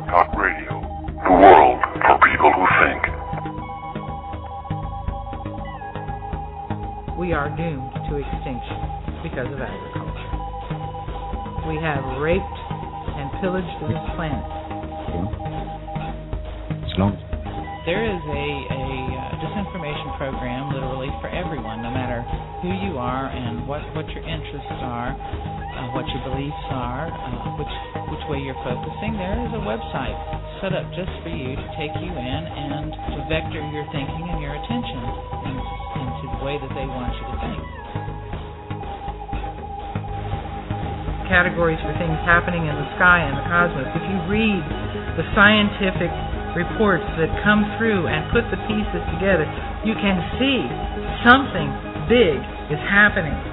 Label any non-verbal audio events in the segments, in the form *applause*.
SOTT Talk Radio, the world for people who think. We are doomed to extinction because of agriculture. We have raped and pillaged this planet. It's long. There is a, a uh, disinformation program literally for everyone, no matter who you are and what, what your interests are, uh, what your beliefs are, uh, which which way you're focusing. There is a website set up just for you to take you in and to vector your thinking and your attention into, the way that they want you to think. Categories for things happening in the sky and the cosmos. If you read the scientific reports that come through and put the pieces together, you can see something big is happening.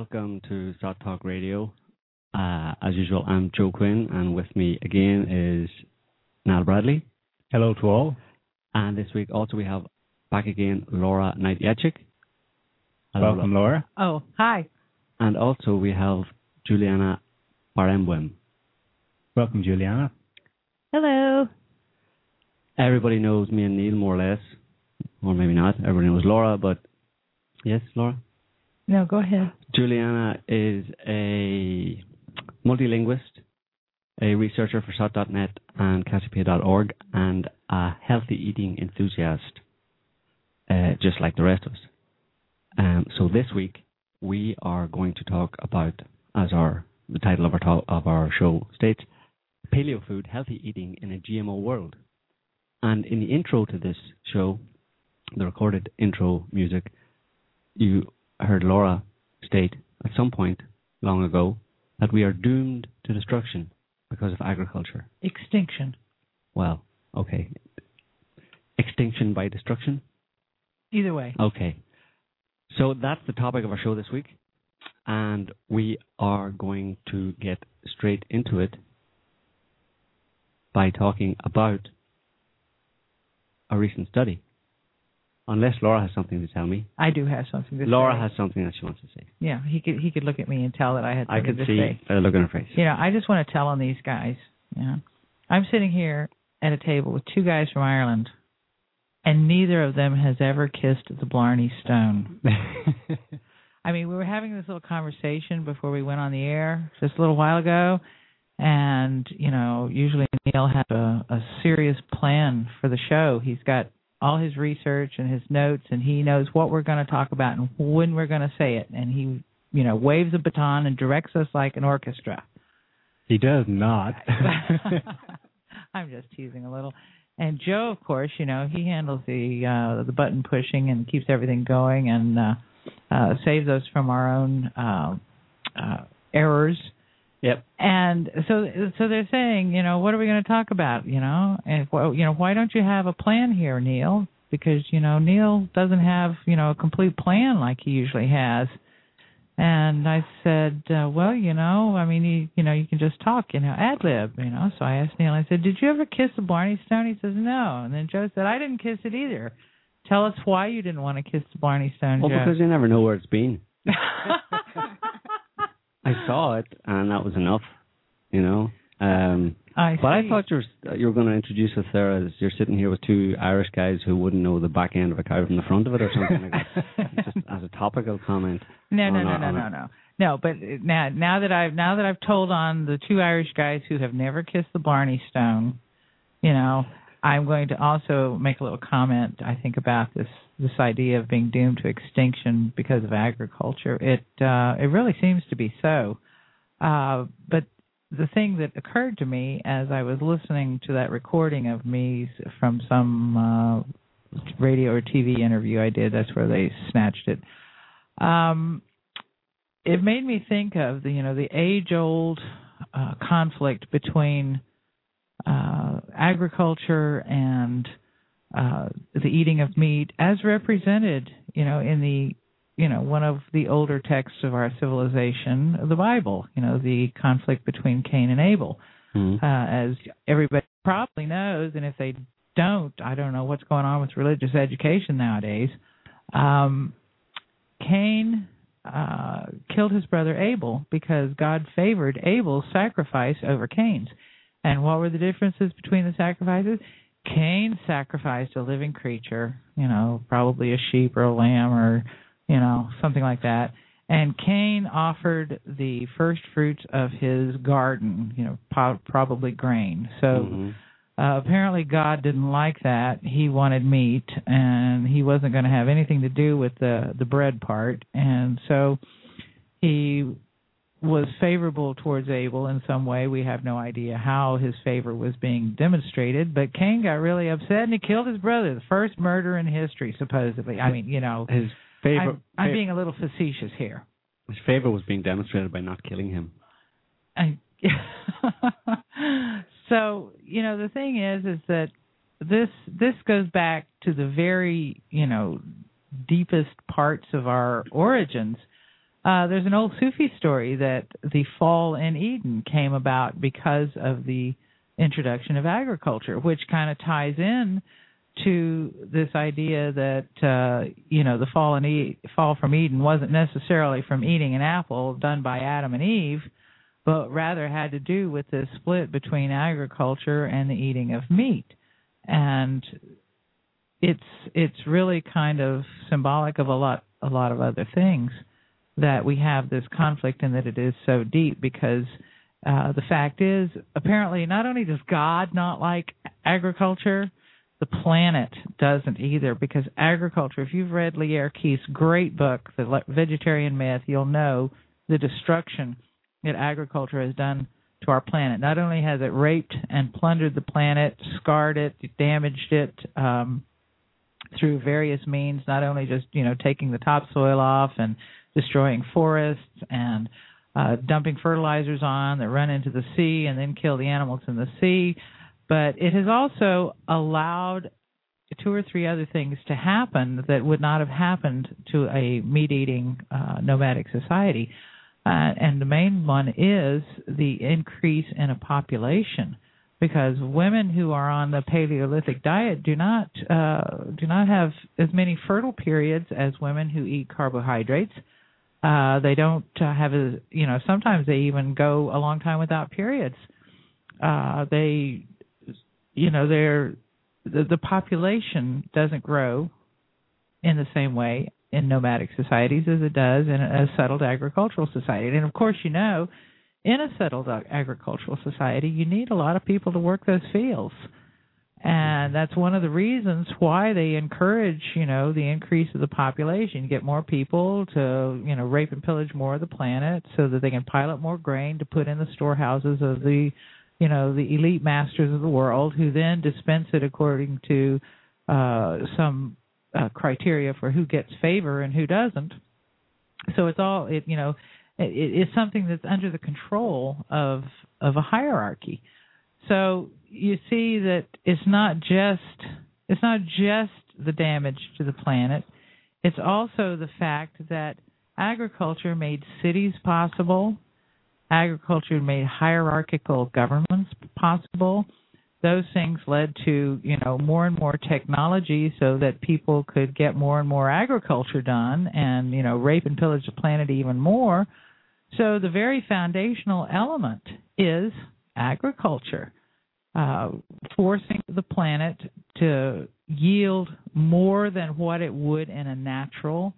Welcome to SOTT Talk Radio. Uh, as usual, I'm Joe Quinn, and with me again is Niall Bradley. Hello to all. And this week also we have back again Laura Knight-Jadczyk. Welcome, Laura. Oh, hi. And also we have Juliana Barembwem. Welcome, Juliana. Hello. Everybody knows me and Niall more or less, or maybe not. Everybody knows Laura, but yes, Laura. No, go ahead. Juliana is a multilinguist, a researcher for SOTT.net and Cassiopaea.org, and a healthy eating enthusiast, uh, just like the rest of us. Um, so this week we are going to talk about, as our the title of our talk, of our show states, paleo food, healthy eating in a GMO world. And in the intro to this show, the recorded intro music, you heard Laura state at some point long ago that we are doomed to destruction because of agriculture. Extinction. Well, okay. Extinction by destruction? Either way. Okay. So that's the topic of our show this week. And we are going to get straight into it by talking about a recent study. Unless Laura has something to tell me. I do have something to say. Laura say. has something that she wants to say. Yeah, he could he could look at me and tell that I had something to say. I could see a look on her face. You know, I just want to tell on these guys. You know, I'm sitting here at a table with two guys from Ireland, and neither of them has ever kissed the Blarney Stone. *laughs* I mean, we were having this little conversation before we went on the air just a little while ago, and you know, usually Niall has a, a serious plan for the show. He's got all his research and his notes, and he knows what we're going to talk about and when we're going to say it, and he, you know, waves a baton and directs us like an orchestra. He does not. *laughs* I'm just teasing a little. And Joe, of course, you know, he handles the uh the button pushing and keeps everything going and uh uh saves us from our own uh, uh errors. Yep. And so so they're saying, you know, what are we going to talk about, you know? And well, you know, why don't you have a plan here, Niall? Because, you know, Niall doesn't have, you know, a complete plan like he usually has. And I said, uh, well, you know, I mean, you, you know, you can just talk, you know, ad lib, you know. So I asked Niall, I said, did you ever kiss the Blarney Stone? He says, no. And then Joe said, I didn't kiss it either. Tell us why you didn't want to kiss the Blarney Stone, Well, Joe. because you never know where it's been. *laughs* *laughs* I saw it, and that was enough, you know. Um, I but I thought you were, you were going to introduce us there as you're sitting here with two Irish guys who wouldn't know the back end of a cow from the front of it or something like that. *laughs* Just as a topical comment. No, no, no, no, no, no. No, but now now that I've now that I've told on the two Irish guys who have never kissed the Blarney Stone, you know, I'm going to also make a little comment. I think about this this idea of being doomed to extinction because of agriculture. It uh, it really seems to be so. Uh, but the thing that occurred to me as I was listening to that recording of me from some uh, radio or TV interview I did, that's where they snatched it. Um, it made me think of the you know the age old uh, conflict between uh, agriculture and uh, the eating of meat as represented you know in the you know one of the older texts of our civilization the bible you know the conflict between cain and abel Mhm. uh, as everybody probably knows, and if they don't, I don't know what's going on with religious education nowadays. Um, Cain uh, killed his brother Abel because God favored Abel's sacrifice over Cain's. And what were the differences between the sacrifices? Cain sacrificed a living creature, you know, probably a sheep or a lamb or, you know, something like that. And Cain offered the first fruits of his garden, you know, po- probably grain. So Mhm. uh, apparently God didn't like that. He wanted meat, and he wasn't going to have anything to do with the the bread part. And so he was favorable towards Abel in some way. We have no idea how his favor was being demonstrated, but Cain got really upset and he killed his brother, the first murder in history, supposedly. I mean, you know, His favor. I'm, I'm being a little facetious here. his favor was being demonstrated by not killing him. I, *laughs* so you know the thing is is that this this goes back to the very you know deepest parts of our origins uh there's an old sufi story that the fall in eden came about because of the introduction of agriculture which kind of ties in to this idea that uh you know the fall in e- fall from eden wasn't necessarily from eating an apple done by adam and eve but rather had to do with this split between agriculture and the eating of meat. And it's it's really kind of symbolic of a lot a lot of other things that we have this conflict and that it is so deep because uh the fact is apparently not only does God not like agriculture the planet doesn't either because agriculture if you've read Lierre Keith's great book The Vegetarian Myth you'll know the destruction that agriculture has done to our planet. Not only has it raped and plundered the planet, scarred it, damaged it um, through various means, not only just you know taking the topsoil off and destroying forests and uh, dumping fertilizers on that run into the sea and then kill the animals in the sea, but it has also allowed two or three other things to happen that would not have happened to a meat eating uh, nomadic society. Uh, and the main one is the increase in a population because women who are on the Paleolithic diet do not uh, do not have as many fertile periods as women who eat carbohydrates. Uh, they don't uh, have a, you know. Sometimes they even go a long time without periods. Uh, they, you know, they're the, the population doesn't grow in the same way in nomadic societies as it does in a settled agricultural society. And of course, you know, in a settled agricultural society, you need a lot of people to work those fields. And that's one of the reasons why they encourage, you know, the increase of the population. Get more people to, you know, rape and pillage more of the planet so that they can pile up more grain to put in the storehouses of the, you know, the elite masters of the world who then dispense it according to uh some uh, criteria for who gets favor and who doesn't. So it's all it you know it, it's something that's under the control of of a hierarchy. So you see that it's not just it's not just the damage to the planet. It's also the fact that agriculture made cities possible. Agriculture made hierarchical governments possible those things led to you know more and more technology so that people could get more and more agriculture done and you know rape and pillage the planet even more so the very foundational element is agriculture uh, forcing the planet to yield more than what it would in a natural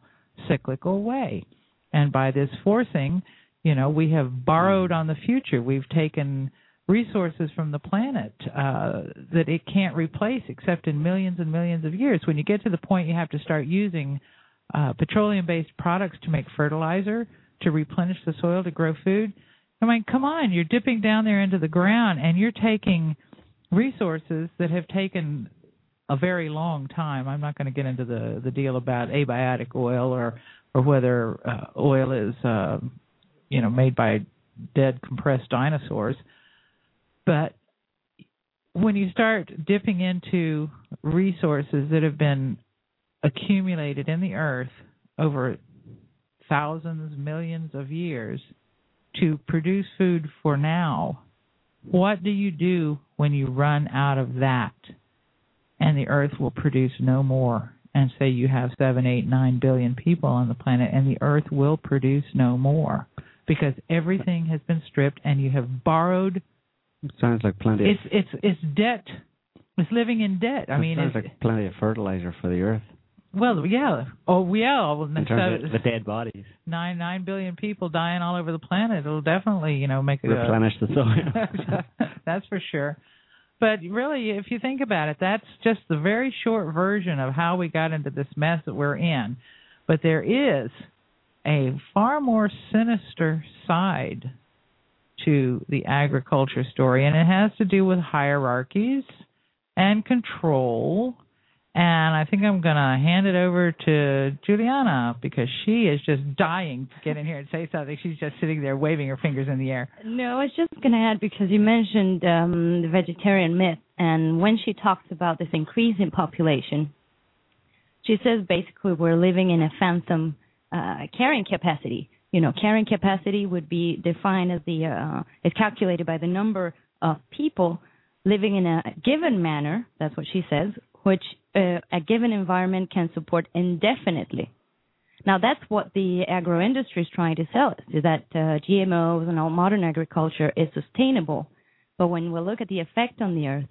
cyclical way and by this forcing you know we have borrowed on the future we've taken resources from the planet uh, that it can't replace except in millions and millions of years. When you get to the point you have to start using uh, petroleum based products to make fertilizer, to replenish the soil, to grow food, I mean, come on, you're dipping down there into the ground and you're taking resources that have taken a very long time. I'm not going to get into the the deal about abiotic oil or or whether uh, oil is uh, you know made by dead compressed dinosaurs but when you start dipping into resources that have been accumulated in the earth over thousands, millions of years to produce food for now, what do you do when you run out of that and the earth will produce no more and say you have seven, eight, nine billion people on the planet, and the Earth will produce no more because everything has been stripped, and you have borrowed. Sounds like plenty. It's it's it's debt. It's living in debt. I mean, sounds it's, like plenty of fertilizer for the earth well, yeah. Oh, yeah. Well, in terms of the dead bodies. Nine nine billion people dying all over the planet. It'll definitely, you know, make it replenish the soil. *laughs* that's for sure. But really, if you think about it, that's just the very short version of how we got into this mess that we're in. But there is a far more sinister side to the agriculture story, and it has to do with hierarchies and control and I think I'm going to hand it over to Juliana because she is just dying to get in here and say something. She's just sitting there waving her fingers in the air. No, I was just going to add because you mentioned um, the vegetarian myth, and when she talks about this increase in population, she says basically we're living in a phantom uh, carrying capacity. You know, carrying capacity would be defined as the uh, is calculated by the number of people living in a given manner. That's what she says, which uh, a given environment can support indefinitely. Now that's what the agro industry is trying to sell us: is that uh, GMOs and all modern agriculture is sustainable. But when we look at the effect on the earth,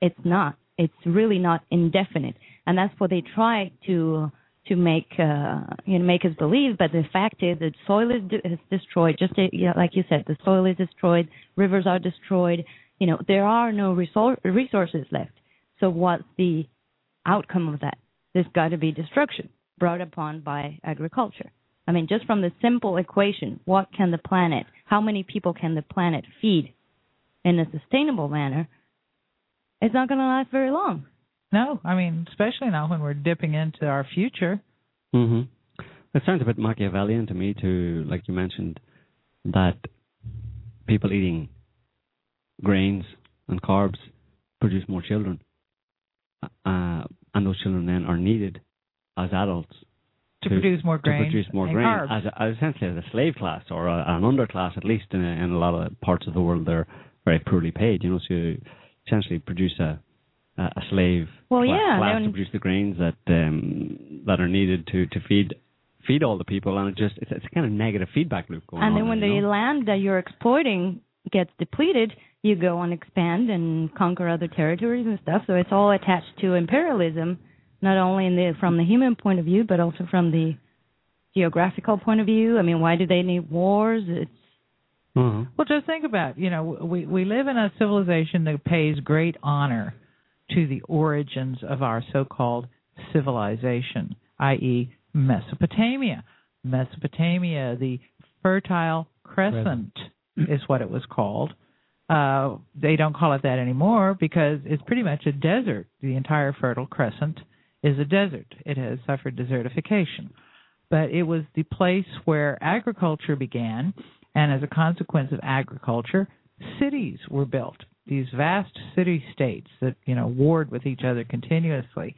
it's not. It's really not indefinite, and that's what they try to to make uh, you know make us believe. But the fact is that soil is, de- is destroyed. Just to, you know, like you said, the soil is destroyed. Rivers are destroyed. You know there are no resor- resources left. So what's the outcome of that? There's got to be destruction brought upon by agriculture. I mean, just from the simple equation, what can the planet, how many people can the planet feed in a sustainable manner? It's not going to last very long. No, I mean, especially now when we're dipping into our future. Mm-hmm. It sounds a bit Machiavellian to me, to like you mentioned, that people eating grains and carbs produce more children uh, and those children then are needed as adults to, to produce more grain, to produce more grain as, a, as, essentially as a slave class or a, an underclass at least in a, in a lot of parts of the world they're very poorly paid you know so you essentially produce a a slave well, class, yeah, class to produce the grains that um, that are needed to to feed feed all the people and it just it's, it's a kind of negative feedback loop going and on then when the know? land that you're exploiting gets depleted you go and expand and conquer other territories and stuff. So it's all attached to imperialism, not only in the from the human point of view, but also from the geographical point of view. I mean, why do they need wars? It's mm-hmm. well, just think about you know we we live in a civilization that pays great honor to the origins of our so-called civilization, i.e., Mesopotamia. Mesopotamia, the Fertile Crescent, is what it was called uh, they don't call it that anymore because it's pretty much a desert. The entire Fertile Crescent is a desert. It has suffered desertification. But it was the place where agriculture began, and as a consequence of agriculture, cities were built. These vast city states that you know warred with each other continuously,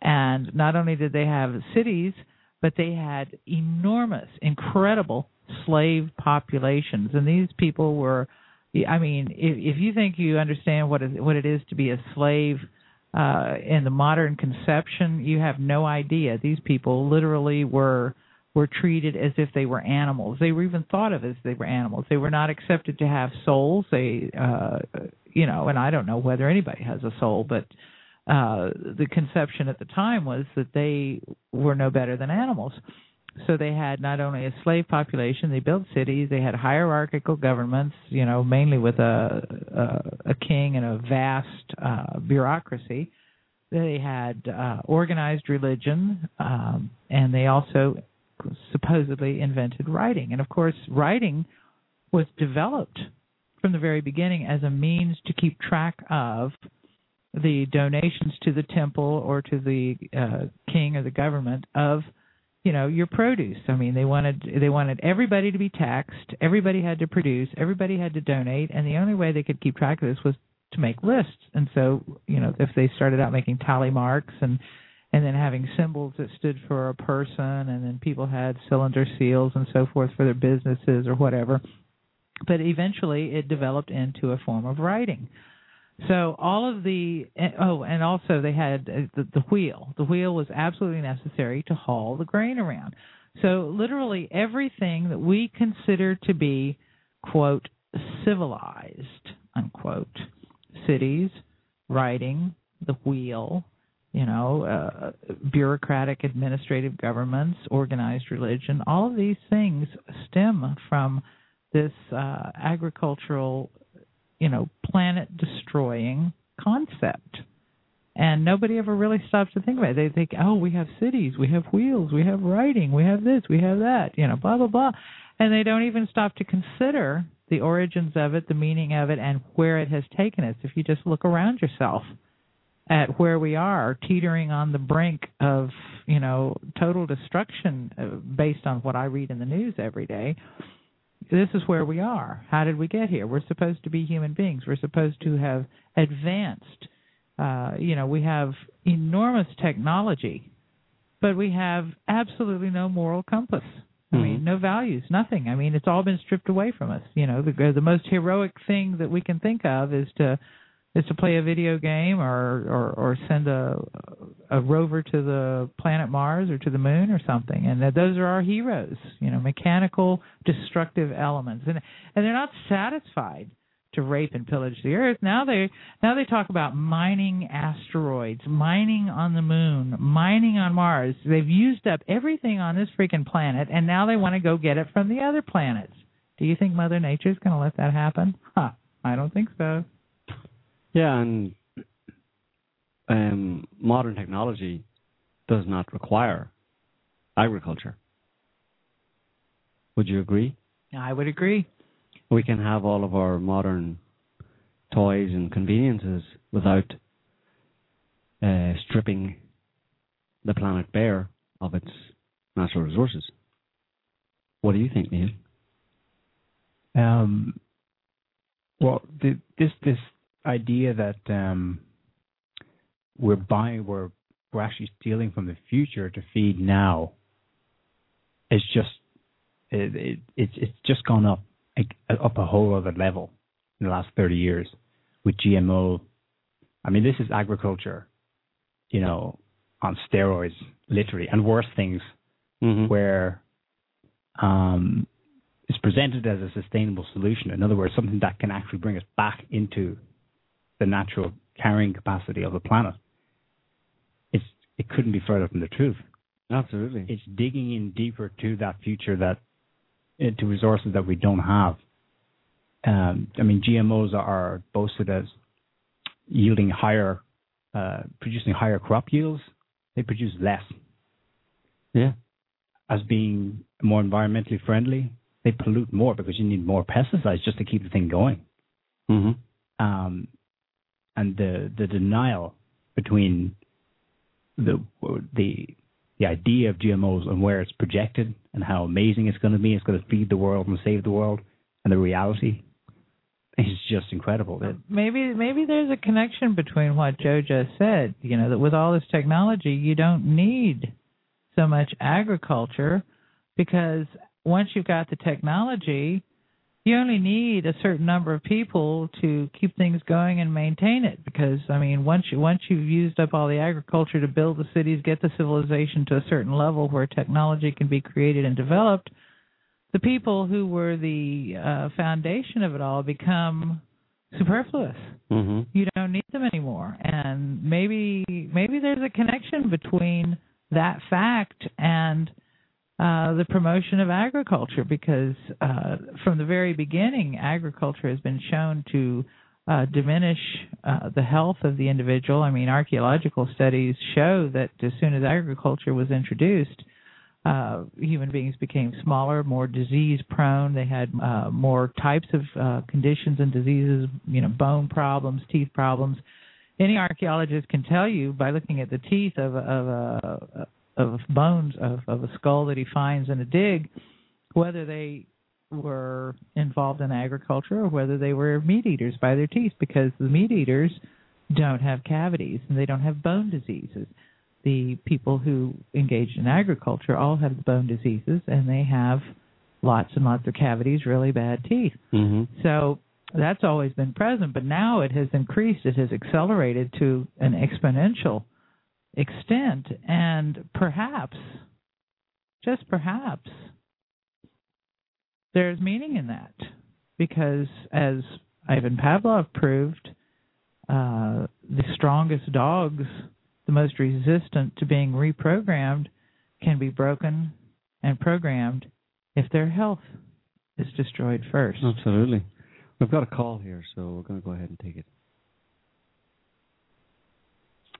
and not only did they have cities, but they had enormous, incredible slave populations, and these people were I mean, if, if you think you understand what is what it is to be a slave uh, in the modern conception, you have no idea. These people literally were were treated as if they were animals. They were even thought of as they were animals. They were not accepted to have souls. They, uh, you know, and I don't know whether anybody has a soul, but uh, the conception at the time was that they were no better than animals. So they had not only a slave population, they built cities, they had hierarchical governments, you know, mainly with a a, a king and a vast uh, bureaucracy. They had uh, organized religion, um, and they also supposedly invented writing. And of course, writing was developed from the very beginning as a means to keep track of the donations to the temple or to the uh, king or the government of you know your produce. I mean they wanted they wanted everybody to be taxed. Everybody had to produce. Everybody had to donate. And the only way they could keep track of this was to make lists. And so you know if they started out making tally marks and and then having symbols that stood for a person and then people had cylinder seals and so forth for their businesses or whatever. But eventually it developed into a form of writing So all of the oh, and also they had uh, the, the wheel. The wheel was absolutely necessary to haul the grain around. So literally everything that we consider to be quote civilized unquote cities, writing, the wheel, you know, uh, bureaucratic administrative governments, organized religion, all of these things stem from this uh, agricultural you know, planet destroying concept. And nobody ever really stops to think about it. They think, oh, we have cities, we have wheels, we have writing, we have this, we have that, you know, blah, blah, blah. And they don't even stop to consider the origins of it, the meaning of it, and where it has taken us. If you just look around yourself at where we are, teetering on the brink of, you know, total destruction uh, based on what I read in the news every day, this is where we are. How did we get here? We're supposed to be human beings. We're supposed to have advanced. Uh, you know, we have enormous technology, but we have absolutely no moral compass. I mean, Mhm. no values, nothing. I mean, it's all been stripped away from us. You know, the the most heroic thing that we can think of is to is to play a video game or or, or send a a rover to the planet Mars or to the moon or something. And that those are our heroes. You know, mechanical destructive elements, and and they're not satisfied to rape and pillage the earth. Now they now they talk about mining asteroids, mining on the moon, mining on Mars. They've used up everything on this freaking planet and now they want to go get it from the other planets. Do you think Mother Nature's going to let that happen? Huh. I don't think so. Yeah, and um, modern technology does not require agriculture. Would you agree? I would agree. We can have all of our modern toys and conveniences without uh, stripping the planet bare of its natural resources. What do you think, Niall? Um, well, the, this this idea that um, we're buying, we're we're actually stealing from the future to feed now is just it, it it's it's just gone up up a whole other level in the last thirty years with GMO. I mean, this is agriculture, you know, on steroids, literally, and worse things Mm-hmm. where um, it's presented as a sustainable solution. In other words, something that can actually bring us back into the natural carrying capacity of the planet. It's it couldn't be further from the truth. Absolutely. It's digging in deeper to that future that into resources that we don't have. Um, I mean, GMOs are boasted as yielding higher, uh, producing higher crop yields. They produce less yeah. as being more environmentally friendly, they pollute more because you need more pesticides just to keep the thing going. Mm-hmm. Um, and the the denial between the the the idea of GMOs and where it's projected and how amazing it's going to be, it's going to feed the world and save the world, and the reality is just incredible. Maybe maybe there's a connection between what Joe just said. You know that with all this technology, you don't need so much agriculture because once you've got the technology, you only need a certain number of people to keep things going and maintain it. Because I mean, once you once you've used up all the agriculture to build the cities, get the civilization to a certain level where technology can be created and developed, the people who were the uh, foundation of it all become superfluous. Mm-hmm. You don't need them anymore, and maybe maybe there's a connection between that fact and uh, the promotion of agriculture because uh, from the very beginning, agriculture has been shown to uh, diminish uh, the health of the individual. I mean, archaeological studies show that as soon as agriculture was introduced, uh, human beings became smaller, more disease prone. They had more types of conditions and diseases, you know, bone problems, teeth problems. Any archaeologist can tell you by looking at the teeth of, of a of bones of, of a skull that he finds in a dig, whether they were involved in agriculture or whether they were meat eaters by their teeth, because the meat eaters don't have cavities and they don't have bone diseases. The people who engaged in agriculture all have bone diseases and they have lots and lots of cavities, really bad teeth. Mm-hmm. So that's always been present, but now it has increased. It has accelerated to an exponential extent, and perhaps, just perhaps, there's meaning in that because, as Ivan Pavlov proved, uh, the strongest dogs, the most resistant to being reprogrammed, can be broken and programmed if their health is destroyed first. Absolutely. We've got a call here, so we're going to go ahead and take it.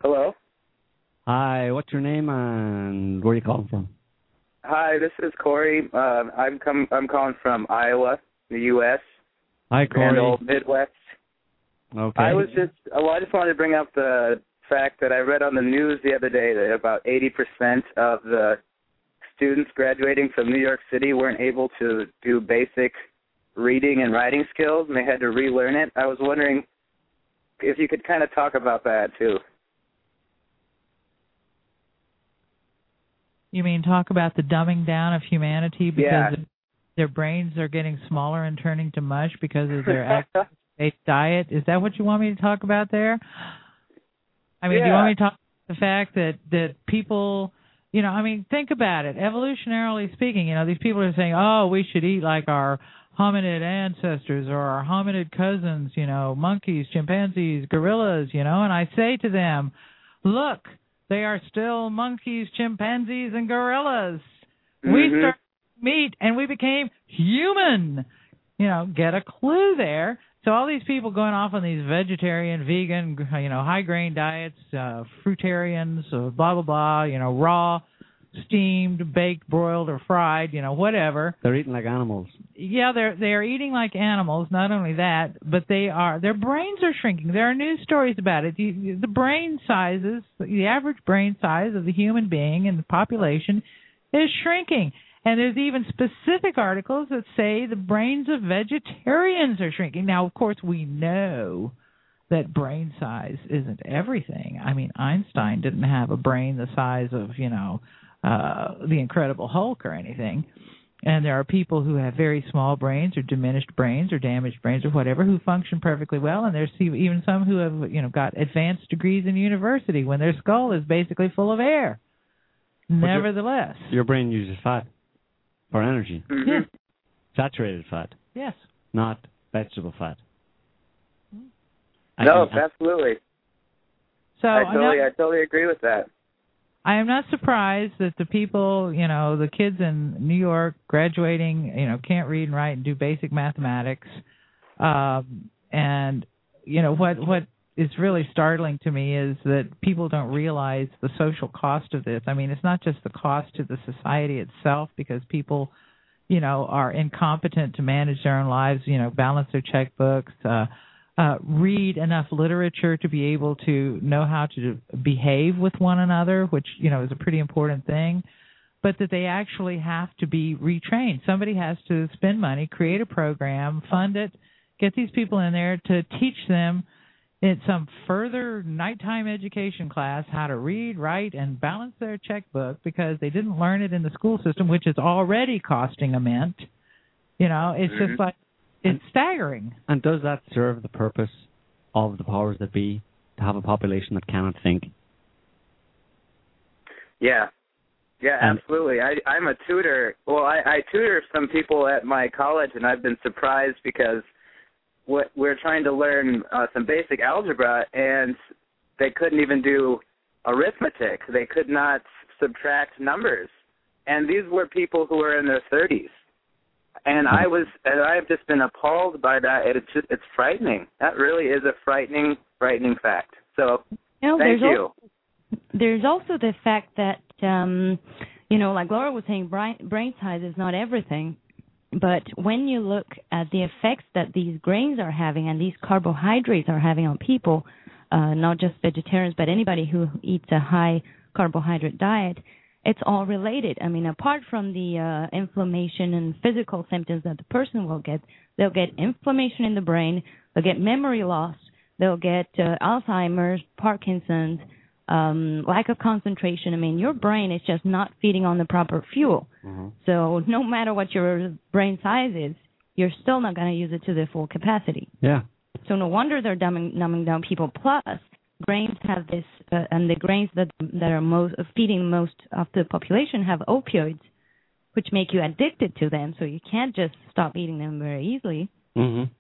Hello. Hi, what's your name and where are you calling from? Hi, this is Corey. Uh, I'm com- I'm calling from Iowa, the U.S. Hi, Corey. old Midwest. Okay. I was just well, I just wanted to bring up the fact that I read on the news the other day that about 80% of the students graduating from New York City weren't able to do basic reading and writing skills and they had to relearn it. I was wondering if you could kind of talk about that too. You mean talk about the dumbing down of humanity because Yeah. their brains are getting smaller and turning to mush because of their *laughs* active diet? Is that what you want me to talk about there? I mean, do you want me to talk about the fact that that people, you know, I mean, think about it. Evolutionarily speaking, you know, these people are saying, "Oh, we should eat like our hominid ancestors or our hominid cousins, you know, monkeys, chimpanzees, gorillas, you know." And I say to them, "Look, they are still monkeys, chimpanzees, and gorillas. We Mhm. started meat and we became human. You know, get a clue there. So all these people going off on these vegetarian, vegan, you know, high grain diets, uh, fruitarians, uh, blah blah blah. You know, raw, steamed, baked, broiled, or fried. You know, whatever. They're eating like animals. yeah they're they're eating like animals not only that but they are their brains are shrinking. There are news stories about it. The, the brain sizes the average brain size of the human being in the population is shrinking. And there's even specific articles that say the brains of vegetarians are shrinking. Now of course we know that brain size isn't everything. I mean einstein didn't have a brain the size of you know uh the incredible hulk or anything. And there are people who have very small brains or diminished brains or damaged brains or whatever who function perfectly well. And there's even some who have you know got advanced degrees in university when their skull is basically full of air. You're- nevertheless. Your brain uses fat for energy, Mhm. yes saturated fat, yes. Not vegetable fat. No, And- and- absolutely. so I totally not- I totally agree with that. I am not surprised that the people, you know, the kids in New York graduating, you know, can't read and write and do basic mathematics. Um and you know what what is really startling to me is that people don't realize the social cost of this. I mean, it's not just the cost to the society itself because people, you know, are incompetent to manage their own lives, you know, balance their checkbooks, uh uh, read enough literature to be able to know how to behave with one another, which you know is a pretty important thing. But that they actually have to be retrained. Somebody has to spend money, create a program, fund it, get these people in there to teach them in some further nighttime education class how to read, write, and balance their checkbook because they didn't learn it in the school system, which is already costing a mint. You know, it's just like it's staggering. And does that serve the purpose of the powers that be to have a population that cannot think? Yeah. Yeah, And- absolutely. I I'm a tutor. Well, I I tutor some people at my college and I've been surprised because what we're trying to learn uh, some basic algebra and they couldn't even do arithmetic. They could not subtract numbers. And these were people who were in their 30s. And I was and I've just been appalled by that. It's just, it's frightening. That really is a frightening frightening fact. So, know, thank you. also there's also the fact that um you know like laura was saying brain brain size is not everything but when you look at the effects that these grains are having and these carbohydrates are having on people uh not just vegetarians but anybody who eats a high carbohydrate diet it's all related i mean apart from the uh inflammation and physical symptoms that the person will get they'll get inflammation in the brain they'll get memory loss they'll get uh, alzheimer's parkinson's um lack of concentration i mean your brain is just not feeding on the proper fuel Mm-hmm. so no matter what your brain size is you're still not going to use it to the full capacity. Yeah. So no wonder they're dumbing, numbing down people. Plus, grains have this, uh, and the grains that that are most feeding most of the population have opioids, which make you addicted to them. So you can't just stop eating them very easily. Mhm.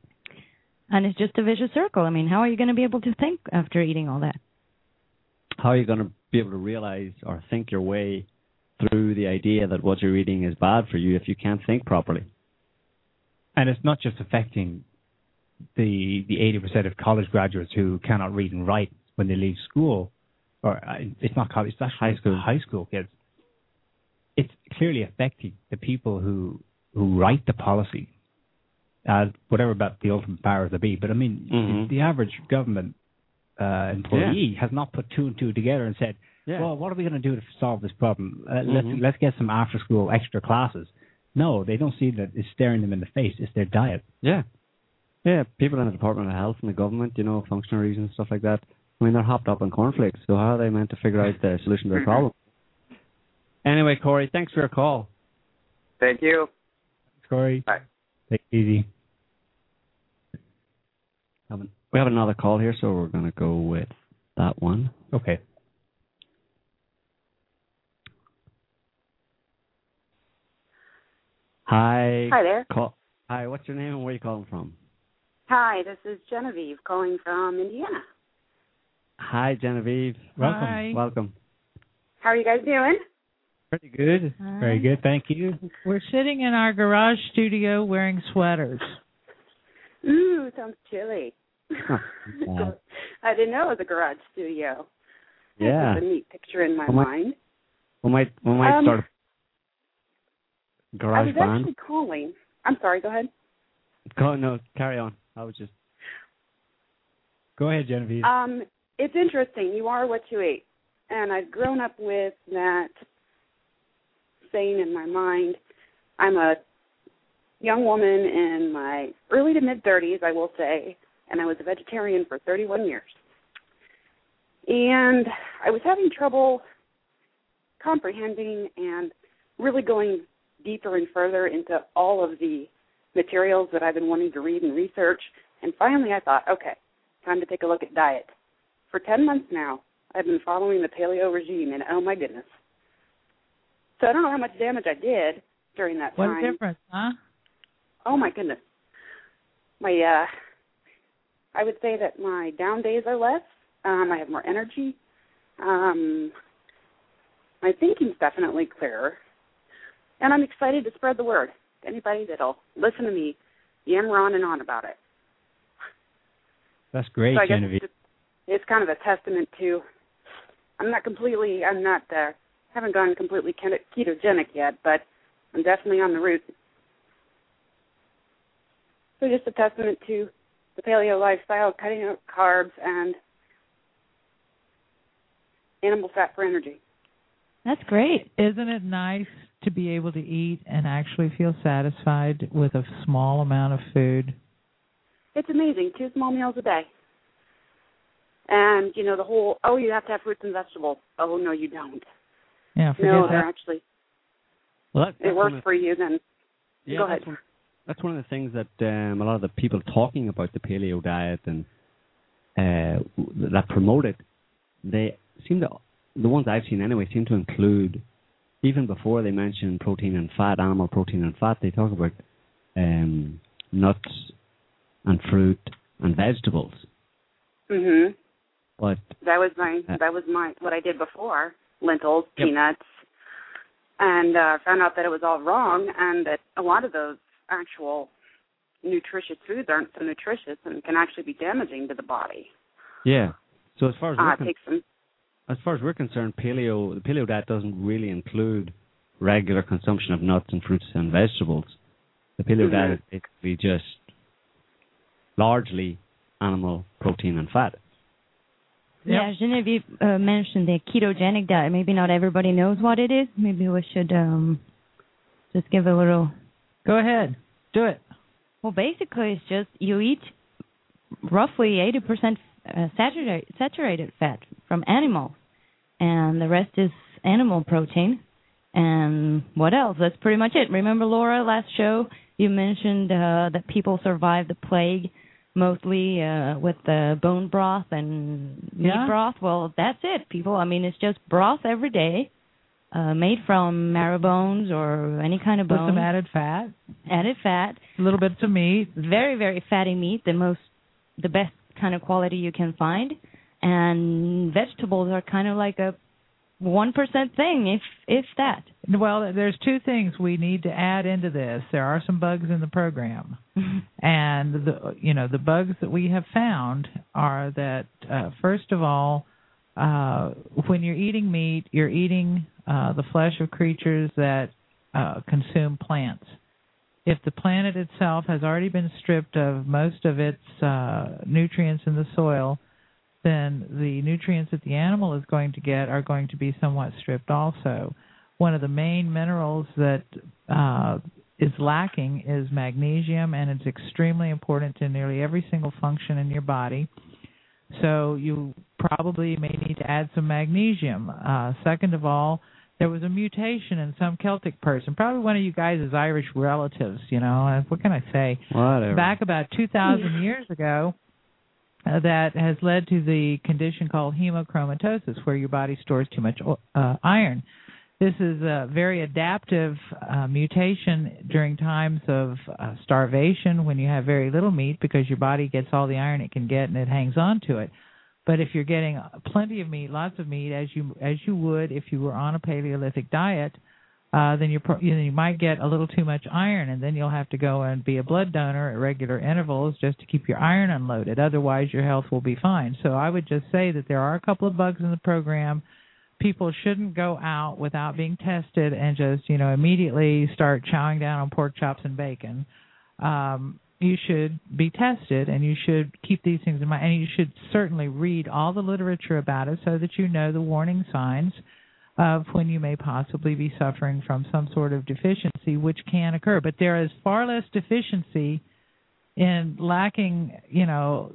And it's just a vicious circle. I mean, how are you going to be able to think after eating all that? How are you going to be able to realize or think your way through the idea that what you're eating is bad for you if you can't think properly? And it's not just affecting the the 80% of college graduates who cannot read and write when they leave school, or uh, it's not college, it's actually High school. high school kids. It's clearly affecting the people who who write the policy, uh, whatever about the ultimate powers that be. But I mean, Mhm. the average government uh, employee has not put two and two together and said, Yeah. "Well, what are we going to do to solve this problem? Uh, Mhm. Let's let's get some after school extra classes." No, they don't see that it's staring them in the face. It's their diet. Yeah. Yeah, people in the Department of Health and the government, you know, functionaries and stuff like that. I mean, they're hopped up on cornflakes. So how are they meant to figure out the solution to their mm-hmm. problem? Anyway, Corey, thanks for your call. Thank you. Corey, Bye. take it easy. We have another call here, so we're going to go with that one. Okay. Hi. Hi there. Call. Hi. What's your name and where are you calling from? Hi, this is Genevieve calling from Indiana. Hi, Genevieve. Welcome. Hi. Welcome. How are you guys doing? Pretty good. Very good. Thank you. We're sitting in our garage studio wearing sweaters. Ooh, sounds chilly. bad. *laughs* I didn't know it was a garage studio. Yeah. That's a neat picture in my Oh, my- mind. We might we might Um, start a I garage was band. actually calling. I'm sorry, go ahead. Go, no, carry on. I was just Go ahead, Genevieve. Um, it's interesting. You are what you eat. And I've grown up with that saying in my mind. I'm a young woman in my early to mid 30s, I will say, and I was a vegetarian for 31 years. And I was having trouble comprehending and really going deeper and further into all of the materials that I've been wanting to read and research. And finally I thought, okay, time to take a look at diet. For 10 months now, I've been following the paleo regime, and oh my goodness. So I don't know how much damage I did during that What time. a difference, huh? Oh my goodness. My uh I would say that my down days are less. Um I have more energy. Um my thinking's definitely clearer. And I'm excited to spread the word to anybody that'll listen to me yammer on and on about it. That's great, so Genevieve. It's kind of a testament to I'm not completely I'm not uh haven't gone completely ketogenic yet, but I'm definitely on the route. So just a testament to the paleo lifestyle, cutting out carbs and animal fat for energy. That's great. Isn't it nice to be able to eat and actually feel satisfied with a small amount of food? It's amazing. Two small meals a day. And, you know, the whole, oh, you have to have fruits and vegetables. Oh, no, you don't. Yeah, forget No, they're that. actually, well, that, it works one for you then. yeah, Go that's. One, that's one of the things that um, a lot of the people talking about the paleo diet and uh, that promote it, they seem to the ones I've seen anyway seem to include even before they mention protein and fat, animal protein and fat, they talk about um, nuts and fruit and vegetables. Mhm. That was my Uh, that was my what I did before. Lentils, Yep. peanuts. And uh found out that it was all wrong and that a lot of those actual nutritious foods aren't so nutritious and can actually be damaging to the body. yeah, so as far as Uh con- take some as far as we're concerned, paleo the paleo diet doesn't really include regular consumption of nuts and fruits and vegetables. The paleo Mhm. diet is basically just largely animal protein and fat. Yeah, Genevieve uh, mentioned the ketogenic diet. Maybe not everybody knows what it is. Maybe we should um, just give a little. Go ahead. Do it. Well, basically, it's just you eat roughly 80% uh, saturated, saturated fat from animals, and the rest is animal protein. And what else? That's pretty much it. Remember, Laura, last show you mentioned uh, that people survived the plague mostly uh, with the bone broth and meat Yeah. broth. Well, that's it, people. I mean, it's just broth every day, uh, made from marrow bones or any kind of With some added fat, added fat, a little bits of meat. very very fatty meat, the most, the best kind of quality you can find, and vegetables are kind of like a one percent thing, if if that. Well, there's two things we need to add into this. There are some bugs in the program. *laughs* and the you know the bugs that we have found are that uh, first of all uh, when you're eating meat you're eating uh, the flesh of creatures that uh, consume plants if the planet itself has already been stripped of most of its uh, nutrients in the soil then the nutrients that the animal is going to get are going to be somewhat stripped also one of the main minerals that uh, is lacking is magnesium, and it's extremely important to nearly every single function in your body. So you probably may need to add some magnesium. Uh, second of all, there was a mutation in some Celtic person, probably one of you guys' is Irish relatives. You know, what can I say? Whatever. back about 2,000 years ago that has led to the condition called hemochromatosis, where your body stores too much uh, iron. This is a very adaptive uh, mutation during times of uh, starvation when you have very little meat because your body gets all the iron it can get and it hangs on to it. But if you're getting plenty of meat, lots of meat, as you as you would if you were on a Paleolithic diet, uh, then you pro- you, know, you might get a little too much iron, and then you'll have to go and be a blood donor at regular intervals just to keep your iron unloaded. Otherwise, your health will be fine. So I would just say that there are a couple of bugs in the program. People shouldn't go out without being tested and just you know immediately start chowing down on pork chops and bacon. Um, you should be tested and you should keep these things in mind and you should certainly read all the literature about it so that you know the warning signs of when you may possibly be suffering from some sort of deficiency which can occur but there is far less deficiency in lacking you know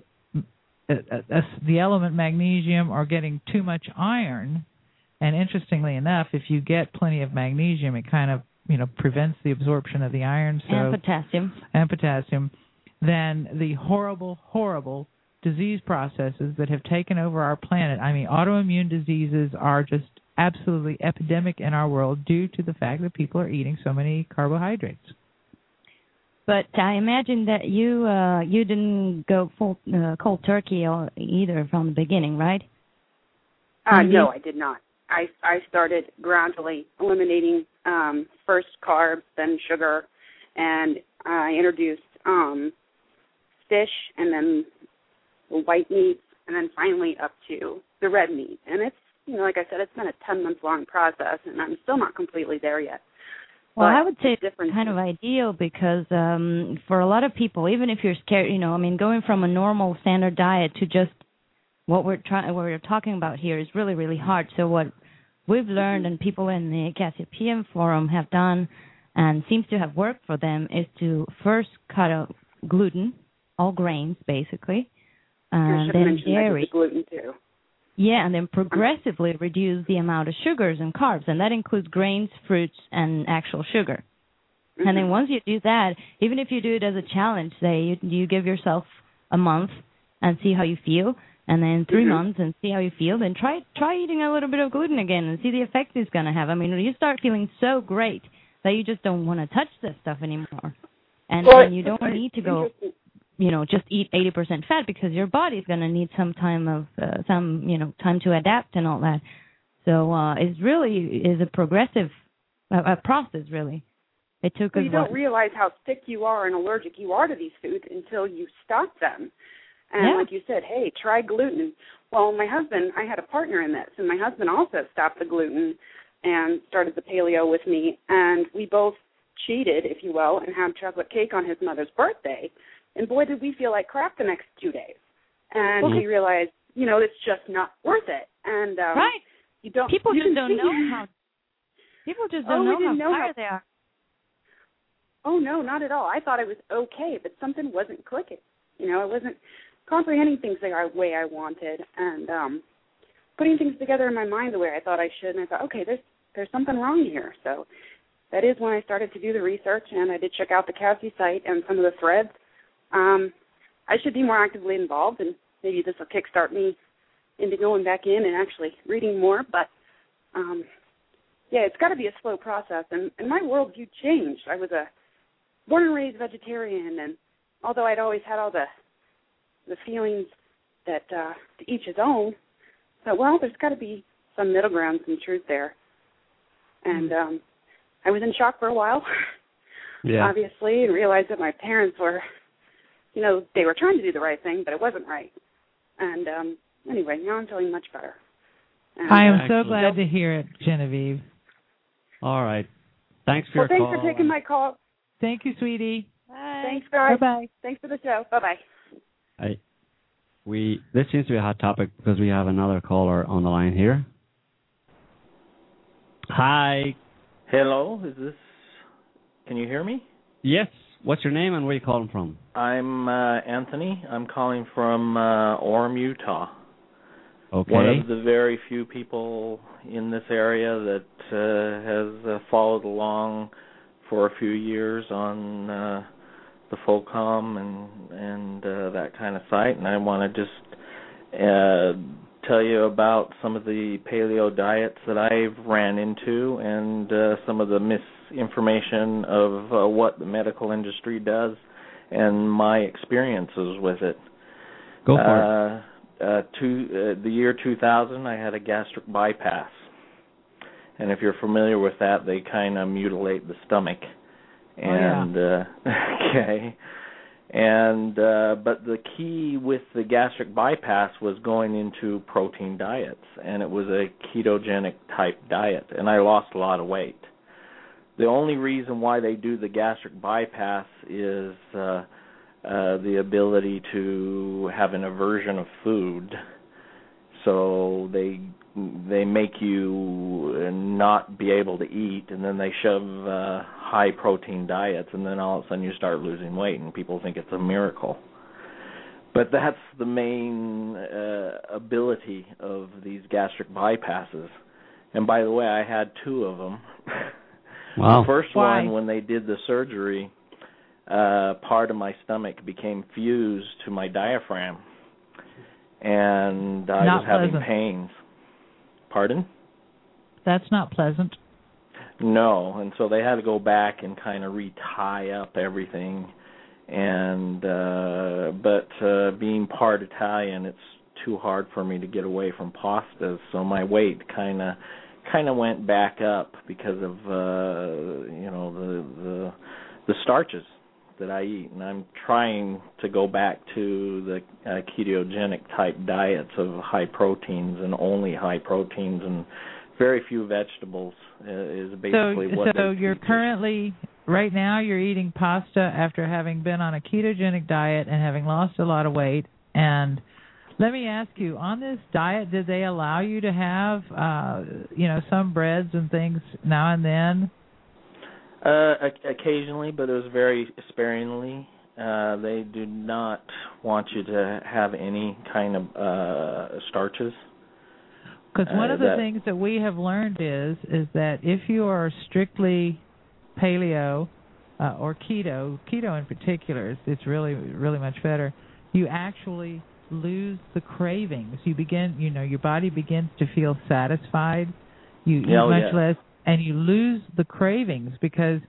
the element magnesium or getting too much iron and interestingly enough if you get plenty of magnesium it kind of you know prevents the absorption of the iron so and potassium. and potassium than the horrible, horrible disease processes that have taken over our planet. I mean, autoimmune diseases are just absolutely epidemic in our world due to the fact that people are eating so many carbohydrates. But I imagine that you uh you didn't go full uh, cold turkey or either from the beginning, right? Uh, Mhm. no, I did not. I I started gradually eliminating um, first carbs, then sugar, and I introduced um, fish, and then the white meats, and then finally up to the red meat. And it's you know, like I said, it's been a ten month long process, and I'm still not completely there yet. Well, But I would say difference kind of ideal because um for a lot of people, even if you're scared, you know, I mean, going from a normal standard diet to just what we're trying, what we're talking about here is really, really hard. So what we've learned and people in the Cassia PM forum have done and seems to have worked for them is to first cut out gluten, all grains basically, and then dairy. the gluten too. Yeah, and then progressively reduce the amount of sugars and carbs, and that includes grains, fruits, and actual sugar. And then Mhm. once you do that, even if you do it as a challenge, say you, you give yourself a month and see how you feel, and then 3 Mhm. months and see how you feel, then try try eating a little bit of gluten again and see the effect it's going to have. I mean, you start feeling so great that you just don't want to touch this stuff anymore, and, Well, and you don't need to go. You know just eat 80% fat because your body's going to need some time of uh, some you know time to adapt and all that so uh it's really is a progressive uh, a process really it took Well, you don't what, realize how sick you are and allergic you are to these foods until you stop them. And Yeah. like you said, hey, try gluten. Well, my husband, I had a partner in this, and my husband also stopped the gluten and started the paleo with me, and we both cheated, if you will, and had chocolate cake on his mother's birthday. And boy, did we feel like crap the next two days. And Well, we realized, you know, it's just not worth it. And um, right you don't. people you just don't know how *laughs* people just Oh, don't we know how know how- tired they are Oh no, not at all. I thought it was okay, but something wasn't clicking. You know, I wasn't comprehending things the way I wanted, and um putting things together in my mind the way I thought I should. And I thought, okay, there's there's something wrong here. So that is when I started to do the research, and I did check out the Cassie site and some of the threads. Um, I should be more actively involved, and maybe this will kickstart me into going back in and actually reading more. But um, yeah, it's got to be a slow process, and, and my worldview changed. I was a born and raised vegetarian, and although I'd always had all the the feelings that uh, to each his own, but well, there's got to be some middle ground, some truth there. And um, I was in shock for a while, Yeah. *laughs* obviously, and realized that my parents were, you know, they were trying to do the right thing, but it wasn't right. And um, anyway, now I'm feeling much better. And, I am uh, so glad to hear it, Genevieve. All right. Thanks for well, your thanks call. for taking my call. Thank you, sweetie. Bye. Thanks, guys. Bye bye. Thanks for the show. Bye bye. I, we this seems to be a hot topic because we have another caller on the line here. Hi. Hello, is this? Can you hear me? Yes. What's your name and where are you calling from? I'm uh, Anthony. I'm calling from uh, Orem, Utah. Okay. One of the very few people in this area that uh, has uh, followed along for a few years on uh, the FOCOM and and uh, that kind of site, and I want to just uh, tell you about some of the paleo diets that I've ran into and uh, some of the misinformation of uh, what the medical industry does and my experiences with it. Go for it. uh, Uh, two, uh, the year 2000, I had a gastric bypass, and if you're familiar with that, they kind of mutilate the stomach. Oh, yeah. And uh, *laughs* okay, and uh, but the key with the gastric bypass was going into protein diets, and it was a ketogenic type diet, and I lost a lot of weight. The only reason why they do the gastric bypass is uh, uh, the ability to have an aversion of food. So they they make you not be able to eat, and then they shove uh, high protein diets, and then all of a sudden you start losing weight, and people think it's a miracle. But that's the main uh, ability of these gastric bypasses. And by the way, I had two of them. *laughs* Wow. The first Why? one, when they did the surgery, uh, part of my stomach became fused to my diaphragm, and I Not was having pleasant. pains. Pardon? That's not pleasant. No, and so they had to go back and kind of retie up everything. And uh but uh being part Italian, it's too hard for me to get away from pastas, so my weight kind of kind of went back up because of uh you know the the the starches that I eat, and I'm trying to go back to the uh, ketogenic type diets of high proteins and only high proteins and very few vegetables uh, is basically so what so you're currently right now you're eating pasta after having been on a ketogenic diet and having lost a lot of weight and let me ask you on this diet did they allow you to have uh you know some breads and things now and then Uh, occasionally, but it was very sparingly. Uh, they do not want you to have any kind of uh, starches. Because one Uh, of the that- things that we have learned is is that if you are strictly paleo uh, or keto, keto in particular, it's, it's really really much better. You actually lose the cravings. You begin, you know, your body begins to feel satisfied. You eat much yeah. less, and you lose the cravings because.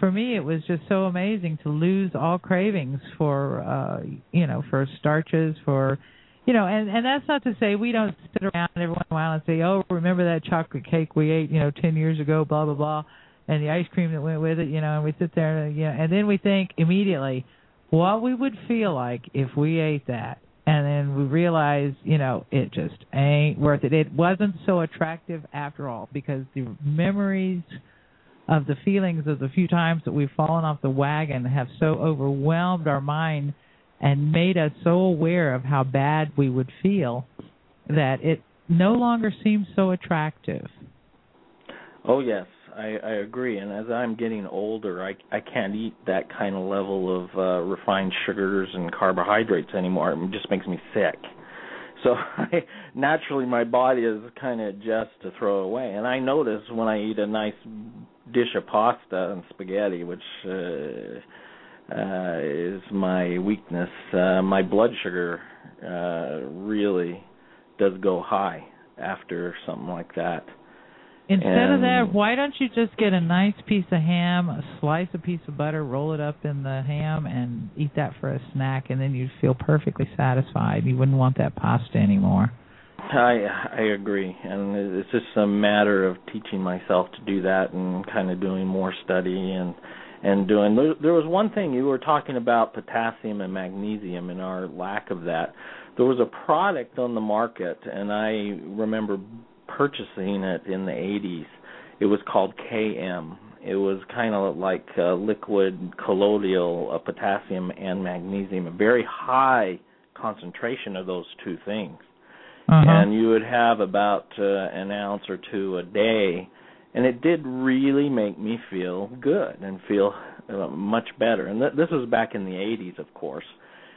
For me, it was just so amazing to lose all cravings for, uh, you know, for starches, for you know, and and that's not to say we don't sit around every once in a while and say, oh, remember that chocolate cake we ate, you know, ten years ago, blah blah blah, and the ice cream that went with it, you know, and we sit there, and, you know, and then we think immediately what we would feel like if we ate that, and then we realize, you know, it just ain't worth it. It wasn't so attractive after all because the memories of the feelings of the few times that we've fallen off the wagon have so overwhelmed our mind and made us so aware of how bad we would feel that it no longer seems so attractive. Oh yes, I, I agree. And as I'm getting older, I I can't eat that kind of level of uh, refined sugars and carbohydrates anymore. It just makes me sick. So *laughs* I, naturally, my body is kind of adjust to throw away. And I notice when I eat a nice dish of pasta and spaghetti, which uh, uh, is my weakness, uh, my blood sugar uh, really does go high after something like that. Instead of that, why don't you just get a nice piece of ham, slice a piece of butter, roll it up in the ham, and eat that for a snack, and then you'd feel perfectly satisfied. You wouldn't want that pasta anymore. I I agree, and it's just a matter of teaching myself to do that and kind of doing more study and and doing. There, there was one thing you were talking about potassium and magnesium and our lack of that. There was a product on the market, and I remember purchasing it in the 80s. It was called KM. It was kind of like a liquid colloidal of potassium and magnesium, a very high concentration of those two things Uh-huh. and you would have about uh, an ounce or two a day and it did really make me feel good and feel uh, much better and th- this was back in the 80s of course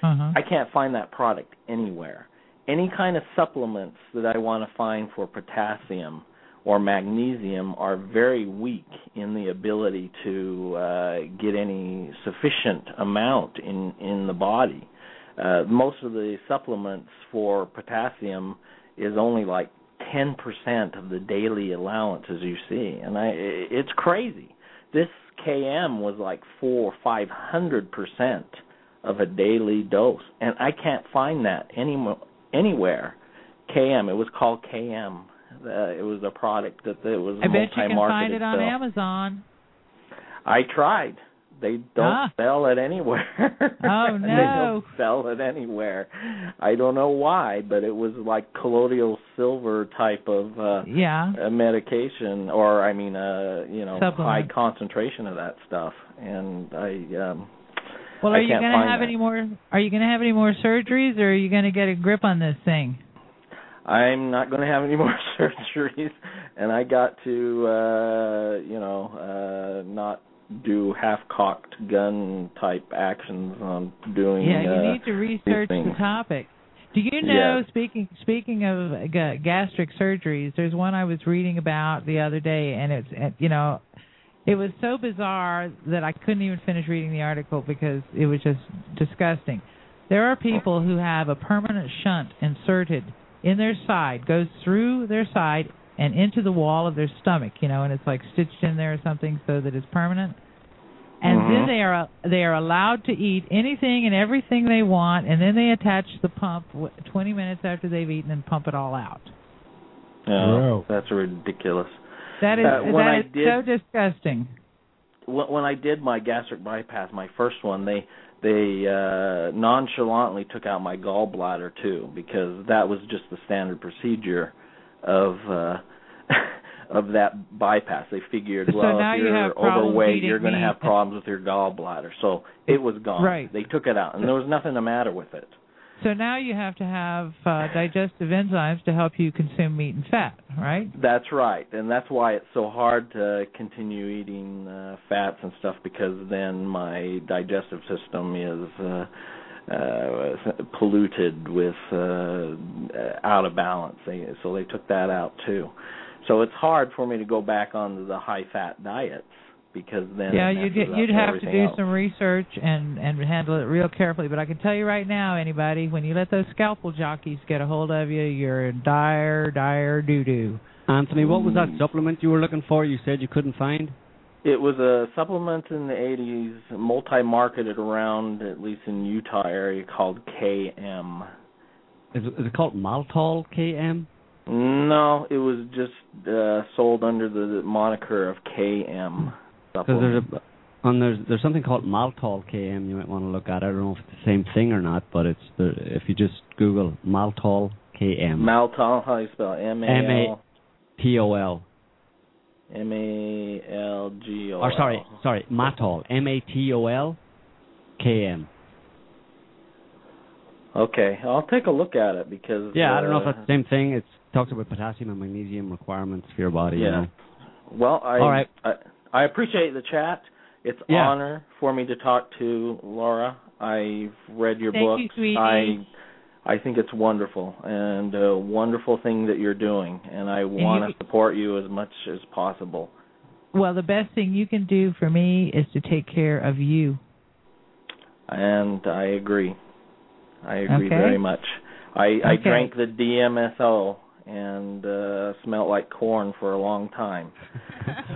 uh-huh. i can't find that product anywhere any kind of supplements that i want to find for potassium or magnesium are very weak in the ability to uh, get any sufficient amount in in the body. Uh, most of the supplements for potassium is only like 10% of the daily allowance as you see. And i it's crazy. This km was like 4 or 500% of a daily dose. And i can't find that any anywhere km it was called km uh, it was a product that it was I bet you can find it on so- Amazon. I tried. They don't Ah. sell it anywhere. Oh, *laughs* they no. don't sell it anywhere. I don't know why, but it was like colloidal silver type of uh Yeah. a medication or I mean uh you know high concentration of that stuff and I um Well, I are you going to have that. any more? Are you going to have any more surgeries, or are you going to get a grip on this thing? I'm not going to have any *laughs* more surgeries and I got to uh you know uh not do half-cocked gun type actions on doing Yeah, you uh, need to research the topic. Do you know? Yes. Speaking speaking of ga- gastric surgeries, there's one I was reading about the other day, and it's you know, it was so bizarre that I couldn't even finish reading the article because it was just disgusting. There are people who have a permanent shunt inserted in their side, goes through their side and into the wall of their stomach, you know, and it's like stitched in there or something so that it's permanent. And then mm-hmm. they are they are allowed to eat anything and everything they want, and then they attach the pump w- 20 minutes after they've eaten and pump it all out. No, that's ridiculous. That is Uh, when that I is did- so disgusting. When when I did my gastric bypass, my first one, they they uh nonchalantly took out my gallbladder too because that was just the standard procedure of uh *laughs* of that bypass. They figured, So well, if you you're problems overweight, you're going to have problems with your gallbladder. So it was gone. Right. They took it out, and there was nothing the matter with it. So now you have to have uh, digestive enzymes to help you consume meat and fat, right? That's right, and that's why it's so hard to continue eating uh, fats and stuff because then my digestive system is uh, uh, polluted with uh, out of balance. So they took that out too. So it's hard for me to go back onto the high fat diets because then yeah, you'd messes you'd have to do else. some research and and handle it real carefully. But I can tell you right now, anybody, when you let those scalpel jockeys get a hold of you, you're in dire, dire doo doo. Anthony, what was that Mm. supplement you were looking for? You said you couldn't find. It was a supplement in the 80s, multi-marketed around at least in Utah area called KM. Is it, is it called Maltol KM? No, it was just uh sold under the moniker of KM. Because there's a and there's there's something called Maltol KM you might want to look at. I don't know if it's the same thing or not, but it's the if you just Google Maltol KM. Maltol. How do you spell it? M A L T O L. M A L G O. Or sorry, sorry, Matol. M A T O L K M. Okay, I'll take a look at it because. Yeah, I don't know if uh, that's the same thing. It talks about potassium and magnesium requirements for your body. You Yeah. know. Well, I, All right. I I appreciate the chat. It's Yeah. honor for me to talk to Laura. I've read your Thank books. you, sweetie. I I think it's wonderful and a wonderful thing that you're doing, and I want to support you as much as possible. Well, the best thing you can do for me is to take care of you. And I agree. I agree Okay. very much. I I drank the DMSO and uh smelled like corn for a long time. *laughs*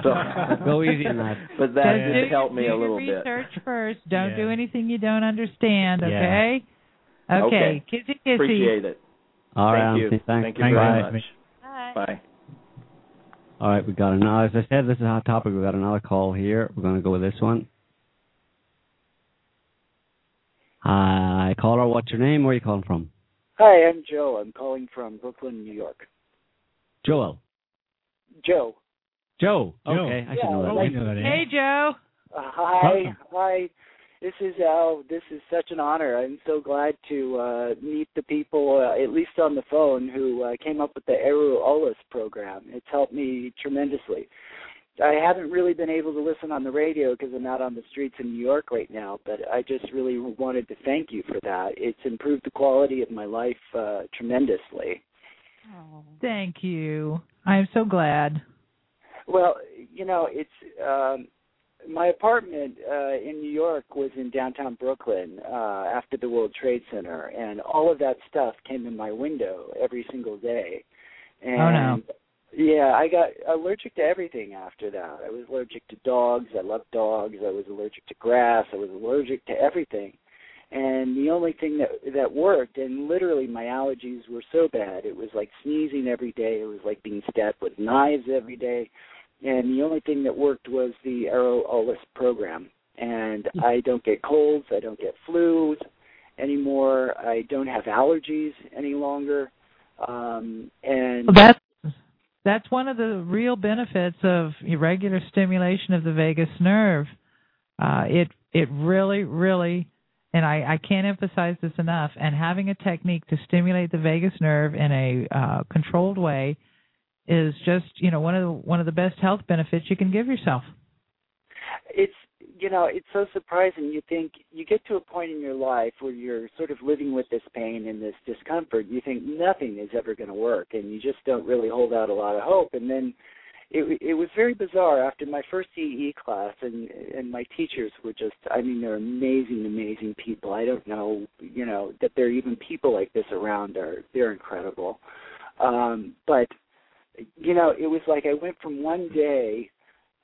So *laughs* Go easy on that. But that Just did do- help me do a little your bit. research first. Don't Yeah. do anything you don't understand. Yeah. Okay. Okay. Okay. Kissy kissy. Appreciate it. All right, Thank you. Thanks. Thank you Thanks, very Anthony. much. Bye. All right, we got another. As I said, this is a hot topic. We got another call here. We're going to go with this one. Hi, caller. What's your name? Where are you calling from? Hi, I'm Joe. I'm calling from Brooklyn, New York. Joel. Joe. Joe. Joe. Okay, I should know that. Oh, like- we know that name. Hey Joe. Uh, hi. Welcome. Hi. This is Al. This is such an honor. I'm so glad to uh, meet the people, uh, at least on the phone, who uh, came up with the Éiriú Eolas program. It's helped me tremendously. I haven't really been able to listen on the radio because I'm out on the streets in New York right now, but I just really wanted to thank you for that. It's improved the quality of my life uh, tremendously. Thank you. I'm so glad. Well, you know, it's um my apartment uh in New York was in downtown Brooklyn uh after the World Trade Center and all of that stuff came in my window every single day. And Oh, no. Yeah, I got allergic to everything after that. I was allergic to dogs. I love dogs. I was allergic to grass. I was allergic to everything. And the only thing that that worked, and literally my allergies were so bad, it was like sneezing every day. It was like being stabbed with knives every day. And the only thing that worked was the Éiriú Eolas program. And I don't get colds. I don't get flus anymore. I don't have allergies any longer. Um, and Well, that's that's one of the real benefits of irregular stimulation of the vagus nerve. Uh, it it really really, and I, I can't emphasize this enough. And having a technique to stimulate the vagus nerve in a uh, controlled way is just you know one of the one of the best health benefits you can give yourself. it's you know it's so surprising. You think you get to a point in your life where you're sort of living with this pain and this discomfort. You think nothing is ever going to work and you just don't really hold out a lot of hope. And then it it was very bizarre. After my first CE class and and my teachers were just I mean they're amazing amazing people. I don't know you know that there are even people like this around are they're incredible. Um but you know it was like I went from one day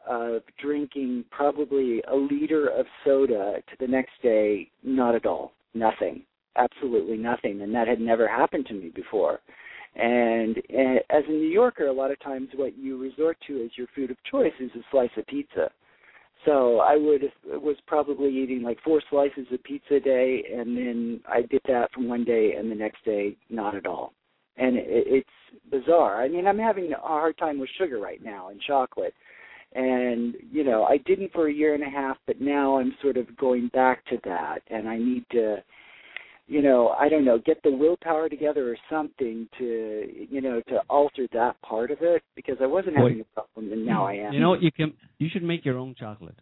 of drinking probably a liter of soda to the next day, not at all, nothing, absolutely nothing, and that had never happened to me before. And uh, as a New Yorker, a lot of times what you resort to as your food of choice is a slice of pizza. So I would was probably eating like four slices of pizza a day, and then I did that from one day, and the next day not at all. And it, it's bizarre. I mean, I'm having a hard time with sugar right now and chocolate and you know i didn't for a year and a half but now i'm sort of going back to that and i need to you know i don't know get the willpower together or something to you know to alter that part of it because i wasn't Boy. having a problem and now i am You know? You can. You should make your own chocolate.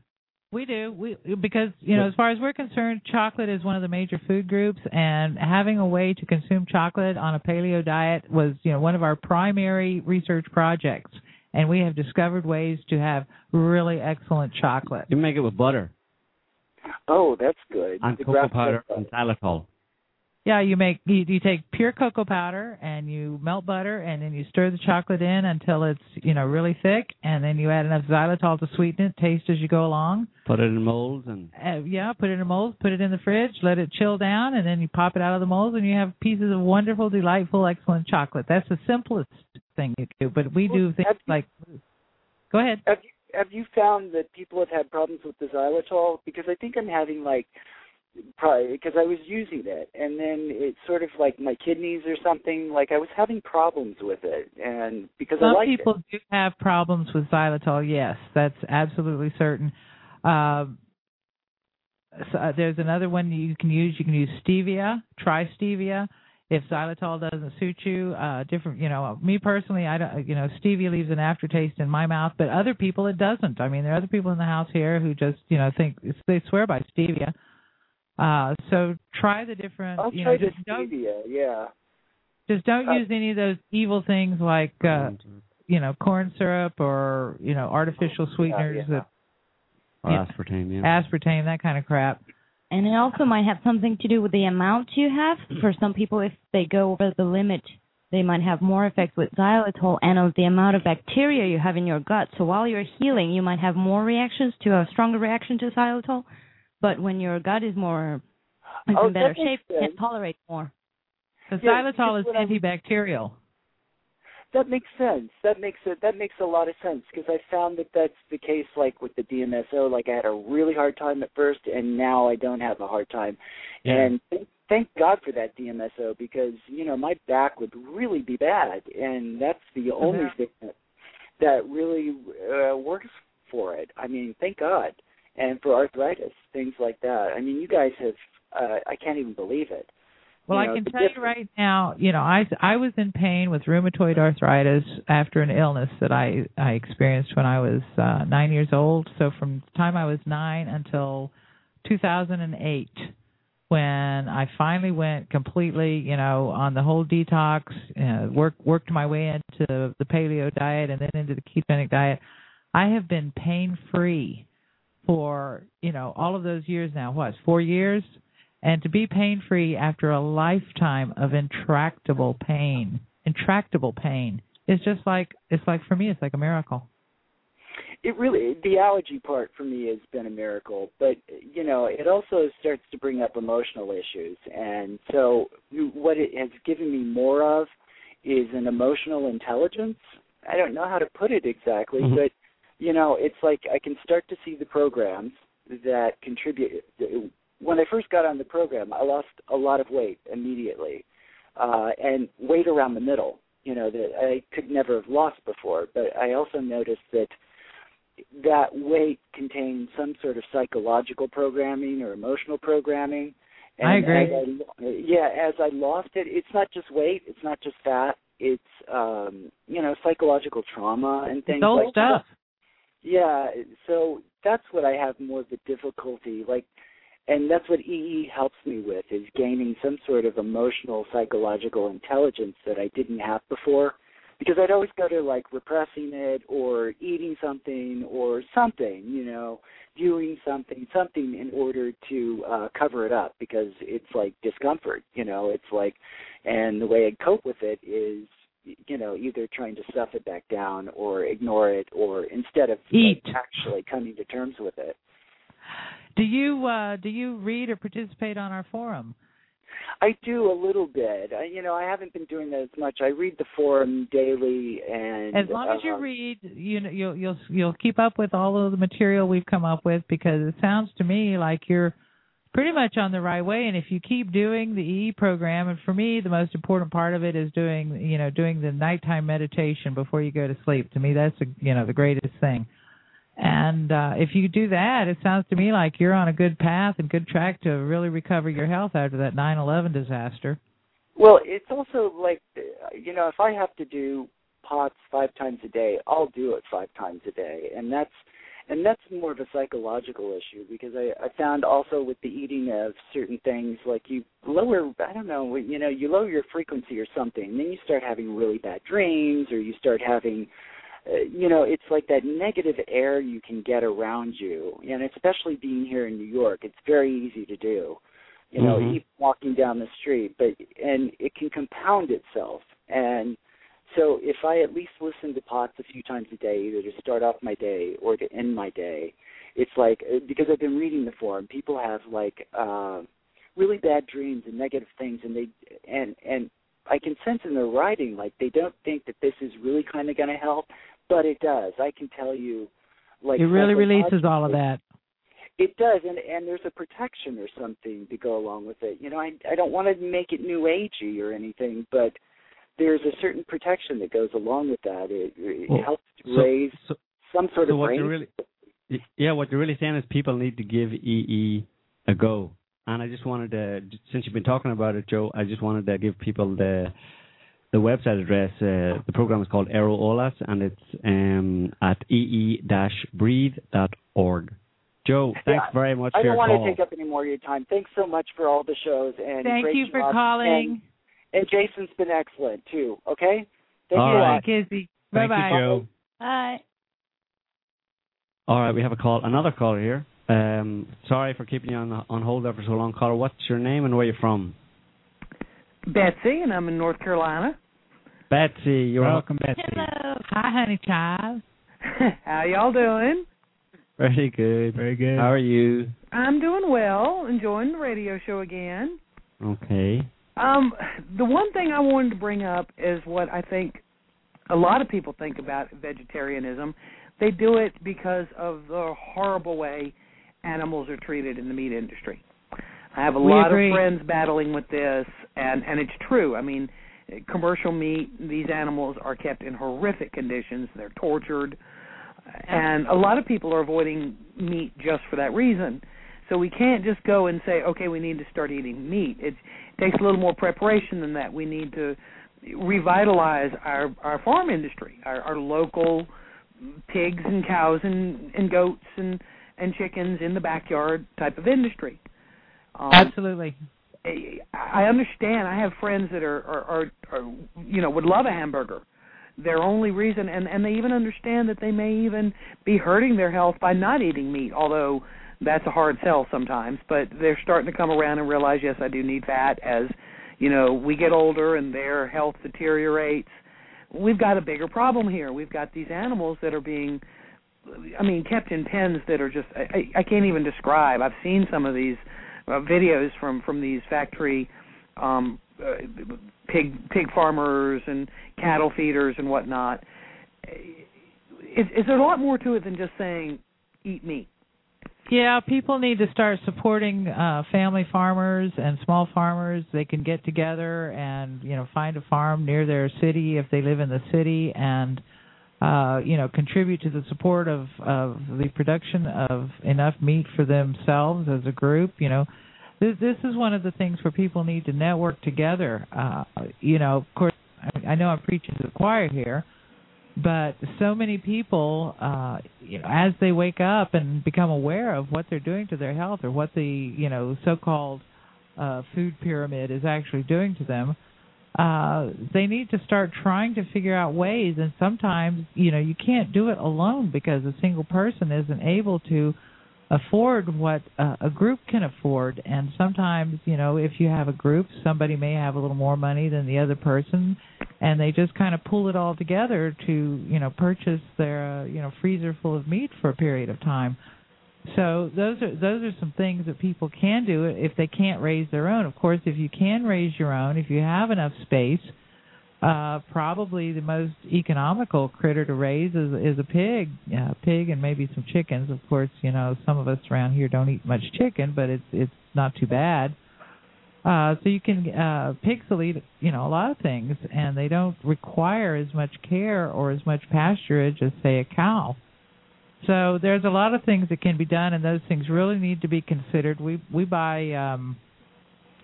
We do. We because you know, as far as we're concerned, chocolate is one of the major food groups, and having a way to consume chocolate on a paleo diet was you know one of our primary research projects, and we have discovered ways to have really excellent chocolate. You make it with butter oh that's good and The cocoa grass-fed powder stuff. and xylitol. Yeah, you make you, you take pure cocoa powder and you melt butter, and then you stir the chocolate in until it's you know really thick, and then you add enough xylitol to sweeten it. Taste as you go along. Put it in molds and uh, yeah, put it in a mold, put it in the fridge, let it chill down, and then you pop it out of the molds, and you have pieces of wonderful, delightful, excellent chocolate. That's the simplest thing you do, but we do things you- like. Go ahead. have you have you found that people have had problems with the xylitol because i think i'm having like probably because I was using it, and then it's sort of like my kidneys or something. Like I was having problems with it, and because I Some people do have problems with xylitol. Yes, that's absolutely certain. Um, so, uh, there's another one you can use. You can use stevia. Try stevia. If xylitol doesn't suit you, uh, different. You know, me personally, I don't. You know, stevia leaves an aftertaste in my mouth, but other people it doesn't. I mean, there are other people in the house here who just, you know, think they swear by stevia. Uh, so try the different. I'll you try know, the just don't stevia. Yeah. just don't Uh, use any of those evil things like uh, Mm-hmm. you know corn syrup or you know artificial sweeteners yeah. that Or Yeah. aspartame, yeah. aspartame that kind of crap. And it also might have something to do with the amount you have. For some people, if they go over the limit, they might have more effects with xylitol and of the amount of bacteria you have in your gut. So while you're healing, you might have more reactions to a stronger reaction to xylitol. But when your gut is more is Oh, in better that makes shape, you can tolerate more. Because Yeah, xylitol is what I'm- antibacterial. That makes sense. That makes it. That makes a lot of sense because I found that that's the case. Like with the DMSO, like I had a really hard time at first, and now I don't have a hard time. Yeah. And th- thank God for that DMSO because you know my back would really be bad, and that's the only Yeah. thing that, that really uh, works for it. I mean, thank God. And for arthritis, things like that. I mean, you guys have. Uh, I can't even believe it. Well, You know, I can tell you right now, you know, I I was in pain with rheumatoid arthritis after an illness that I I experienced when I was uh 9 years old. So from the time I was 9 until 2008 when I finally went completely, you know, on the whole detox, uh, worked worked my way into the paleo diet and then into the ketogenic diet. I have been pain free for, you know, all of those years now. What? 4 years? and to be pain free after a lifetime of intractable pain intractable pain is just like it's like for me it's like a miracle it really the allergy part for me has been a miracle but you know it also starts to bring up emotional issues and so what it has given me more of is an emotional intelligence i don't know how to put it exactly Mhm. but you know it's like i can start to see the programs that contribute when i first got on the program i lost a lot of weight immediately uh and weight around the middle you know that i could never have lost before but i also noticed that that weight contained some sort of psychological programming or emotional programming. And I agree. As I, yeah, as I lost it, it's not just weight, it's not just fat, it's um, you know psychological trauma and things it's old like stuff that. Yeah, so that's what I have more of the difficulty, like, and that's what EE helps me with is gaining some sort of emotional psychological intelligence that I didn't have before because I'd always go to like repressing it or eating something or something, you know, doing something, something in order to uh cover it up because it's like discomfort, you know, it's like and the way I cope with it is you know, either trying to stuff it back down or ignore it or instead of like, actually coming to terms with it. do you uh do you read or participate on our forum I do a little bit. I, you know, I haven't been doing that as much. I read the forum daily, and as long as you um, read you know you'll you'll you'll keep up with all of the material we've come up with because it sounds to me like you're pretty much on the right way. And if you keep doing the EE program and for me the most important part of it is doing you know doing the nighttime meditation before you go to sleep. To me that's a, you know the greatest thing. And uh if you do that it sounds to me like you're on a good path and good track to really recover your health after that 9/11 disaster. Well, it's also like you know, if I have to do pots five times a day, I'll do it five times a day, and that's and that's more of a psychological issue because I, I found also with the eating of certain things like you lower I don't know you know you lower your frequency or something, and then you start having really bad dreams or you start having uh, you know it's like that negative air you can get around you, and especially being here in New York, it's very easy to do you know, Mhm. even walking down the street, but and it can compound itself. And so if I at least listen to pots a few times a day, either to start off my day or to end my day, it's like uh, because I've been reading the forum, people have like uh, really bad dreams and negative things, and they and and I can sense in their writing like they don't think that this is really kind of going to help, but it does. I can tell you, like it really releases all of that it does, and and there's a protection or something to go along with it. You know, I I don't want to make it new agey or anything, but there's a certain protection that goes along with that. It, it Well, helps so- raise so- some sort so of what brain. really yeah what you're really saying is people need to give EE a go and I just wanted to since you've been talking about it Joe I just wanted to give people the the website address uh, the program is called Éiriú Eolas and it's um, at ee-breathe.org Joe, thanks Yeah, very much for I don't want call. to take up any more of your time. Thanks so much for all the shows and Thank great you for job. calling. And, and Jason's been excellent too. Okay. Thank All you right. Kizzy. Bye Thank bye. you, Joe. Bye. All right, we have a call, another caller here. Um, sorry for keeping you on on hold there for so long, caller. What's your name and where you from? Betsy, and I'm in North Carolina. Betsy, you're Welcome, Betsy. Hello. Hi, honey child. *laughs* How y'all doing? Very good. Very good. How are you? I'm doing well, enjoying the radio show again. Okay. Um, the one thing I wanted to bring up is what I think a lot of people think about vegetarianism. They do it because of the horrible way animals are treated in the meat industry. I have a We lot agree. of friends battling with this, and and it's true. I mean, commercial meat, these animals are kept in horrific conditions. They're tortured, and a lot of people are avoiding meat just for that reason. So we can't just go and say, okay, we need to start eating meat. It's, it takes a little more preparation than that. We need to revitalize our our farm industry, our, our local pigs and cows and, and goats and and chickens in the backyard type of industry. Um, Absolutely. I understand. I have friends that are, are, are, are, you know, would love a hamburger. Their only reason, and and they even understand that they may even be hurting their health by not eating meat. Although that's a hard sell sometimes, but they're starting to come around and realize, yes, I do need fat. As you know, we get older and their health deteriorates. We've got a bigger problem here. We've got these animals that are being, I mean, kept in pens that are just I, I can't even describe. I've seen some of these uh, videos from from these factory um uh, pig pig farmers and cattle feeders and whatnot is, is there a lot more to it than just saying eat meat Yeah, people need to start supporting uh family farmers and small farmers. They can get together and, you know, find a farm near their city if they live in the city and uh, you know, contribute to the support of of the production of enough meat for themselves as a group, you know. This this is one of the things where people need to network together. Uh you know, of course I, I know I'm preaching to the choir here, but so many people uh you know as they wake up and become aware of what they're doing to their health or what the you know so-called uh food pyramid is actually doing to them uh they need to start trying to figure out ways. And sometimes you know you can't do it alone because a single person isn't able to afford what uh, a group can afford. And sometimes you know if you have a group somebody may have a little more money than the other person and they just kind of pull it all together to you know purchase their uh, you know freezer full of meat for a period of time. So those are those are some things that people can do if they can't raise their own. Of course if you can raise your own if you have enough space uh probably the most economical critter to raise is is a pig uh, pig and maybe some chickens. Of course you know some of us around here don't eat much chicken but it's it's not too bad. Uh so you can uh pigs will eat you know a lot of things and they don't require as much care or as much pasturage as say a cow. So there's a lot of things that can be done and those things really need to be considered. We we buy um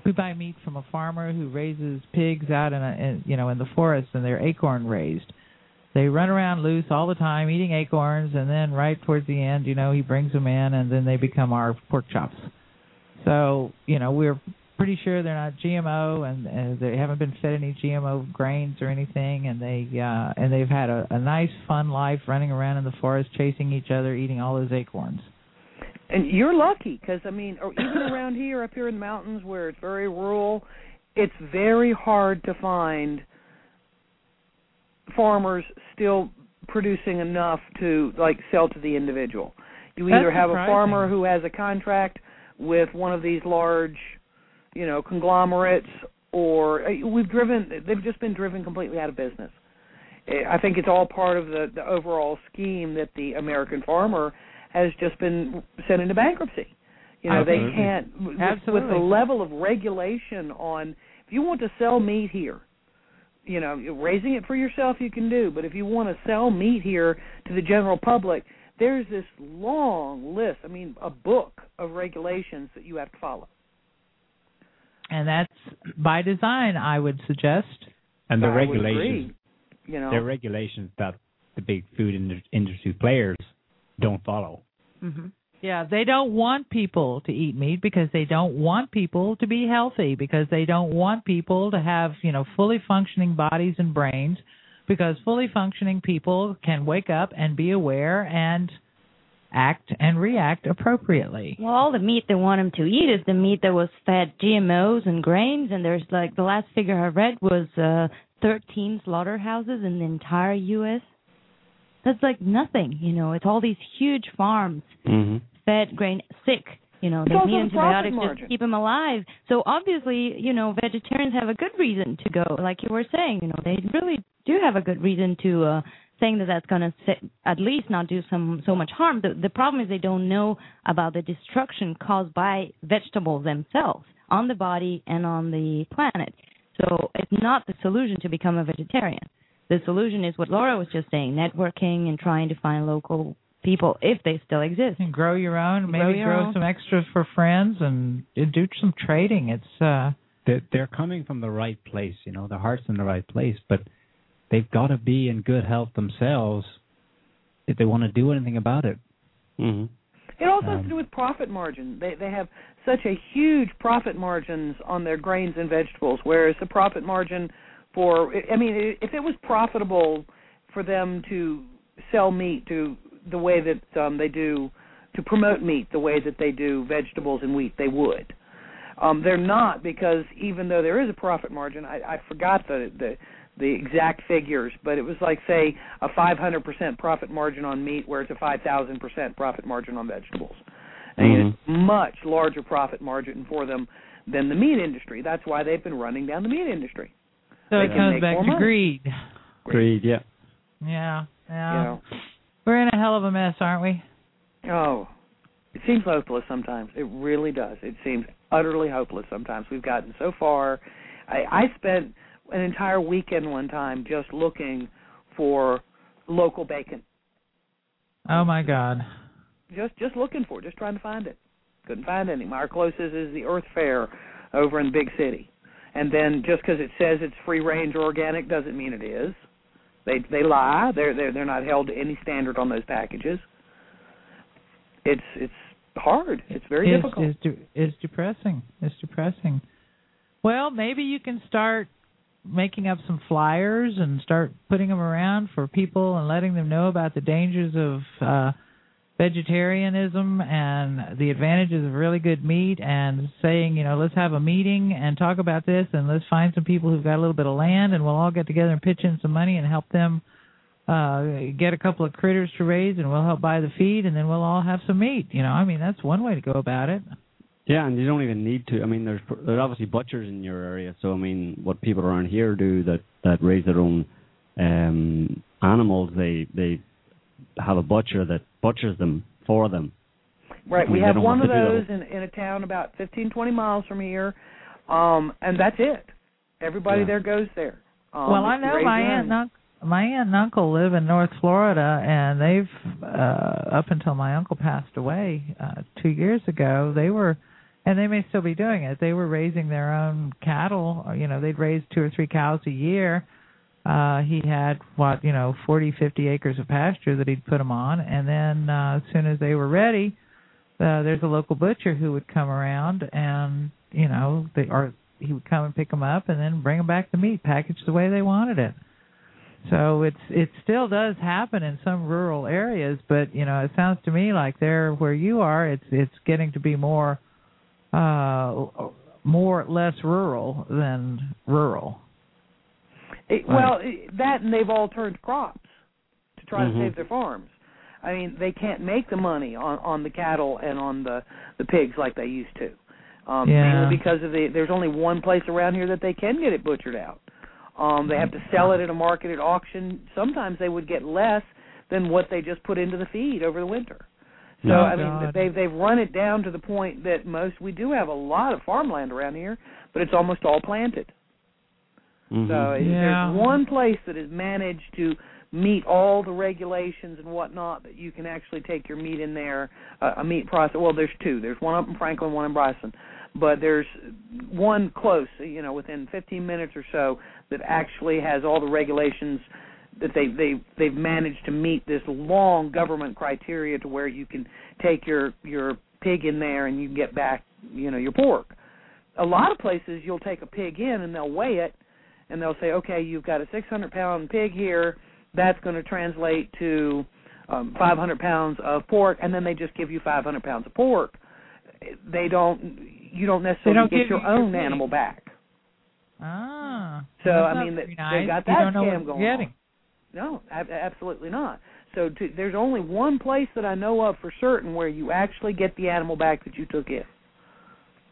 we buy meat from a farmer who raises pigs out in, a, in you know in the forest and they're acorn raised. They run around loose all the time eating acorns and then right towards the end you know he brings them in and then they become our pork chops. So you know we're pretty sure they're not gmo and, and they haven't been fed any gmo grains or anything and they uh and they've had a, a nice fun life running around in the forest chasing each other eating all those acorns and you're lucky because i mean or even around here up here in the mountains where it's very rural it's very hard to find farmers still producing enough to like sell to the individual. You That's either have a farmer who has a contract with one of these large you know conglomerates or uh, we've driven they've just been driven completely out of business. I think it's all part of the the overall scheme that the american farmer has just been sent into bankruptcy. You know Absolutely. they can't with, with the level of regulation on if you want to sell meat here you know raising it for yourself you can do. But if you want to sell meat here to the general public there's this long list i mean a book of regulations that you have to follow. And that's by design i would suggest. And the I regulations, agree, you know. The regulations that the big food industry players don't follow. hmm Yeah, they don't want people to eat meat because they don't want people to be healthy because they don't want people to have, you know, fully functioning bodies and brains because fully functioning people can wake up and be aware and act and react appropriately. Well, all the meat they want them to eat is the meat that was fed GMOs and grains, and there's like the last figure I read was uh 13 slaughterhouses in the entire U.S. That's like nothing, you know. It's all these huge farms hmm fed grain sick. You know, It's they need antibiotics just to keep them alive. So obviously, you know, vegetarians have a good reason to go. Like you were saying, you know, they really do have a good reason to uh saying that that's going to at least not do some so much harm. The the problem is they don't know about the destruction caused by vegetables themselves on the body and on the planet. So it's not the solution to become a vegetarian. The solution is what Laura was just saying: networking and trying to find local people if they still exist. And grow your own, maybe your grow own. some extras for friends and do some trading. It's uh They're, they're coming from the right place, you know, their heart's in the right place, but they've got to be in good health themselves if they want to do anything about it. hmm It also has Um, to do with profit margin. They they have such a huge profit margins on their grains and vegetables, whereas the profit margin for I mean, if it was profitable for them to sell meat to the way that um they do to promote meat the way that they do vegetables and wheat, they would. Um they're not because even though there is a profit margin, I, I forgot the the the exact figures, but it was like say a 500% profit margin on meat, where it's a 5,000% profit margin on vegetables. And Mhm. it's much larger profit margin for them than the meat industry. That's why they've been running down the meat industry. So it comes back to money. greed. Greed, yeah. Yeah, yeah. You know. We're in a hell of a mess, aren't we? Oh, it seems hopeless sometimes. It really does. It seems utterly hopeless sometimes. We've gotten so far. I, I spent an entire weekend one time just looking for local bacon. Oh my God. Just just looking for it, just trying to find it. Couldn't find any. Our closest is the Earth Fare over in Big City. And then just because it says it's free range or organic doesn't mean it is. They they lie. They're they're they're not held to any standard on those packages. It's it's hard. It's very it's, difficult. It's, de- it's depressing. It's depressing. Well, maybe you can start making up some flyers and start putting them around for people and letting them know about the dangers of uh vegetarianism and the advantages of really good meat and saying, you know, let's have a meeting and talk about this and let's find some people who've got a little bit of land and we'll all get together and pitch in some money and help them uh get a couple of critters to raise and we'll help buy the feed and then we'll all have some meat. You know, I mean that's one way to go about it. Yeah, and you don't even need to. I mean, there's there's obviously butchers in your area. So I mean, what people around here do that that raise their own um animals, they they have a butcher that butchers them for them. Right. I We mean, they have don't one of those in in a town about fifteen twenty miles from here, um, and that's it. Everybody Yeah. there goes there. Um, well, I know my aunt and uncle, my aunt and uncle live in North Florida, and they've uh, up until my uncle passed away uh, two years ago. They were, and they may still be doing it. They were raising their own cattle. Or, you know, they'd raise two or three cows a year. Uh, he had what you know, forty, fifty acres of pasture that he'd put them on, and then uh, as soon as they were ready, uh, there's a local butcher who would come around and you know they or he would come and pick them up and then bring them back the meat packaged the way they wanted it. So it's it still does happen in some rural areas, but you know it sounds to me like there where you are, it's it's getting to be more uh more less rural than rural. It, well, it, that and they've all turned crops to try Mhm. to save their farms. I mean, they can't make the money on on the cattle and on the the pigs like they used to. Um Yeah. mainly because of the there's only one place around here that they can get it butchered out. Um they have to sell it at a market at auction. Sometimes they would get less than what they just put into the feed over the winter. So Oh, I mean God. they've they've run it down to the point that most we do have a lot of farmland around here, but it's almost all planted. Mhm. So it- Yeah. there's one place that has managed to meet all the regulations and whatnot that you can actually take your meat in there, uh, a meat process. Well, there's two. There's one up in Franklin, one in Bryson, but there's one close, you know, within 15 minutes or so that actually has all the regulations that they they they've managed to meet this long government criteria to where you can take your your pig in there and you can get back you know your pork. A lot of places you'll take a pig in and they'll weigh it and they'll say, okay, you've got a 600 pound pig here. That's going to translate to um, 500 pounds of pork, and then they just give you 500 pounds of pork. They don't. You don't necessarily don't get your you your own pig. animal back. Ah. So I mean, they, nice. they got You that don't know scam what going you're on. No, ab- absolutely not. So to, there's only one place that I know of for certain where you actually get the animal back that you took in.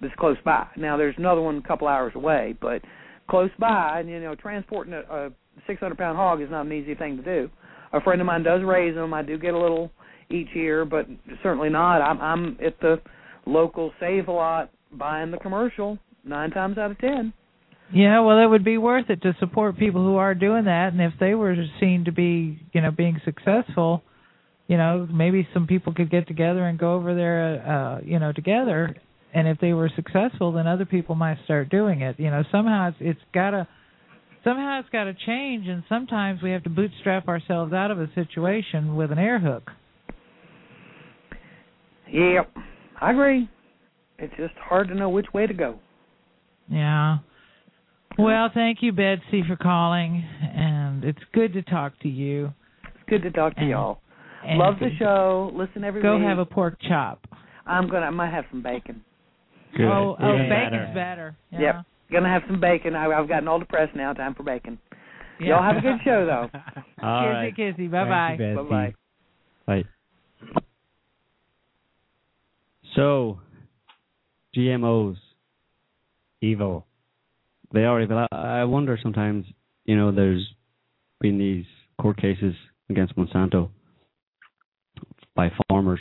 That's close by. Now there's another one a couple hours away, but close by, and you know, transporting a, a 600 pound hog is not an easy thing to do. A friend of mine does raise them. I do get a little each year, but certainly not. I'm I'm at the local Save a Lot buying the commercial nine times out of ten. Yeah, well, it would be worth it to support people who are doing that, and if they were seen to be, you know, being successful, you know, maybe some people could get together and go over there, uh, you know, together. And if they were successful, then other people might start doing it. You know, somehow it's it's gotta somehow it's got to change, and sometimes we have to bootstrap ourselves out of a situation with an air hook. Yep, I agree. It's just hard to know which way to go. Yeah. Well, thank you, Betsy, for calling, and it's good to talk to you. It's good to talk to And- y'all. and Love the show. Listen every Go week. have a pork chop. I'm gonna. I might have some bacon. Good. Oh, oh, Even bacon's better. Yeah. Yep. Gonna have some bacon. I, I've gotten all depressed now. Time for bacon. Yeah. Y'all have a good show though. *laughs* All kissy, right. kissy. Bye bye. Bye bye. Bye. So, GMOs, Evil. they are evil. I, I wonder sometimes, you know, there's been these court cases against Monsanto by farmers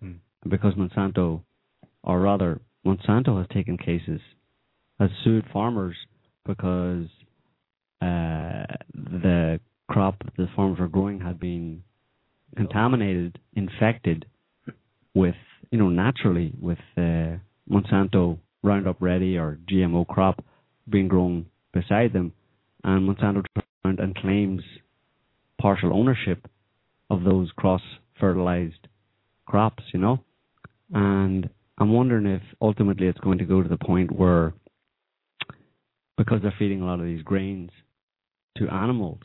Hmm. because Monsanto, or rather, Monsanto has taken cases, has sued farmers because uh, the crop the farmers were growing had been contaminated, infected with, you know, naturally with uh, Monsanto Roundup Ready or GMO crop being grown beside them, and Monsanto around and claims partial ownership of those cross-fertilized crops, you know. And I'm wondering if ultimately it's going to go to the point where, because they're feeding a lot of these grains to animals,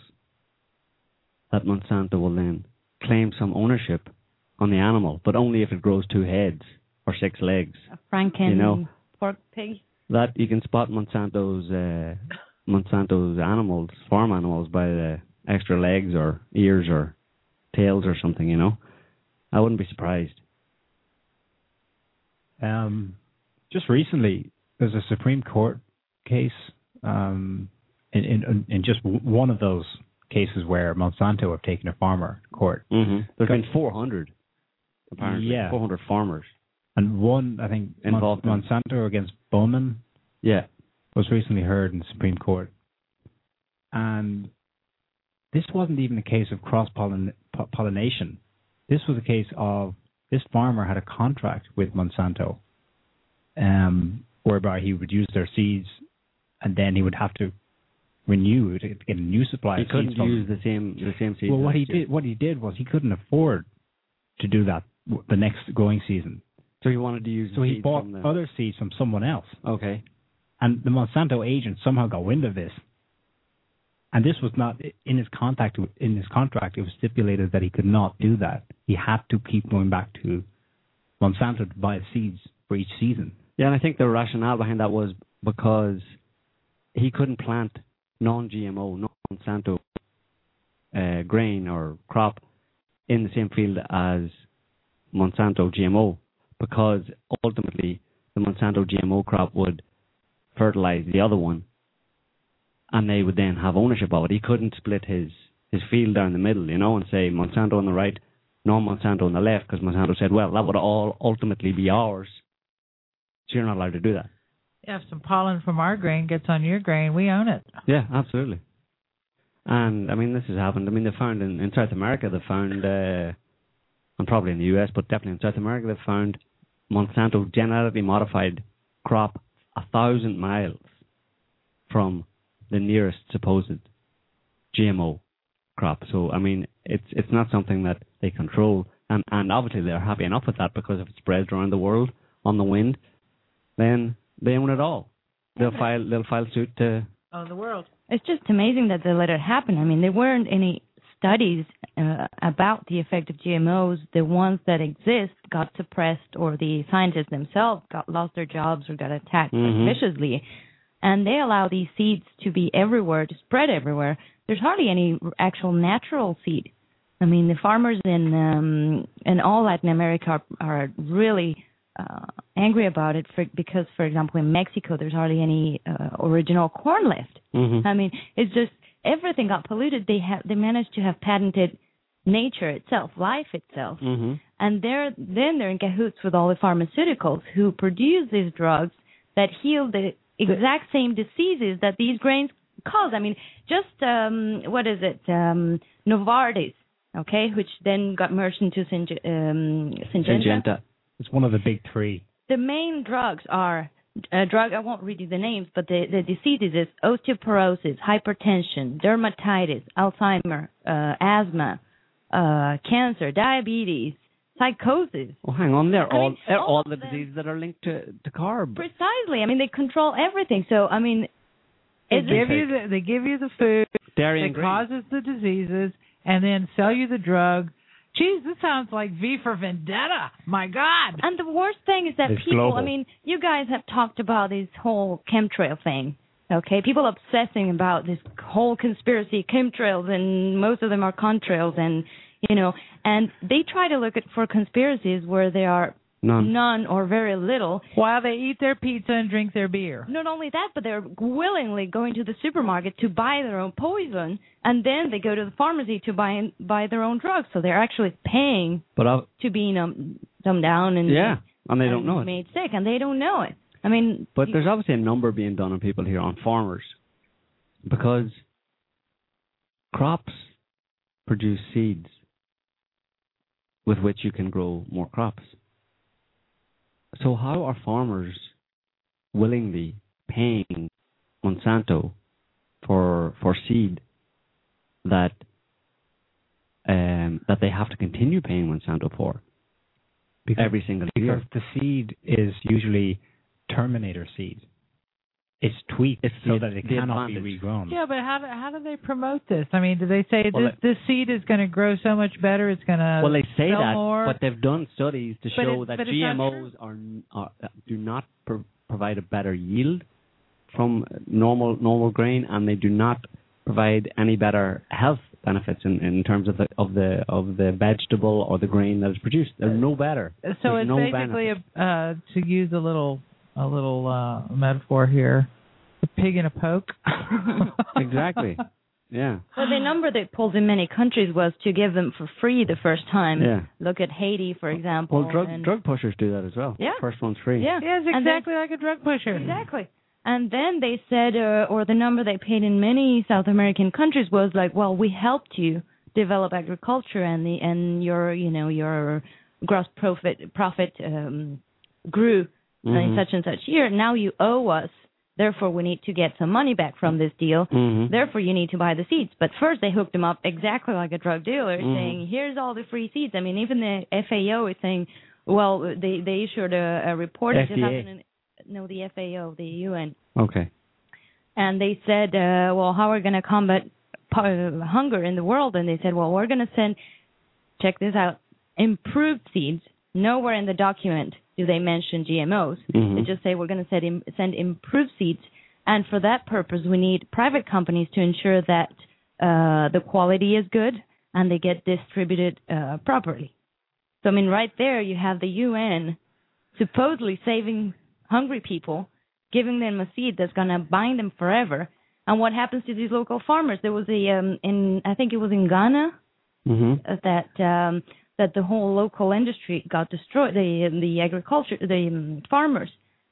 that Monsanto will then claim some ownership on the animal, but only if it grows two heads or six legs. A Franken You know. pork pig. That you can spot Monsanto's uh, Monsanto's animals, farm animals, by the extra legs or ears or tails or something. You know, I wouldn't be surprised. Um, just recently, there's a Supreme Court case um, in, in in just one of those cases where Monsanto have taken a farmer to court, Mm-hmm. There's been 400 apparently. Yeah. 400 farmers. and one I think Mon- Involved in- Monsanto against Bowman Yeah. was recently heard in the Supreme Court, and this wasn't even a case of cross pollination. This was a case of this farmer had a contract with Monsanto, um, whereby he would use their seeds, and then he would have to renew to get a new supply. He couldn't from- use the same the same seeds. Well, what he year. did, what he did was he couldn't afford to do that the next growing season, So he wanted to use. so the he bought the, other seeds from someone else. Okay. and the Monsanto agent somehow got wind of this. And this was not in his contact in his contract. It was stipulated that he could not do that. He had to keep going back to Monsanto to buy seeds for each season. Yeah, and I think the rationale behind that was because he couldn't plant non-GMO, non-Monsanto uh, grain or crop in the same field as Monsanto GMO because ultimately the Monsanto GMO crop would fertilize the other one and they would then have ownership of it. He couldn't split his, his field down the middle, you know, and say Monsanto on the right, non-Monsanto on the left because Monsanto said, well, that would all ultimately be ours. So you're not allowed to do that. Yeah, if some pollen from our grain gets on your grain, we own it. Yeah, absolutely. And I mean, this has happened. I mean, they found in, in South America, they found, uh, and probably in the US, but definitely in South America, they found Monsanto genetically modified crop a thousand miles from the nearest supposed GMO. crop. So I mean, it's it's not something that they control, and and obviously they're happy enough with that because if it spreads around the world on the wind, then they own it all. They'll file they'll file suit to. Oh, the world. It's just amazing that they let it happen. I mean, there weren't any studies uh, about the effect of GMOs. The ones that exist got suppressed, or the scientists themselves got lost their jobs or got attacked Mhm. viciously. And they allow these seeds to be everywhere, to spread everywhere. There's hardly any actual natural seed. I mean, the farmers in um, in all Latin America are, are really uh, angry about it for, because, for example, in Mexico, there's hardly any uh, original corn left. Mm-hmm. I mean, it's just everything got polluted. They have they managed to have patented nature itself, life itself, Mm-hmm. and they're then they're in cahoots with all the pharmaceuticals who produce these drugs that heal the exact same diseases that these grains cause. I mean, just um what is it? Um Novartis, okay, which then got merged into Synge- um, Syngenta. Syngenta. It's one of the big three. The main drugs are a drug. I won't read you the names, but the the diseases is osteoporosis, hypertension, dermatitis, Alzheimer, uh, asthma, uh, cancer, diabetes, psychosis. Well, hang on. They're I all mean, they're all all the them- diseases that are linked to to carb. Precisely. I mean, they control everything. So I mean, They give you the they give you the food Dairy that causes the diseases, and then sell you the drug. Geez, this sounds like V for Vendetta. My God. and the worst thing is that It's people. global. I mean, you guys have talked about this whole chemtrail thing. Okay, people obsessing about this whole conspiracy chemtrails, and most of them are contrails, and you know, and they try to look at for conspiracies where there are None. none or very little. While they eat their pizza and drink their beer. Not only that, but they're willingly going to the supermarket to buy their own poison, and then they go to the pharmacy to buy buy their own drugs. So they're actually paying But to be numbed, dumbed down and yeah, and they and don't know it. made sick, and they don't know it. I mean, But you- there's obviously a number being done on people here on farmers because crops produce seeds with which you can grow more crops. So how are farmers willingly paying Monsanto for for seed that um, that they have to continue paying Monsanto for Because, every single because year? the seed is usually Terminator seed. It's tweaked It's so the- that it the cannot be regrown. Yeah, but how do, how do they promote this? I mean, do they say Well, this this seed is going to grow so much better? It's going to Well, they say sell that, more? but they've done studies to But show it- that but not GMOs are, are do not pro- provide a better yield from normal normal grain, and they do not provide any better health benefits in, in terms of the of the of the vegetable or the grain that is produced. They're no better. so There's it's no basically a, uh, to use a little a little uh, metaphor here, a pig in a poke. *laughs* exactly. Yeah. well, the number they pulled in many countries was to give them for free the first time. Yeah. Look at Haiti, for example. Well, drug and- drug pushers do that as well. Yeah. First one's free. Yeah. Yes, And then- exactly like a drug pusher. Exactly. And then they said, uh, or the number they paid in many South American countries was like, well, we helped you develop agriculture and the and your you know your gross profit profit um, grew in Mhm. such and such year. Now you owe us. Therefore, we need to get some money back from this deal. Mhm. Therefore, you need to buy the seeds. But first, they hooked them up exactly like a drug dealer, Mhm. saying, "Here's all the free seeds." I mean, even the FAO is saying, "Well, they they issued a, a report in FDA. 2000 no, the FAO, the UN, Okay. and they said, uh, "Well, how are we going to combat uh, hunger in the world?" And they said, "Well, we're going to send, check this out, improved seeds." Nowhere in the document do they mention GMOs. Mhm. They just say we're going to send, im- send improved seeds, and for that purpose, we need private companies to ensure that uh, the quality is good and they get distributed uh, properly. So, I mean, right there, you have the UN supposedly saving hungry people, giving them a seed that's going to bind them forever. And what happens to these local farmers? There was a um, in I think it was in Ghana Mhm. uh, that um, that the whole local industry got destroyed. The the agriculture, the um, farmers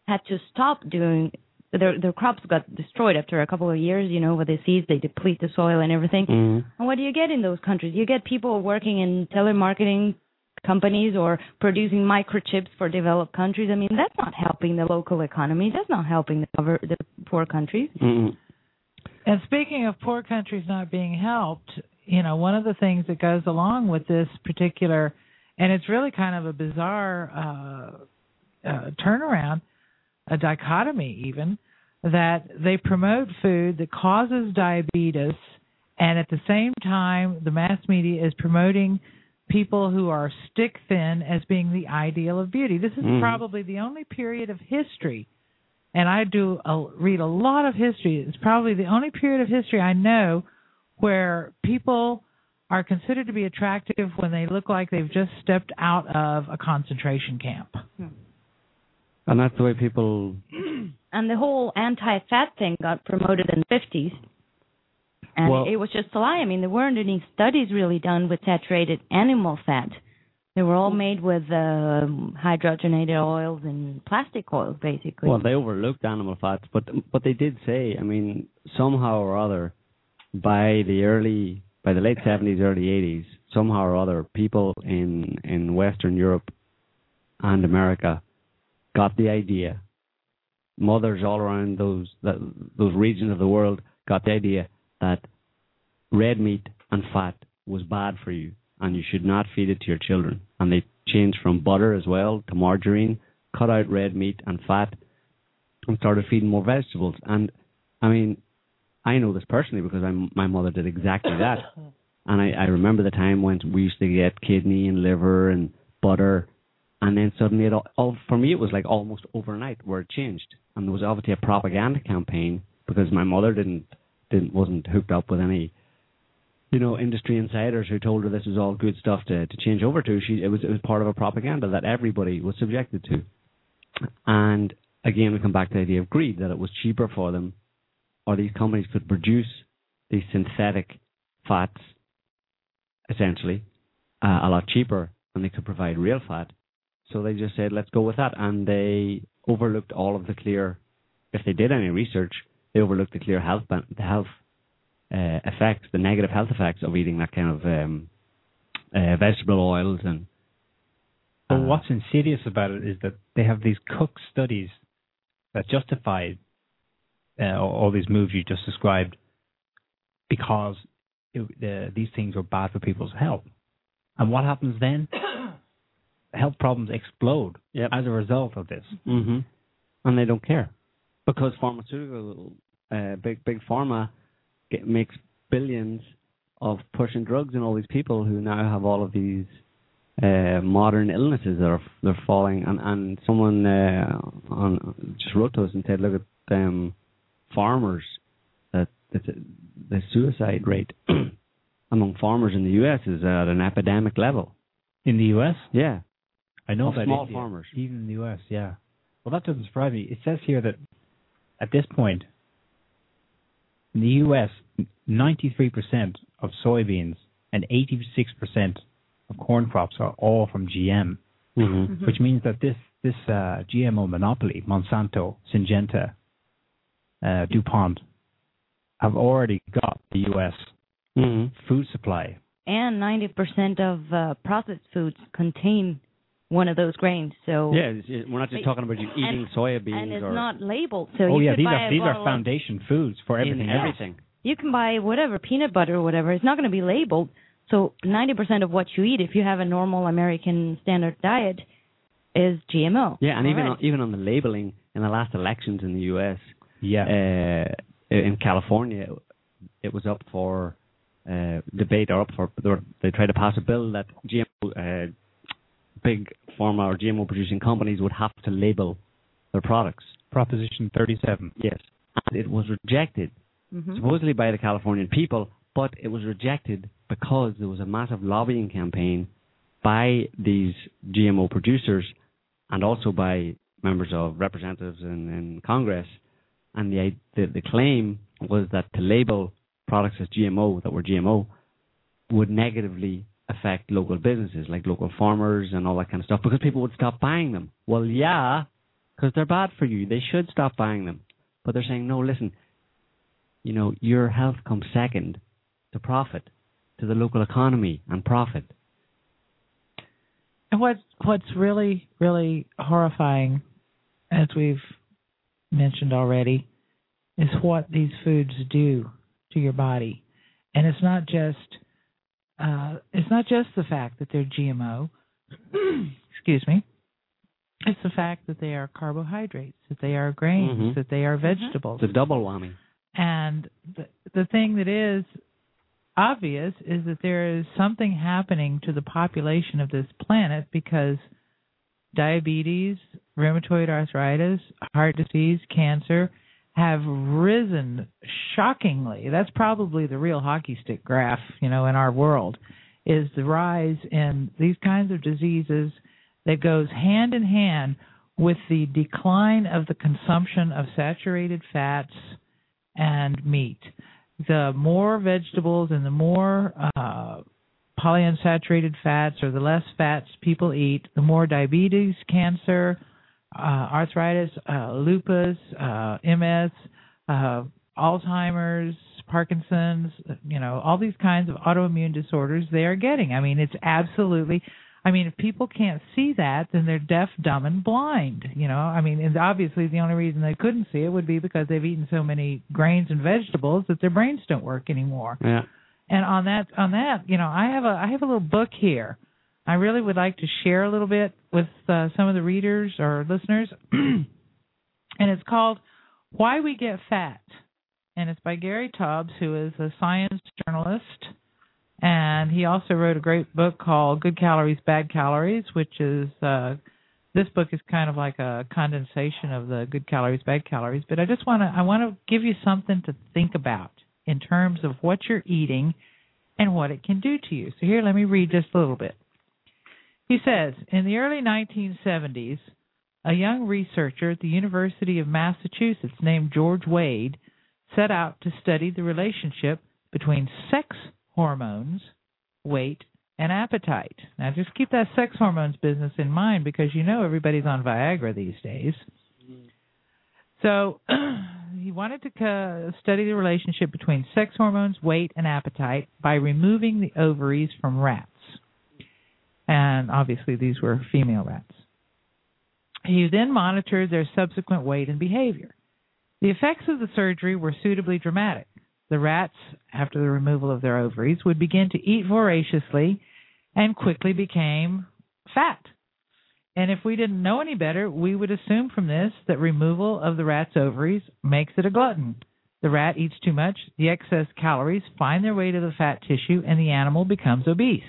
had to stop doing their their crops got destroyed after a couple of years. You know, with the seeds, they deplete the soil and everything. Mhm. And what do you get in those countries? You get people working in telemarketing companies or producing microchips for developed countries. I mean, that's not helping the local economy. That's not helping the, cover, the poor countries. Mhm. And speaking of poor countries not being helped, you know, one of the things that goes along with this particular, and it's really kind of a bizarre uh, uh, turnaround, a dichotomy even, that they promote food that causes diabetes, and at the same time, the mass media is promoting people who are stick thin as being the ideal of beauty. This is Mhm. probably the only period of history, and I do a, read a lot of history. It's probably the only period of history I know where people are considered to be attractive when they look like they've just stepped out of a concentration camp. And that's the way people. *clears throat* And the whole anti-fat thing got promoted in the 50s. And Well- it was just a lie. I mean, there weren't any studies really done with saturated animal fat. They were all made with um, hydrogenated oils and plastic oils, basically. Well, they overlooked animal fats, but but they did say, I mean, somehow or other, by the early, by the late seventies, early eighties, somehow or other, people in in Western Europe and America got the idea. Mothers all around those that, those regions of the world got the idea that red meat and fat was bad for you, and you should not feed it to your children. And they changed from butter as well to margarine, cut out red meat and fat, and started feeding more vegetables. And I mean, I know this personally because I'm, my mother did exactly that. *laughs* And I, I remember the time when we used to get kidney and liver and butter, and then suddenly it all, all for me it was like almost overnight where it changed. And there was obviously a propaganda campaign because my mother didn't didn't wasn't hooked up with any you know industry insiders who told her this was all good stuff to to change over to. She it was it was part of a propaganda that everybody was subjected to. And again, we come back to the idea of greed that it was cheaper for them, or these companies could produce these synthetic fats essentially uh, a lot cheaper than they could provide real fat. So they just said, let's go with that. And they overlooked all of the clear, if they did any research, they overlooked the clear health, the health uh, effects, the negative health effects of eating that kind of um, uh, vegetable oils and. But uh, what's insidious about it is that they have these cook studies that justify uh, all these moves you just described because it, uh, these things are bad for people's health. And what happens then? *coughs* health problems explode Yep. as a result of this. hmm And they don't care because pharmaceutical, uh, big big pharma, get, makes billions of pushing drugs in all these people who now have all of these uh, modern illnesses that are they're falling. And and someone uh, on just wrote to us and said, look at um, farmers that, that the suicide rate *clears throat* among farmers in the U.S. is at an epidemic level. In the U.S., Yeah, I know Of that small India, farmers. even in the U.S., yeah. Well, that doesn't surprise me. It says here that at this point, in the U.S., 93% of soybeans and 86% of corn crops are all from GM, mm-hmm. which means that this this uh, GMO monopoly, Monsanto, Syngenta, uh, DuPont, have already got the U.S. Mm-hmm. food supply. and 90% of uh, processed foods contain one of those grains. So Yeah, it's- it- we're not just talking about you eating soybeans and it's or not labeled. So oh you yeah, could these buy are a these are bottle of- foundation foods for everything else. everything. you can buy whatever peanut butter or whatever. It's not going to be labeled. So 90% of what you eat, if you have a normal American standard diet, is GMO. Yeah, and even on, even on the labeling in the last elections in the U.S. Yeah. uh, in California, it was up for uh, debate or up for they, were, they tried to pass a bill that GMO uh, big pharma or GMO producing companies would have to label their products. Proposition 37. Yes, and it was rejected Mhm. supposedly by the Californian people, but it was rejected because there was a massive lobbying campaign by these GMO producers and also by members of representatives in, in Congress. And the, the the claim was that to label products as GMO that were GMO would negatively affect local businesses like local farmers and all that kind of stuff because people would stop buying them. Well, yeah, because they're bad for you. They should stop buying them. But they're saying, no, listen, you know, your health comes second to profit, to the local economy and profit. And what's what's really really horrifying, as we've mentioned already, is what these foods do to your body, and it's not just uh, it's not just the fact that they're GMO. *clears throat* excuse me. It's the fact that they are carbohydrates, that they are grains, Mhm. that they are vegetables. It's a double whammy. And the, the thing that is obvious is that there is something happening to the population of this planet because diabetes, rheumatoid arthritis, heart disease, cancer have risen shockingly. That's probably the real hockey stick graph, you know, in our world is the rise in these kinds of diseases that goes hand in hand with the decline of the consumption of saturated fats and meat. The more vegetables and the more uh, polyunsaturated fats or the less fats people eat, the more diabetes, cancer, arthritis, uh, lupus, uh, MS, uh, Alzheimer's, Parkinson's, you know, all these kinds of autoimmune disorders they are getting. I mean, it's absolutely I mean, if people can't see that, then they're deaf, dumb, and blind. You know, I mean, and obviously the only reason they couldn't see it would be because they've eaten so many grains and vegetables that their brains don't work anymore. Yeah. And on that, on that, you know, I have a I have a little book here. I really would like to share a little bit with uh, some of the readers or listeners, *clears throat* and it's called "Why We Get Fat," and it's by Gary Taubes, who is a science journalist and he also wrote a great book called Good Calories, Bad Calories, which is uh this book is kind of like a condensation of the Good Calories, Bad Calories, but I just want to I want to give you something to think about in terms of what you're eating and what it can do to you. So here let me read just a little bit. He says, in the early 1970s, a young researcher at the University of Massachusetts named George Wade set out to study the relationship between sex hormones, weight, and appetite. Now, just keep that sex hormones business in mind because you know everybody's on Viagra these days. So, *clears throat* he wanted to study the relationship between sex hormones, weight, and appetite by removing the ovaries from rats. And obviously, these were female rats. He then monitored their subsequent weight and behavior. The effects of the surgery were suitably dramatic the rats, after the removal of their ovaries, would begin to eat voraciously and quickly became fat. And if we didn't know any better, we would assume from this that removal of the rat's ovaries makes it a glutton. The rat eats too much, the excess calories find their way to the fat tissue, and the animal becomes obese.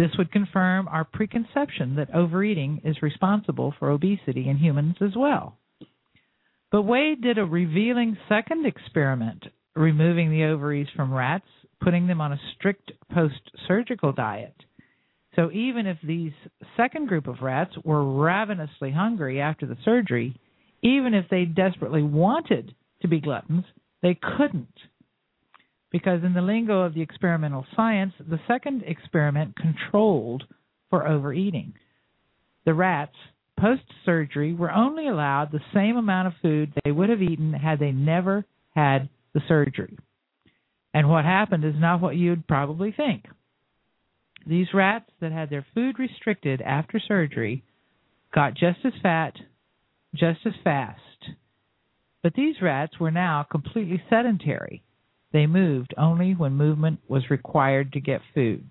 This would confirm our preconception that overeating is responsible for obesity in humans as well. But Wade did a revealing second experiment removing the ovaries from rats, putting them on a strict post surgical diet. So even if these second group of rats were ravenously hungry after the surgery, even if they desperately wanted to be gluttons, they couldn't. Because in the lingo of the experimental science, the second experiment controlled for overeating. The rats, post surgery, were only allowed the same amount of food they would have eaten had they never had the surgery. And what happened is not what you'd probably think. These rats that had their food restricted after surgery got just as fat, just as fast. But these rats were now completely sedentary. They moved only when movement was required to get food.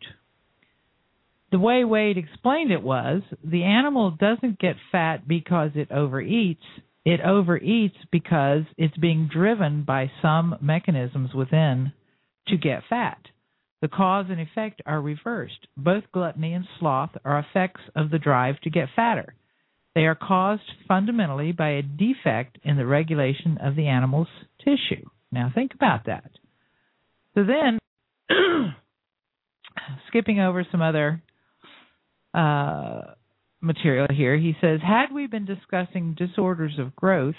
The way Wade explained it was the animal doesn't get fat because it overeats, it overeats because it's being driven by some mechanisms within to get fat. The cause and effect are reversed. Both gluttony and sloth are effects of the drive to get fatter. They are caused fundamentally by a defect in the regulation of the animal's tissue. Now, think about that. So, then, *clears throat* skipping over some other uh, material here, he says Had we been discussing disorders of growth,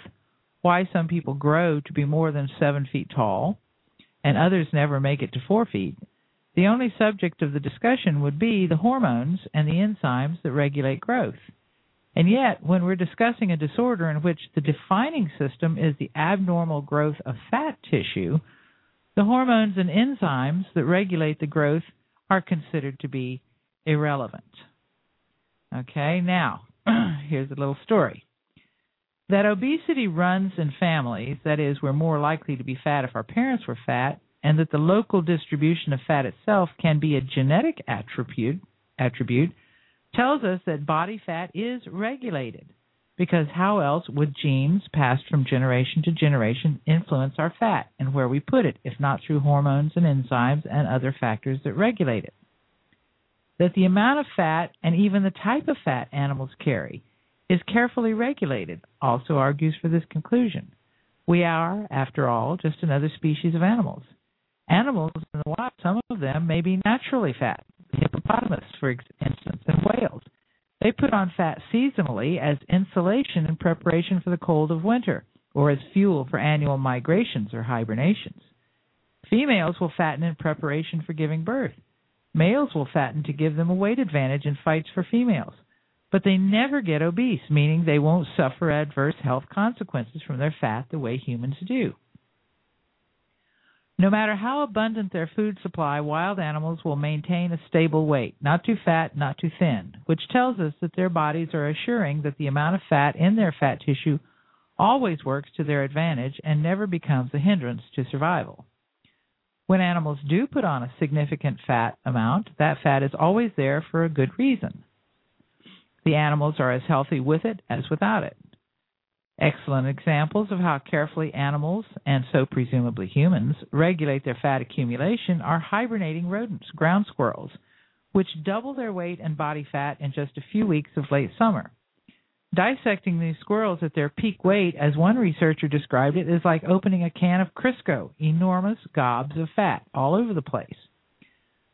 why some people grow to be more than seven feet tall and others never make it to four feet, the only subject of the discussion would be the hormones and the enzymes that regulate growth. And yet, when we're discussing a disorder in which the defining system is the abnormal growth of fat tissue, the hormones and enzymes that regulate the growth are considered to be irrelevant. Okay, now, *clears throat* here's a little story. That obesity runs in families, that is, we're more likely to be fat if our parents were fat, and that the local distribution of fat itself can be a genetic attribute, attribute tells us that body fat is regulated. Because how else would genes passed from generation to generation influence our fat and where we put it, if not through hormones and enzymes and other factors that regulate it? That the amount of fat and even the type of fat animals carry is carefully regulated also argues for this conclusion. We are, after all, just another species of animals. Animals in the wild, some of them may be naturally fat. Hippopotamus, for instance, and whales. They put on fat seasonally as insulation in preparation for the cold of winter, or as fuel for annual migrations or hibernations. Females will fatten in preparation for giving birth. Males will fatten to give them a weight advantage in fights for females. But they never get obese, meaning they won't suffer adverse health consequences from their fat the way humans do. No matter how abundant their food supply, wild animals will maintain a stable weight, not too fat, not too thin, which tells us that their bodies are assuring that the amount of fat in their fat tissue always works to their advantage and never becomes a hindrance to survival. When animals do put on a significant fat amount, that fat is always there for a good reason. The animals are as healthy with it as without it. Excellent examples of how carefully animals, and so presumably humans, regulate their fat accumulation are hibernating rodents, ground squirrels, which double their weight and body fat in just a few weeks of late summer. Dissecting these squirrels at their peak weight, as one researcher described it, is like opening a can of Crisco, enormous gobs of fat all over the place.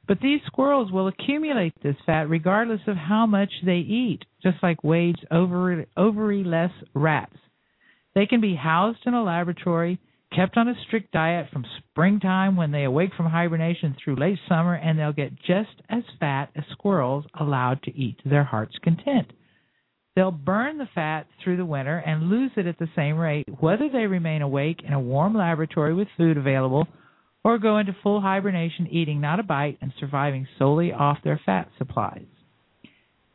But these squirrels will accumulate this fat regardless of how much they eat, just like Wade's ovary less rats. They can be housed in a laboratory, kept on a strict diet from springtime when they awake from hibernation through late summer, and they'll get just as fat as squirrels allowed to eat to their heart's content. They'll burn the fat through the winter and lose it at the same rate, whether they remain awake in a warm laboratory with food available or go into full hibernation eating not a bite and surviving solely off their fat supplies.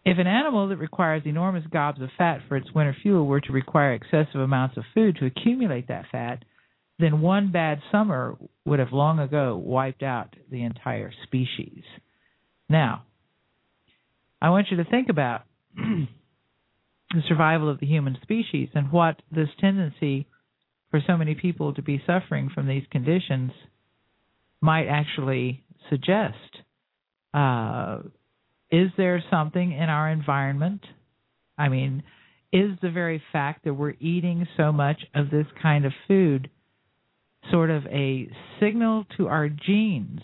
If an animal that requires enormous gobs of fat for its winter fuel were to require excessive amounts of food to accumulate that fat, then one bad summer would have long ago wiped out the entire species. Now, I want you to think about *clears throat* the survival of the human species and what this tendency for so many people to be suffering from these conditions might actually suggest. Uh, is there something in our environment? I mean, is the very fact that we're eating so much of this kind of food sort of a signal to our genes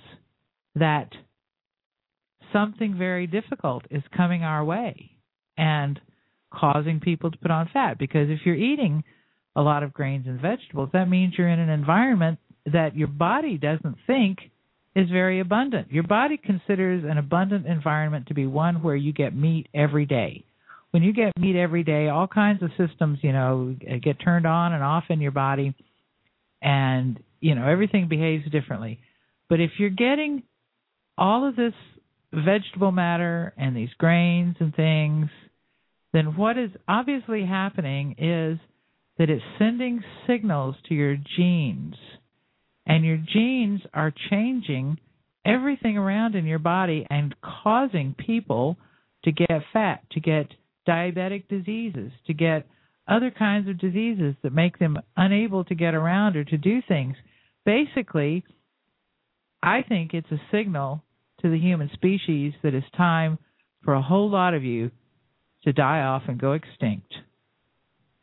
that something very difficult is coming our way and causing people to put on fat? Because if you're eating a lot of grains and vegetables, that means you're in an environment that your body doesn't think is very abundant. Your body considers an abundant environment to be one where you get meat every day. When you get meat every day, all kinds of systems, you know, get turned on and off in your body and, you know, everything behaves differently. But if you're getting all of this vegetable matter and these grains and things, then what is obviously happening is that it's sending signals to your genes and your genes are changing everything around in your body and causing people to get fat, to get diabetic diseases, to get other kinds of diseases that make them unable to get around or to do things. Basically, I think it's a signal to the human species that it's time for a whole lot of you to die off and go extinct.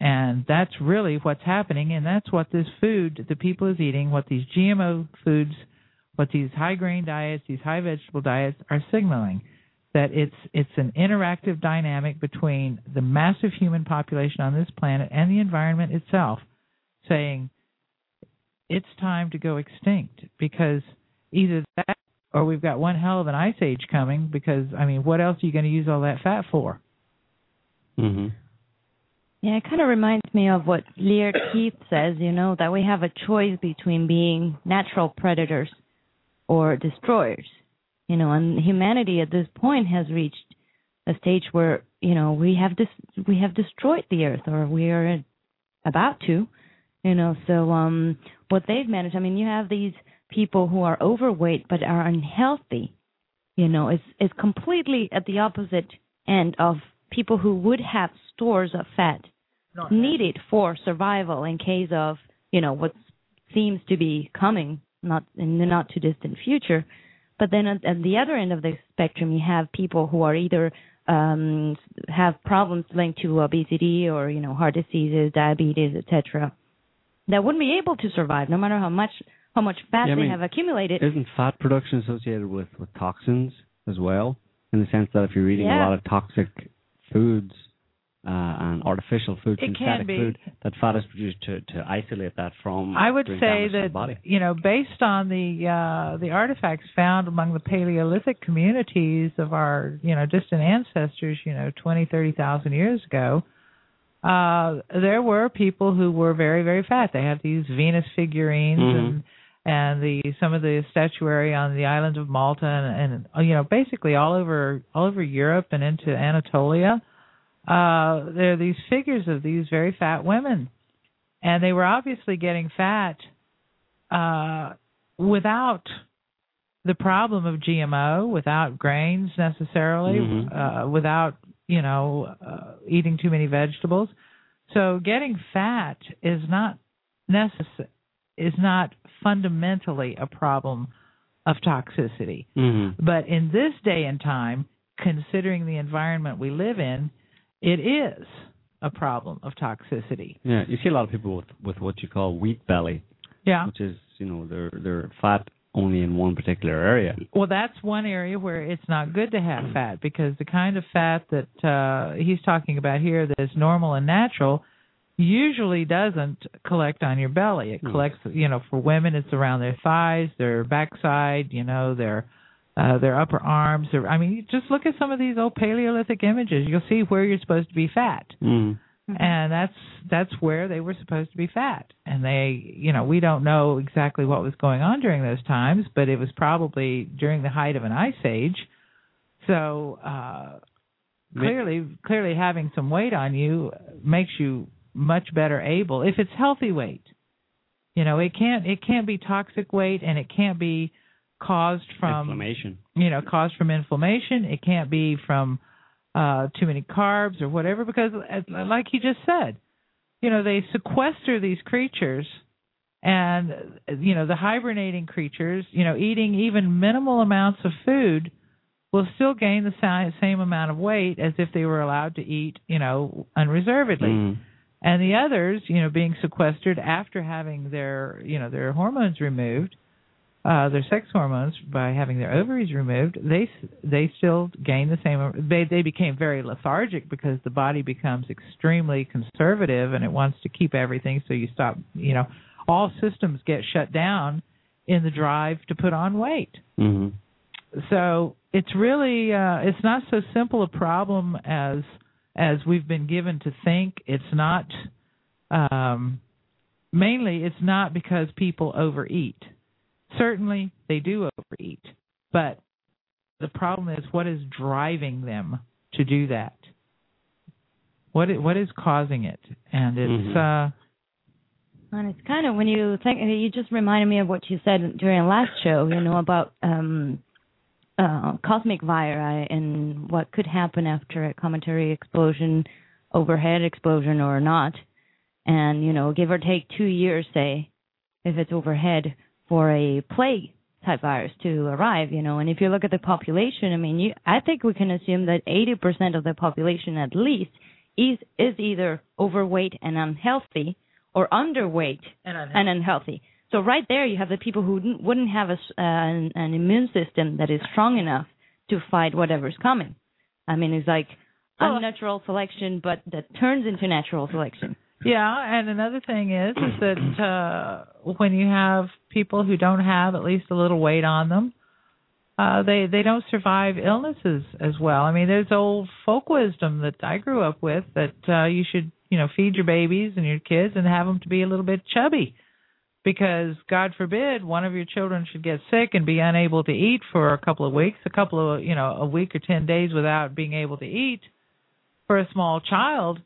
And that's really what's happening, and that's what this food the people is eating, what these GMO foods, what these high grain diets, these high vegetable diets are signaling that it's it's an interactive dynamic between the massive human population on this planet and the environment itself, saying it's time to go extinct because either that or we've got one hell of an ice age coming because I mean what else are you going to use all that fat for? Mhm. Yeah, it kind of reminds me of what Lierre Keith says, you know, that we have a choice between being natural predators or destroyers. You know, and humanity at this point has reached a stage where, you know, we have this we have destroyed the earth or we are about to, you know, so um what they've managed, I mean, you have these people who are overweight but are unhealthy, you know, is is completely at the opposite end of people who would have stores of fat needed for survival in case of, you know, what seems to be coming not in the not too distant future. But then at, at the other end of the spectrum, you have people who are either um, have problems linked to obesity or you know heart diseases, diabetes, etc. That wouldn't be able to survive no matter how much how much fat Yeah, I they mean, have accumulated. Isn't fat production associated with, with toxins as well? In the sense that if you're eating Yeah. a lot of toxic foods uh, and artificial foods, It synthetic food, that fat is produced to, to isolate that from. I would say damage to the that you know, based on the uh, the artifacts found among the Paleolithic communities of our you know distant ancestors, you know, twenty, thirty thousand years ago, uh, there were people who were very, very fat. They had these Venus figurines Mhm. and and the some of the statuary on the island of Malta and, and you know basically all over all over Europe and into Anatolia. Uh, there are these figures of these very fat women, and they were obviously getting fat uh, without the problem of GMO, without grains necessarily, Mhm. uh, without you know uh, eating too many vegetables. So getting fat is not necessary is not fundamentally a problem of toxicity. Mhm. But in this day and time, considering the environment we live in, it is a problem of toxicity. Yeah, you see a lot of people with, with what you call wheat belly, Yeah. which is you know they're they're fat only in one particular area. Well, that's one area where it's not good to have fat because the kind of fat that uh, he's talking about here that is normal and natural usually doesn't collect on your belly. It Hmm. collects, you know, for women it's around their thighs, their backside, you know, their uh, their upper arms. Their, I mean, you just look at some of these old Paleolithic images. You'll see where you're supposed to be fat. Mm. and that's that's where they were supposed to be fat and they you know we don't know exactly what was going on during those times but it was probably during the height of an ice age so uh clearly clearly having some weight on you makes you much better able if it's healthy weight you know it can't it can't be toxic weight and it can't be caused from Inflammation. you know caused from inflammation it can't be from uh too many carbs or whatever because like you just said you know they sequester these creatures and you know the hibernating creatures you know eating even minimal amounts of food will still gain the same amount of weight as if they were allowed to eat you know unreservedly Mm. and the others you know being sequestered after having their you know their hormones removed uh their sex hormones by having their ovaries removed they they still gain the same they they became very lethargic because the body becomes extremely conservative and it wants to keep everything. So you stop you know all systems get shut down in the drive to put on weight. Hmm so it's really uh it's not so simple a problem as as we've been given to think. It's not um mainly it's not because people overeat certainly they do overeat but the problem is what is driving them to do that? What i- what is causing it? And it's uh And it's kind of when you think you just reminded me of what you said during last show, you know, about um uh cosmic viri and what could happen after a cometary explosion, overhead explosion or not. And, you know, give or take 2 years say if it's overhead for a plague type virus to arrive, you know. And if you look at the population, I mean, you I think we can assume that 80% of the population at least is is either overweight and unhealthy or underweight and and unhealthy. So right there, you have the people who wouldn't, wouldn't have a, s- uh, an, an immune system that is strong enough to fight whatever's coming. I mean, it's like unnatural selection, but that turns into natural selection. Yeah, and another thing is is that *clears throat* uh when you have people who don't have at least a little weight on them, uh they they don't survive illnesses as well. I mean, there's old folk wisdom that I grew up with that uh you should, you know, feed your babies and your kids and have them to be a little bit chubby because God forbid one of your children should get sick and be unable to eat for a couple of weeks, a couple of, you know, a week or 10 days without being able to eat for a small child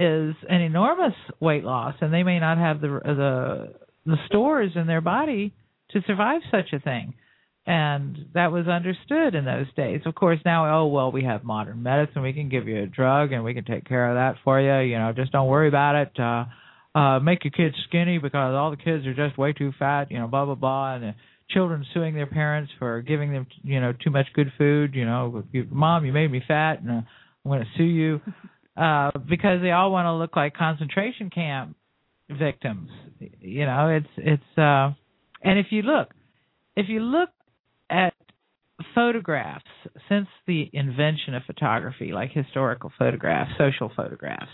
is an enormous weight loss, and they may not have the the the stores in their body to survive such a thing. And that was understood in those days. Of course, now, oh, well, we have modern medicine. We can give you a drug and we can take care of that for you. You know, just don't worry about it. Uh, uh, make your kids skinny because all the kids are just way too fat, you know, blah, blah, blah. And the children suing their parents for giving them, you know, too much good food. You know, mom, you made me fat and uh, I'm going to sue you. Uh, because they all want to look like concentration camp victims. You know, it's, it's, uh, and if you look, if you look at photographs since the invention of photography, like historical photographs, social photographs.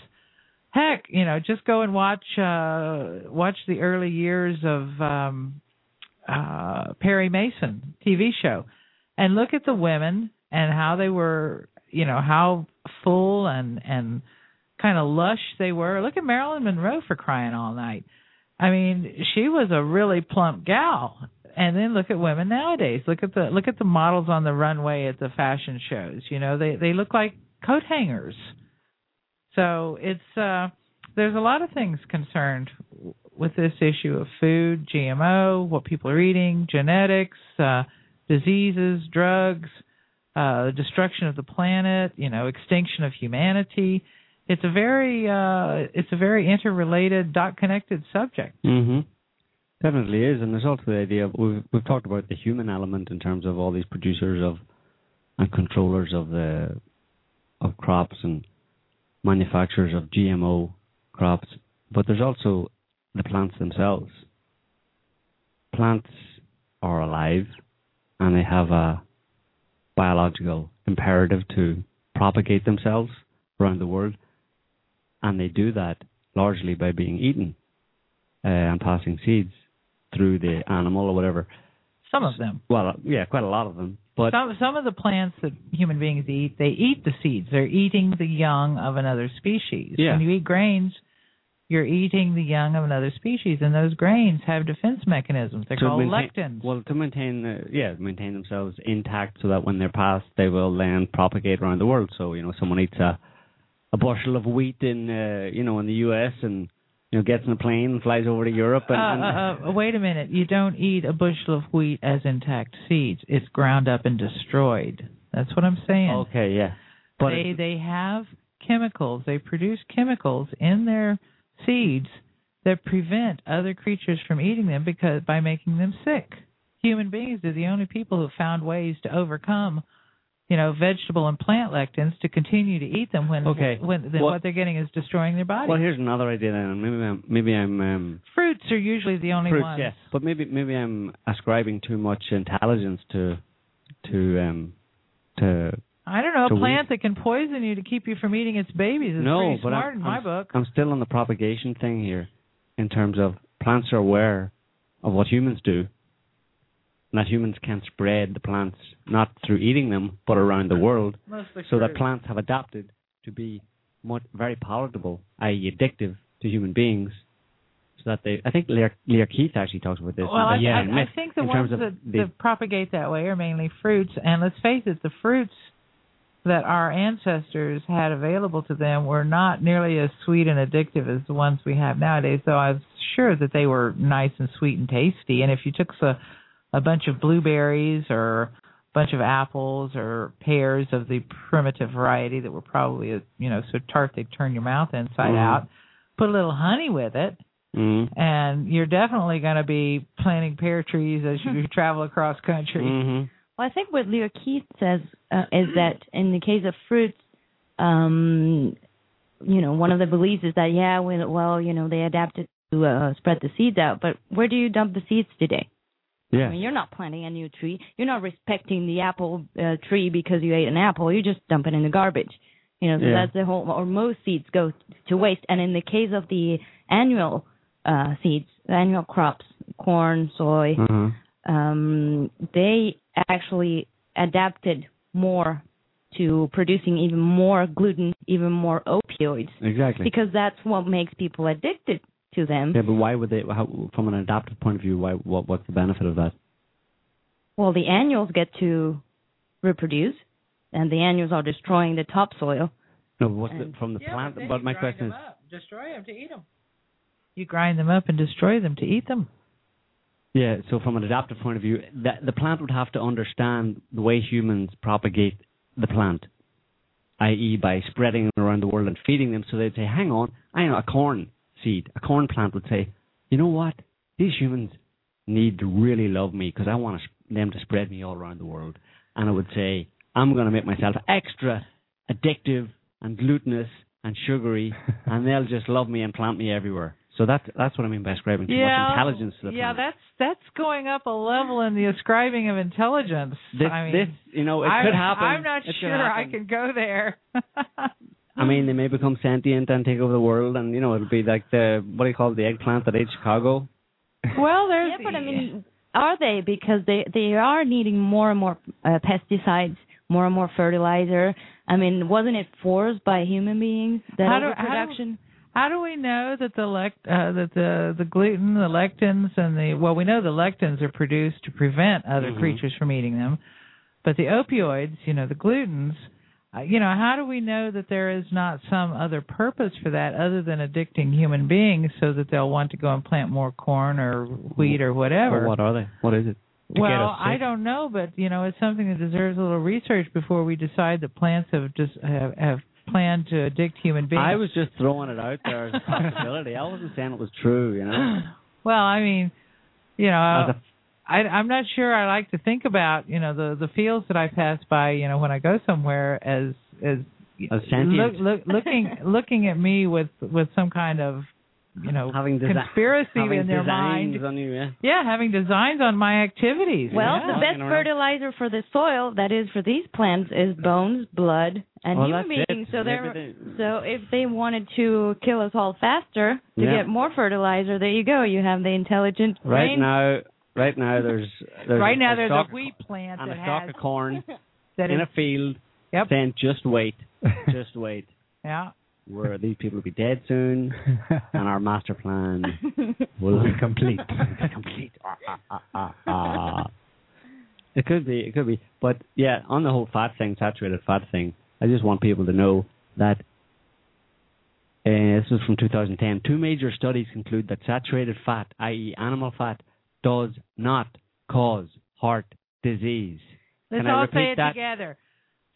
Heck, you know, just go and watch uh watch the early years of um uh Perry Mason TV show and look at the women and how they were, you know, how full and and kind of lush they were. Look at Marilyn Monroe for crying all night. I mean, she was a really plump gal and then look at women nowadays. Look at the look at the models on the runway at the fashion shows. You know, they they look like coat hangers. So it's uh there's a lot of things concerned with this issue of food, GMO, what people are eating, genetics, uh diseases, drugs, uh destruction of the planet, you know, extinction of humanity. It's a very uh it's a very interrelated, dot connected subject. Mhm. Definitely is, and there's also the idea of, we've we've talked about the human element in terms of all these producers of and controllers of the of crops and manufacturers of GMO crops, but there's also the plants themselves. Plants are alive, and they have a biological imperative to propagate themselves around the world, and they do that largely by being eaten uh, and passing seeds through the animal or whatever. Some of them. Well, yeah, quite a lot of them. But some some of the plants that human beings eat, they eat the seeds. They're eating the young of another species. Yeah. When you eat grains, you're eating the young of another species, and those grains have defense mechanisms. They're to called maintain, lectins. Well, to maintain, uh, yeah, maintain themselves intact, so that when they're passed, they will then propagate around the world. So you know, someone eats a a bushel of wheat in uh, you know in the U.S. and you know gets in a plane and flies over to Europe and, and uh, uh, *laughs* uh, wait a minute. You don't eat a bushel of wheat as intact seeds. It's ground up and destroyed. That's what I'm saying. okay, yeah, but they they have chemicals. They produce chemicals in their seeds that prevent other creatures from eating them because by making them sick. Human beings are the only people who found ways to overcome, you know, vegetable and plant lectins to continue to eat them when Okay. when then Well- what they're getting is destroying their body. well, here's another idea. Then maybe I'm, maybe I'm um, Fruits are usually the only fruits, ones. yeah, but maybe maybe I'm ascribing too much intelligence to to um to I don't know, a plant that can poison you to keep you from eating its babies is no, pretty but smart I'm, in my I'm, book. I'm still on the propagation thing here, in terms of plants are aware of what humans do, and that humans can spread the plants not through eating them, but around the world, Mostly so that plants have adapted to be much, very palatable, i.e., addictive to human beings. So that they, I think Lierre, Lierre Keith actually talks about this. Well, I, I, I think the ones terms of that, the, that propagate that way are mainly fruits. And let's face it, the fruits that our ancestors had available to them were not nearly as sweet and addictive as the ones we have nowadays. Though I'm sure that they were nice and sweet and tasty. And if you took a, a bunch of blueberries or a bunch of apples or pears of the primitive variety that were probably you know so tart they'd turn your mouth inside Mhm. out, put a little honey with it, mm, and you're definitely going to be planting pear trees as you *laughs* travel across country. hmm Well, I think what Lierre Keith says uh, is that in the case of fruits, um, you know, one of the beliefs is that yeah, well, you know, they adapted to uh, spread the seeds out, but where do you dump the seeds today? I Yeah. mean, you're not planting a new tree. You're not respecting the apple uh, tree because you ate an apple. You just dump it in the garbage. You know, so Yeah. that's the whole. Or most seeds go to waste. And in the case of the annual uh, seeds, annual crops, corn, soy, Uh-huh. Um, they actually adapted more to producing even more gluten, even more opioids, Exactly. because that's what makes people addicted to them. Yeah, but why would they? How, from an adaptive point of view, why? What? What's the benefit of that? Well, the annuals get to reproduce, and the annuals are destroying the topsoil. No, what's the, from the Yeah, plant? but, But my question is, up, destroy them to eat them. You grind them up and destroy them to eat them. Yeah, so from an adaptive point of view, the, the plant would have to understand the way humans propagate the plant, i.e., by spreading around the world and feeding them. So they'd say, "Hang on, I know a corn seed, a corn plant would say, you know what? These humans need to really love me because I want them to spread me all around the world." And I would say, "I'm going to make myself extra addictive and glutinous and sugary, *laughs* and they'll just love me and plant me everywhere." So that's that's what I mean by ascribing too yeah, much intelligence to the yeah, plant. that's that's going up a level in the ascribing of intelligence. This, I mean, this, you know, it I, could happen. I'm not It sure I can go there. I mean, they may become sentient and take over the world, and you know, it'll be like the what do you call it, the eggplant that ate Chicago. well, there's Yeah, but I mean, are they? Because they they are needing more and more uh, pesticides, more and more fertilizer. I mean, wasn't it forced by human beings that How do- how do- overproduction? How do we know that the lect uh, that the the gluten, the lectins, and the well, we know the lectins are produced to prevent other Mhm. creatures from eating them, but the opioids, you know, the glutens, uh, you know, how do we know that there is not some other purpose for that other than addicting human beings so that they'll want to go and plant more corn or wheat or whatever? Well, what are they? What is it? Well, I don't know, but you know, it's something that deserves a little research before we decide that plants have just have, have planned to addict human beings. I was just throwing it out there as a possibility. I wasn't saying it was true, you know. *sighs* well, I mean, you know, As a- I, I'm not sure I like to think about you know the the fields that I pass by you know when I go somewhere as as As sentient. look, look, looking *laughs* looking at me with with some kind of you know having desi- conspiracy having in their designs mind. on you, yeah. Yeah, having designs on my activities. Well, yeah. the best fertilizer for the soil, that is for these plants, is bones, blood, and Well, human that's it. beings. So they're Maybe so if they wanted to kill us all faster to Yeah. get more fertilizer, there you go. You have the intelligent Right brain. now, right now there's, there's right now a there's stalk a wheat plant and that a stalk has of corn *laughs* that in is a field Yep. saying, "Just wait, *laughs* just wait." yeah. Where these people will be dead soon, *laughs* and our master plan will Will be complete. complete. Ah, ah, ah, ah, ah. It could be, it could be, but yeah, on the whole fat thing, saturated fat thing, I just want people to know that. Uh, this was from 2010. Two major studies conclude that saturated fat, i.e., animal fat, does not cause heart disease. Let's Can all repeat say it that? together.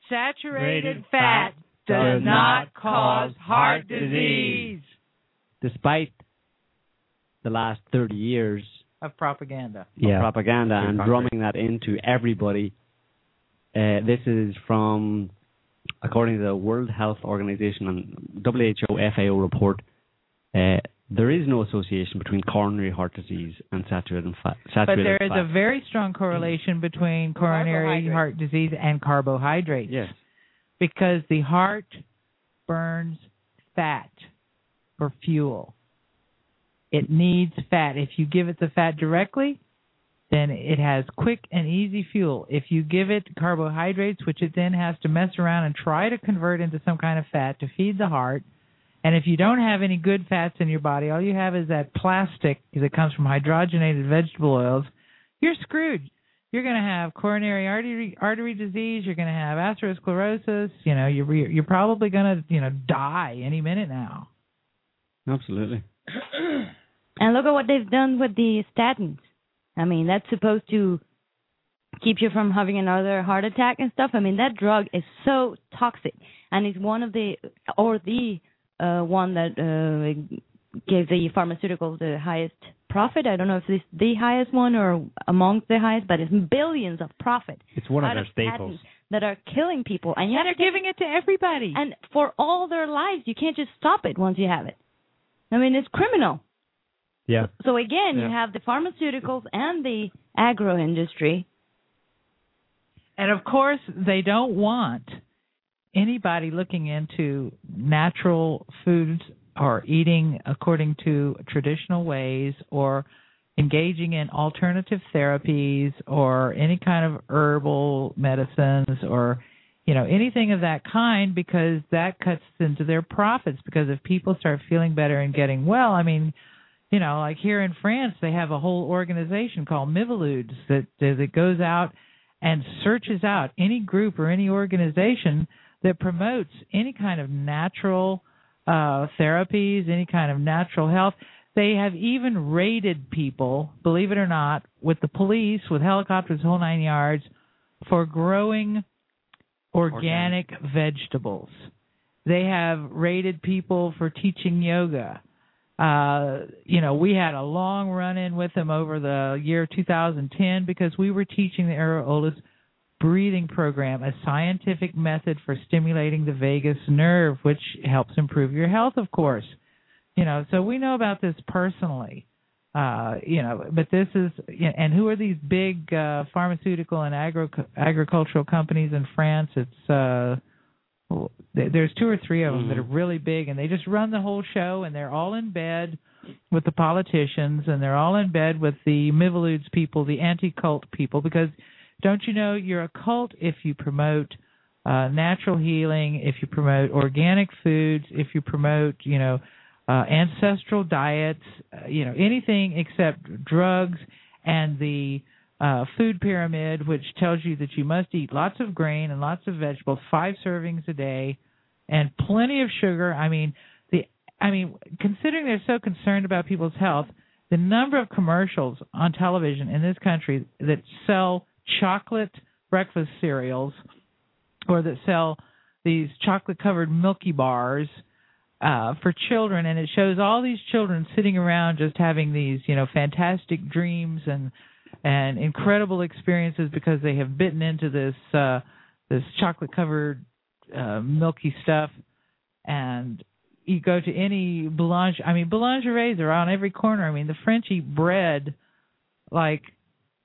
Saturated fat fat does does not not cause cause heart heart disease. Despite the last 30 years Of propaganda. of propaganda and drumming that into everybody. Uh, this is from, according to the World Health Organization and WHO FAO report, uh, there is no association between coronary heart disease and saturated fat. But Saturated there is fat. a very strong correlation between coronary heart disease and carbohydrates. yes. Because the heart burns fat for fuel. It needs fat. If you give it the fat directly, then it has quick and easy fuel. If you give it carbohydrates, which it then has to mess around and try to convert into some kind of fat to feed the heart, and if you don't have any good fats in your body, all you have is that plastic that comes from hydrogenated vegetable oils, you're screwed. You're going to have coronary artery artery disease. You're going to have atherosclerosis. You know, you're you're probably going to you know die any minute now. Absolutely. *clears throat* And look at what they've done with the statins. I mean, that's supposed to keep you from having another heart attack and stuff. I mean, that drug is so toxic, and it's one of the or the uh, one that uh, gave the pharmaceuticals the highest profit. I don't know if it's the highest one or amongst the highest, but it's billions of profit It's one of out their staples. that are killing people, and you And they're to giving it to everybody. and for all their lives. You can't just stop it once you have it. I mean, it's criminal. Yeah. So again, you have the pharmaceuticals and the agro industry. And of course, they don't want anybody looking into natural foods or eating according to traditional ways or engaging in alternative therapies or any kind of herbal medicines or you know anything of that kind because that cuts into their profits because if people start feeling better and getting well i mean you know like here in france they have a whole organization called miviludes that that goes out and searches out any group or any organization that promotes any kind of natural uh therapies any kind of natural health They have even raided people, believe it or not, with the police, with helicopters, whole nine yards, for growing organic, vegetables. They have raided people for teaching yoga. Uh, you know, we had a long run in with them over the year 2010 because we were teaching the Éiriú Eolas breathing program, a scientific method for stimulating the vagus nerve, which helps improve your health, of course. You know, so we know about this personally. Uh, you know, but this is, and who are these big uh, pharmaceutical and agro agricultural companies in France? It's uh, there's two or three of them mm-hmm. that are really big, and they just run the whole show, and they're all in bed with the politicians, and they're all in bed with the Miviludes people, the anti-cult people, because don't you know you're a cult if you promote uh, natural healing, if you promote organic foods, if you promote, you know, uh, ancestral diets, uh, you know, anything except drugs and the uh, food pyramid, which tells you that you must eat lots of grain and lots of vegetables, five servings a day, and plenty of sugar. I mean, the I mean, considering they're so concerned about people's health, the number of commercials on television in this country that sell chocolate breakfast cereals or that sell these chocolate covered milky bars uh for children and it shows all these children sitting around just having these you know fantastic dreams and and incredible experiences because they have bitten into this uh this chocolate covered uh milky stuff and you go to any boulangerie I mean boulangeries are on every corner. I mean the French eat bread like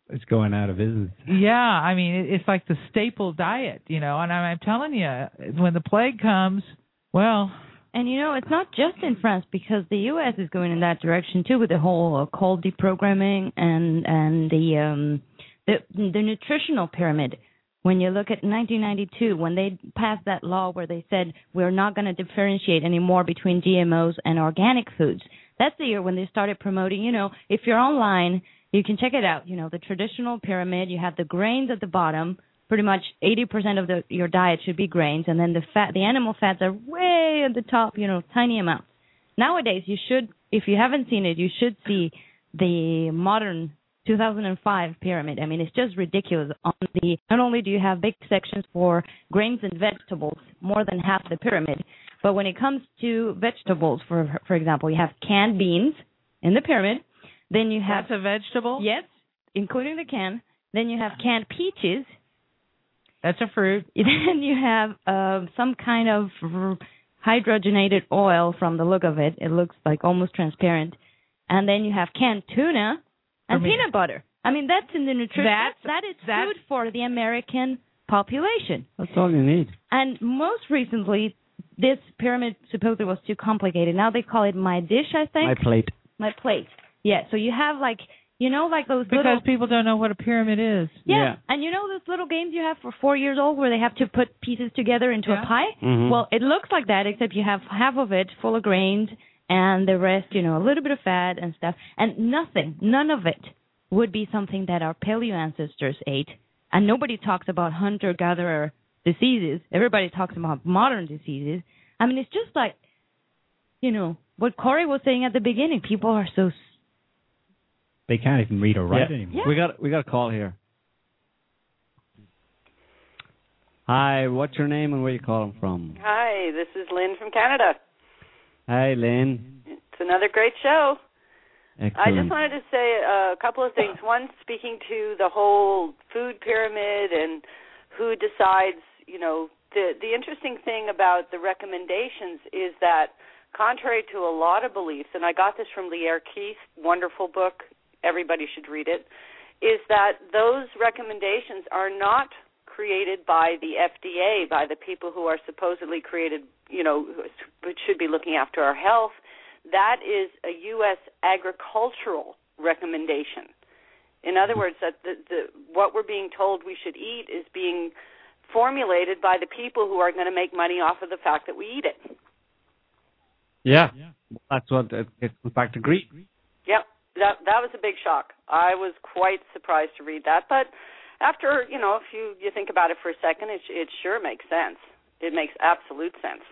it's going out of business. Yeah, I mean it's like the staple diet, you know. And I'm telling you, when the plague comes, well, and you know, it's not just in France because the U.S. is going in that direction too with the whole uh, cold deprogramming and and the um the the nutritional pyramid. When you look at 1992, when they passed that law where they said we're not going to differentiate anymore between GMOs and organic foods, that's the year when they started promoting. You know, if you're online, you can check it out. You know, the traditional pyramid. You have the grains at the bottom, pretty much 80% of the, your diet should be grains, and then the fat, the animal fats are way at the top, you know, tiny amounts. Nowadays, you should, if you haven't seen it, you should see the modern 2005 pyramid. I mean, it's just ridiculous. On the not only do you have big sections for grains and vegetables, more than half the pyramid, but when it comes to vegetables, for for example, you have canned beans in the pyramid. Then you have that's a vegetable. Yes, including the can. Then you have canned peaches that's a fruit. *laughs* Then you have uh, some kind of hydrogenated oil from the look of it. It looks like almost transparent. And then you have canned tuna and peanut butter. I mean, that's in the nutrition. That's, that is that's, food for the American population. That's all you need. And most recently, this pyramid supposedly was too complicated. Now they call it my dish, I think. My plate. My plate. Yeah. So you have like you know, like those because little, people don't know what a pyramid is. Yeah. yeah. and you know those little games you have for four years old where they have to put pieces together into yeah. a pie. Mm-hmm. Well, it looks like that, except you have half of it full of grains and the rest, you know, a little bit of fat and stuff, and nothing, none of it would be something that our paleo ancestors ate. And nobody talks about hunter-gatherer diseases. Everybody talks about modern diseases. I mean, it's just like, you know, what Corey was saying at the beginning. People are so they can't even read or write yeah. anymore. Yeah. We got we got a call here. Hi, what's your name and where you calling from? Hi, this is Lynn from Canada. Hi, Lynn. It's another great show. Excellent. I just wanted to say a couple of things. One, speaking to the whole food pyramid and who decides, you know, the the interesting thing about the recommendations is that contrary to a lot of beliefs, and I got this from Lierre Keith, wonderful book, everybody should read it, is that those recommendations are not created by the FDA, by the people who are supposedly created, you know, who should be looking after our health. That is a U.S. agricultural recommendation. In other mm-hmm. words, that the, the what we're being told we should eat is being formulated by the people who are going to make money off of the fact that we eat it. Yeah, that's what it, it comes back to greed. Yep that that was a big shock. I was quite surprised to read that, but after you know, if you you think about it for a second, it it sure makes sense. It makes absolute sense.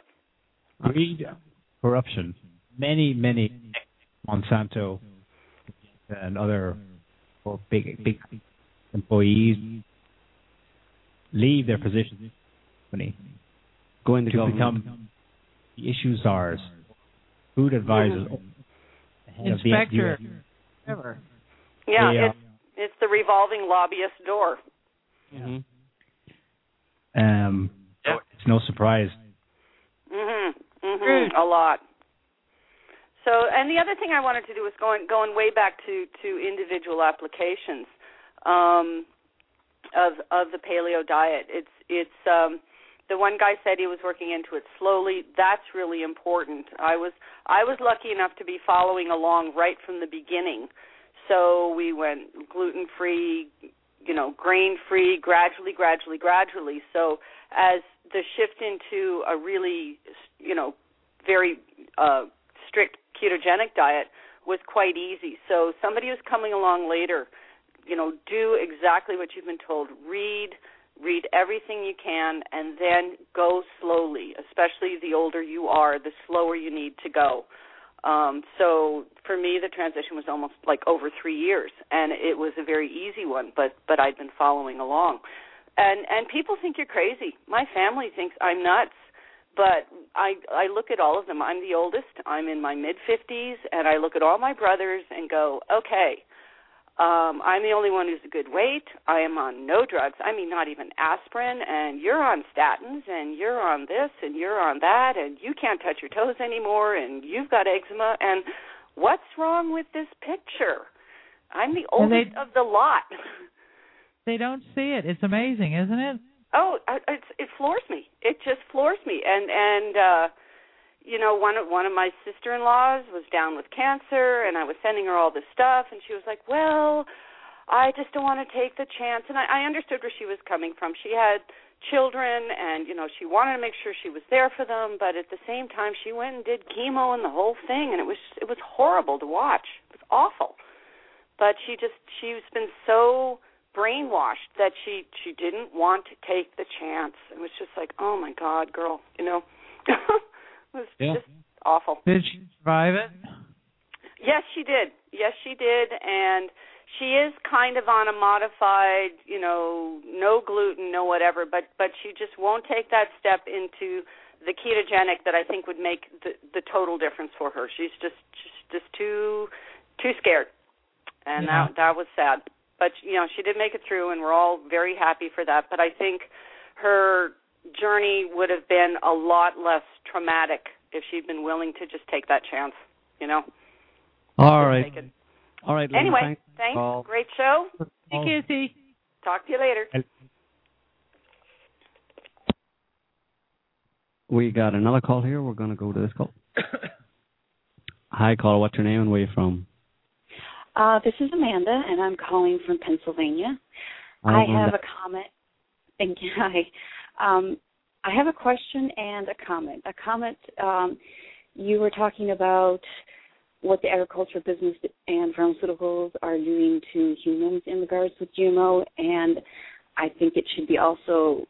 Greed, corruption, many many Monsanto and other or big big employees leave their positions company Go into to government. become the issue czars, food advisors, head of the Inspector. FDA. Whatever. Yeah, uh, it's it's the revolving lobbyist door. hmm Um, so it's no surprise. Mhm. Mhm. A lot. So, and the other thing I wanted to do was going going way back to to individual applications um, of of the paleo diet. It's it's um, the one guy said he was working into it slowly. That's really important. I was I was lucky enough to be following along right from the beginning. So we went gluten free, you know, grain free, gradually, gradually, gradually. So as the shift into a really, you know, very uh, strict ketogenic diet was quite easy. So somebody who's coming along later, you know, do exactly what you've been told. Read, read everything you can, and then go slowly. Especially the older you are, the slower you need to go. Um, so for me, the transition was almost like over three years, and it was a very easy one. But but I'd been following along, and and people think you're crazy. My family thinks I'm nuts, but I I look at all of them. I'm the oldest. I'm in my mid 50s, and I look at all my brothers and go, okay. Um, I'm the only one who's a good weight. I am on no drugs. I mean, not even aspirin. And you're on statins, and you're on this, and you're on that, and you can't touch your toes anymore, and you've got eczema. And what's wrong with this picture? I'm the And they- oldest of the lot. *laughs* They don't see it. It's amazing, isn't it? Oh, it's, it floors me. It just floors me. And and uh you know, one of one of my sister-in-laws was down with cancer, and I was sending her all this stuff, and she was like, "Well, I just don't want to take the chance." And I, I understood where she was coming from. She had children, and you know, she wanted to make sure she was there for them, but at the same time, she went and did chemo and the whole thing, and it was it was horrible to watch. It was awful. But she just she's been so brainwashed that she she didn't want to take the chance. It was just like, oh my god, girl, you know, *laughs* was Yeah. just awful. Did she survive it? Yes, she did. Yes, she did, and she is kind of on a modified, you know, no gluten, no whatever, but but she just won't take that step into the ketogenic that I think would make the the total difference for her. She's just just just too too scared, and Yeah. that that was sad. But you know, she did make it through, and we're all very happy for that. But I think her journey would have been a lot less traumatic if she'd been willing to just take that chance. You know. All Just right. take it. All right. Lynn, Anyway, thanks. thanks. Call. Great show. Hey, Kissy. Talk to you later. We got another call here. We're going to go to this call. *coughs* Hi, caller. What's your name and where are you from? Uh, this is Amanda, and I'm calling from Pennsylvania. Hi, I have a comment. Thank you. *laughs* Hi. Um, I have a question and a comment. A comment. Um, you were talking about what the agriculture business and pharmaceuticals are doing to humans in regards with GMO, and I think it should be also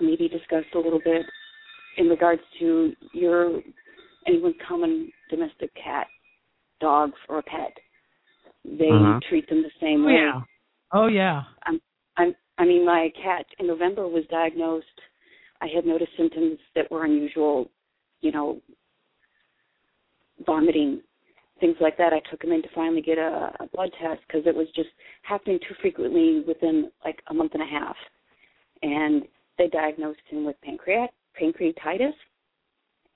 maybe discussed a little bit in regards to your anyone's common domestic cat, dog, or pet. They Uh-huh. treat them the same Oh way. yeah. Oh yeah. I'm, I mean, my cat in November was diagnosed. I had noticed symptoms that were unusual, you know, vomiting, things like that. I took him in to finally get a, a blood test because it was just happening too frequently within like a month and a half. And they diagnosed him with pancreat pancreatitis,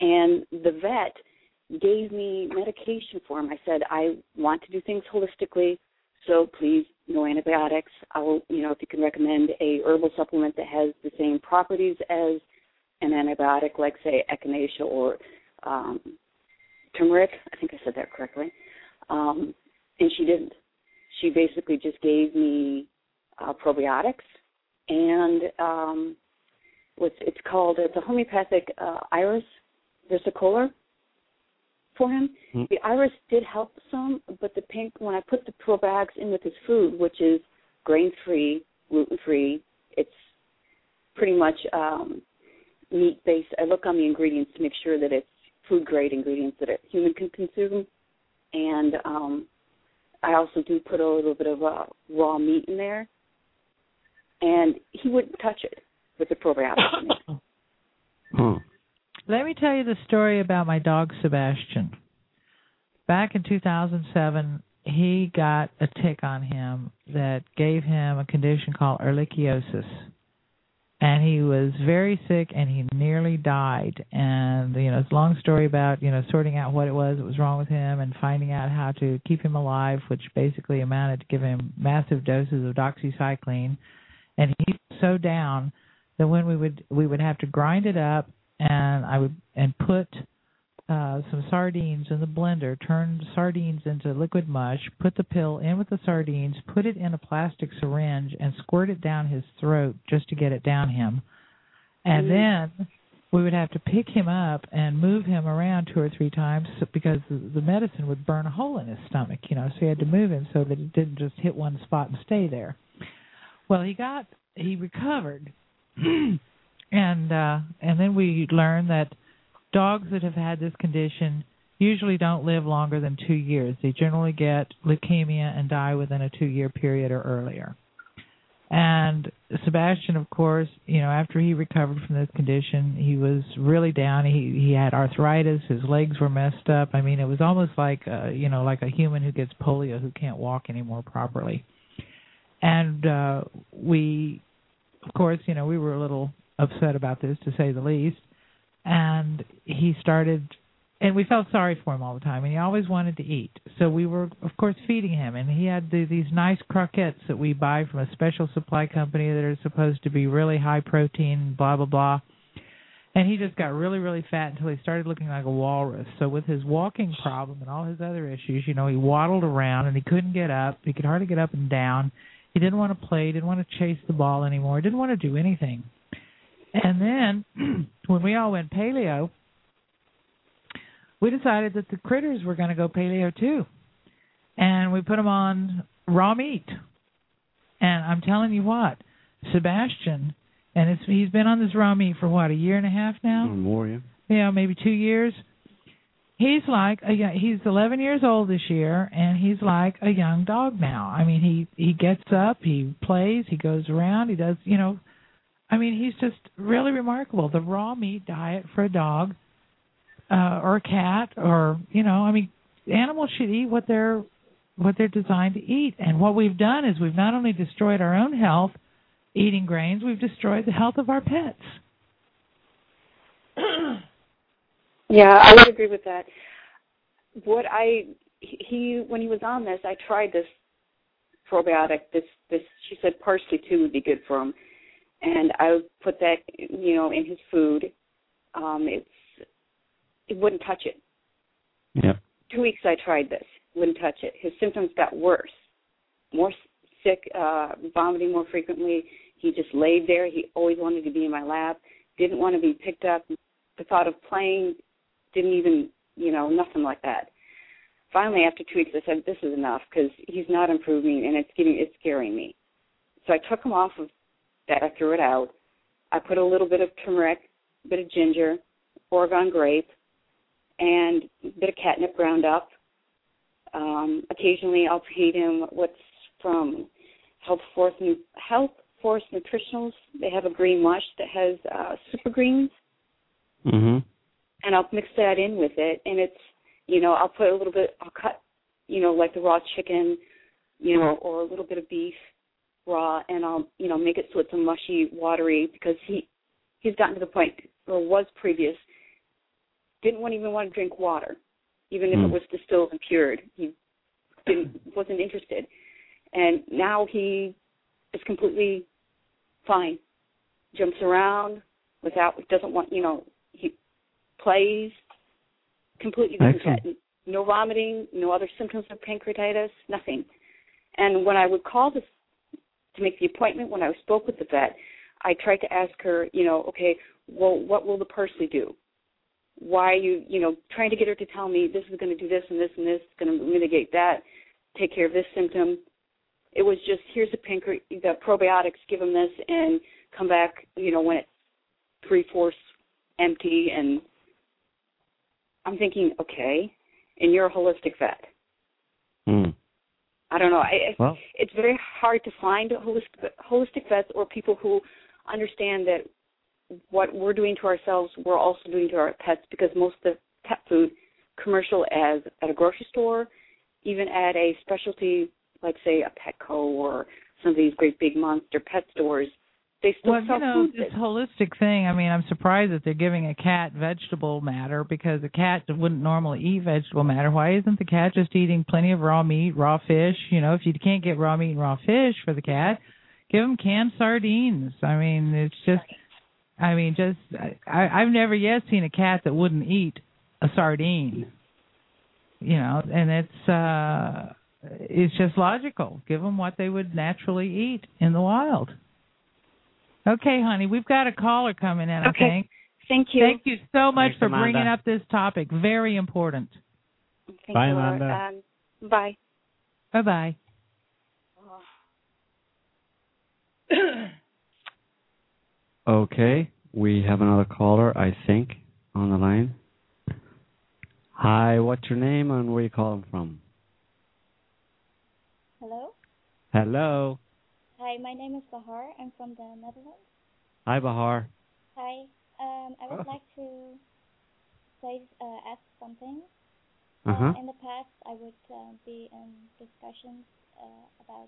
and the vet gave me medication for him. I said, I want to do things holistically, so please no antibiotics. I will, you know, if you can recommend a herbal supplement that has the same properties as an antibiotic, like say echinacea or um, turmeric. I think I said that correctly. Um, and she didn't. She basically just gave me uh, probiotics and um, what's it's called. It's a homeopathic uh, iris versicolor for him. Hmm. The iris did help some, but the pink when I put the probiotics in with his food, which is grain free, gluten free, it's pretty much um, meat based. I look on the ingredients to make sure that it's food grade ingredients that a human can consume. and um, I also do put a little bit of uh, raw meat in there, and he wouldn't touch it with the probiotics. in it. Huh. Let me tell you the story about my dog Sebastian. Back in 2007, he got a tick on him that gave him a condition called ehrlichiosis. And he was very sick and he nearly died. And, you know, it's a long story about, you know, sorting out what it was that was wrong with him and finding out how to keep him alive, which basically amounted to giving him massive doses of doxycycline. And he was so down that when we would we would have to grind it up and I would and put uh some sardines in the blender, turn sardines into liquid mush, put the pill in with the sardines, put it in a plastic syringe and squirt it down his throat just to get it down him. And then we would have to pick him up and move him around two or three times because the the medicine would burn a hole in his stomach, you know, so you had to move him so that it didn't just hit one spot and stay there. Well, he got he recovered *clears throat* and uh and then we learned that dogs that have had this condition usually don't live longer than 2 years. They generally get leukemia and die within a 2-year period or earlier. And Sebastian, of course, you know, after he recovered from this condition, he was really down. He he had arthritis. His legs were messed up. I mean, it was almost like uh, you know, like a human who gets polio who can't walk anymore properly. And uh we, of course, you know, we were a little upset about this to say the least. And he started and we felt sorry for him all the time and he always wanted to eat. So we were of course feeding him and he had the, these nice croquettes that we buy from a special supply company that are supposed to be really high protein blah blah blah. And he just got really really fat until he started looking like a walrus. So with his walking problem and all his other issues you know he waddled around and he couldn't get up. He could hardly get up and down. He didn't want to play. Didn't want to chase the ball anymore. Didn't want to do anything and then *clears throat* when we all went paleo we decided that the critters were going to go paleo too. And we put them on raw meat. And I'm telling you what, Sebastian, and it's, he's been on this raw meat for what, a year and a half now? Or more, yeah. Yeah, maybe two years. He's like a he's 11 years old this year, and he's like a young dog now. I mean, he he gets up, he plays, he goes around, he does, you know. I mean, he's just really remarkable. The raw meat diet for a dog uh, or a cat or you know i mean animals should eat what they're what they're designed to eat and what we've done is we've not only destroyed our own health eating grains we've destroyed the health of our pets *clears throat* Yeah, I would agree with that. What I he when he was on this, I tried this probiotic. This this she said parsley too would be good for him, and I would put that you know in his food. Um, it's it wouldn't touch it. Yeah. Two weeks I tried this, wouldn't touch it. His symptoms got worse, more sick, uh, vomiting more frequently. He just laid there. He always wanted to be in my lap. Didn't want to be picked up. The thought of playing didn't even, you know, nothing like that. Finally, after two weeks, I said, "This is enough because he's not improving, and it's getting, it's scaring me." So I took him off of that. I threw it out. I put a little bit of turmeric, a bit of ginger, Oregon grape, and a bit of catnip ground up. Um, occasionally, I'll feed him what's from Health Force Health Force Nutritionals. They have a green mush that has uh, super greens, Mhm. and I'll mix that in with it. And it's, you know, I'll put a little bit. I'll cut, you know, like the raw chicken, you know, or a little bit of beef raw, and I'll, you know, make it so it's a mushy, watery because he he's gotten to the point, or was previous, didn't want, even want to drink water, even if Hmm. it was distilled and cured. He didn't wasn't interested, and now he is completely fine. Jumps around without doesn't want you know he plays completely different No vomiting, no other symptoms of pancreatitis, nothing. And when I would call this to make the appointment, when I spoke with the vet, I tried to ask her, you know, okay, well, what will the parsley do? Why you, you know, trying to get her to tell me this is going to do this and this and this, it's going to mitigate that, take care of this symptom. It was just here's the pancre the probiotics, give them this, and come back, you know, when it's three fourths empty. And I'm thinking, okay, and you're a holistic vet. I don't know. I, Well, it's very hard to find holistic, holistic vets or people who understand that what we're doing to ourselves, we're also doing to our pets because most of the pet food, commercial as at a grocery store, even at a specialty like say a Petco or some of these great big monster pet stores, they still well, sell you know, food. this holistic thing. I mean, I'm surprised that they're giving a cat vegetable matter because a cat wouldn't normally eat vegetable matter. Why isn't the cat just eating plenty of raw meat, raw fish? You know, if you can't get raw meat and raw fish for the cat, give them canned sardines. I mean, it's just. I mean, just I, I've never yet seen a cat that wouldn't eat a sardine. You know, and it's uh it's just logical. Give them what they would naturally eat in the wild. Okay, honey, we've got a caller coming in. I Okay. think. Thank you. Thank you so much Thanks, for Amanda. bringing up this topic. Very important. Thank bye, you, Amanda. Um, bye. Bye bye. *coughs* Okay, we have another caller, I think, on the line. Hi, what's your name and where you calling from? Hello. Hello. Hi, my name is Bahar. I'm from the Netherlands. Hi, Bahar. Hi. Um, I would like to say uh, ask something. Uh-huh. Uh, in the past, I would uh, be in discussions uh, about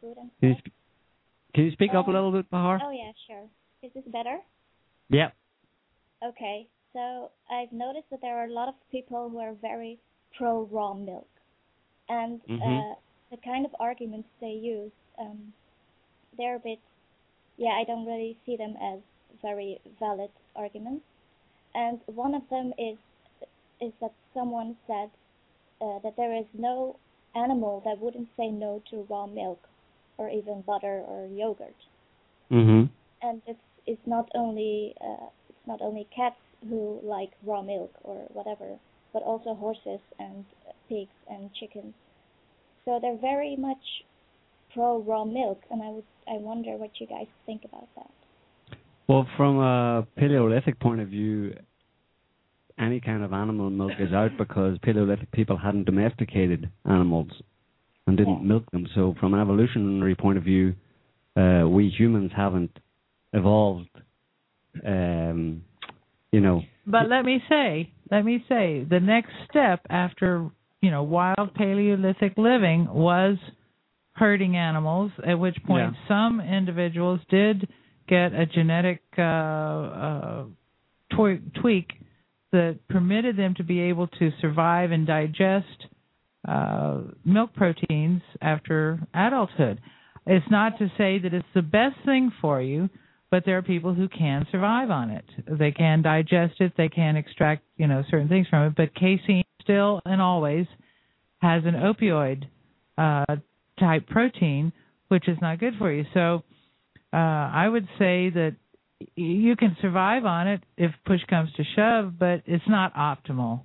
food and Can you, stuff. sp- can you speak up a Um, little bit, Bahar? Oh yeah, sure. Is this better? Yep. Okay. So I've noticed that there are a lot of people who are very pro raw milk, and Mhm. uh, the kind of arguments they use, um, they're a bit, yeah, I don't really see them as very valid arguments. And one of them is is that someone said uh, that there is no animal that wouldn't say no to raw milk, or even butter or yogurt Mhm. and it's it's not only uh, it's not only cats who like raw milk or whatever, but also horses and pigs and chickens. So they're very much pro raw milk, and I would I wonder what you guys think about that. Well, from a Paleolithic point of view, any kind of animal milk is out because Paleolithic people hadn't domesticated animals and didn't milk them. So, from an evolutionary point of view, uh, we humans haven't evolved. Um, you know, But let me say, let me say, the next step after you know wild Paleolithic living was herding animals. At which point, some individuals did get a genetic uh, uh, twe- tweak that permitted them to be able to survive and digest uh, milk proteins after adulthood. It's not to say that it's the best thing for you, but there are people who can survive on it. They can digest it, they can extract, you know, certain things from it, but casein still and always has an opioid uh type protein which is not good for you. So uh I would say that you can survive on it if push comes to shove, but it's not optimal.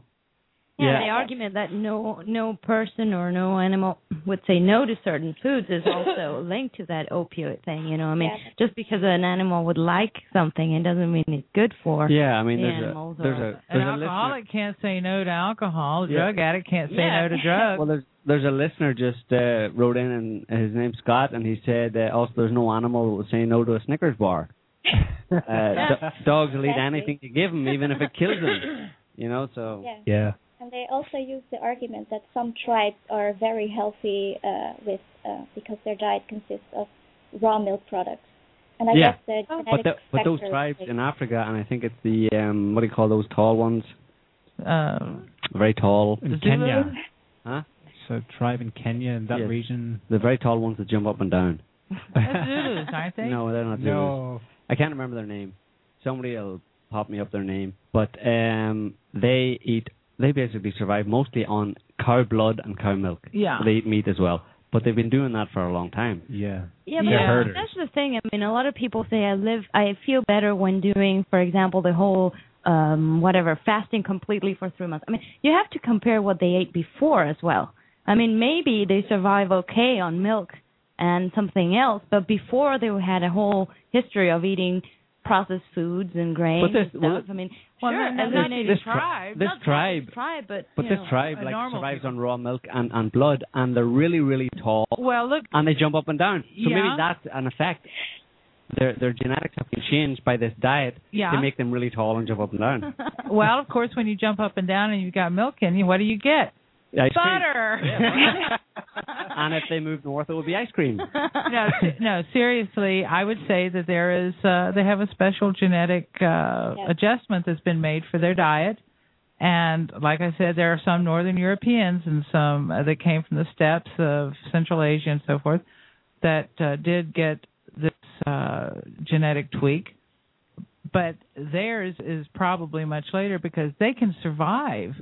Yeah, the argument that no no person or no animal would say no to certain foods is also *laughs* linked to that opioid thing. You know, I mean, just because an animal would like something, it doesn't mean it's good for. yeah. I mean, the there's animals a there's or- a An there's a listener. alcoholic can't say no to alcohol. A Yeah. drug addict can't say Yeah. no to drugs. Well, there's there's a listener just uh, wrote in, and his name's Scott, and he said uh, also there's no animal that will say no to a Snickers bar. *laughs* uh, do- dogs will eat anything you give them, even if it kills them. *laughs* You know, so Yeah. Yeah. And they also use the argument that some tribes are very healthy uh, with uh, because their diet consists of raw milk products. And I yeah. guess the but the, but those tribes like- in Africa, and I think it's the um, what do you call those tall ones? Uh, Very tall. In Kenya. Huh? So tribe in Kenya in that Yes. region. The very tall ones that jump up and down. That's Zulus, aren't they? No, they're not Zulus. No. I can't remember their name. Somebody will pop me up their name. But um they eat they basically survive mostly on cow blood and cow milk. Yeah. They eat meat as well. But they've been doing that for a long time. Yeah. Yeah, but herders. that's the thing. I mean, a lot of people say I live, I feel better when doing, for example, the whole um whatever fasting completely for three months. I mean, you have to compare what they ate before as well. I mean, maybe they survive okay on milk and something else, but before they had a whole history of eating processed foods and grains this- and well, stuff. I mean, Well, sure, this- as this- this tri- tribe, this tribe, but but this know, tribe like survives people. on raw milk and and blood, and they're really really tall, well, look, and they jump up and down. So Yeah. maybe that's an effect. Their their genetics have been changed by this diet Yeah. to make them really tall and jump up and down. *laughs* well, of course, when you jump up and down and you've got milk in you, what do you get? Ice cream. Butter. Yeah. and if they move north, it will be ice cream. no, no, seriously, I would say that there is uh they have a special genetic uh adjustment that's been made for their diet. And like I said, there are some northern Europeans and some uh, that came from the steppes of Central Asia and so forth that uh, did get this uh genetic tweak. But theirs is probably much later because they can survive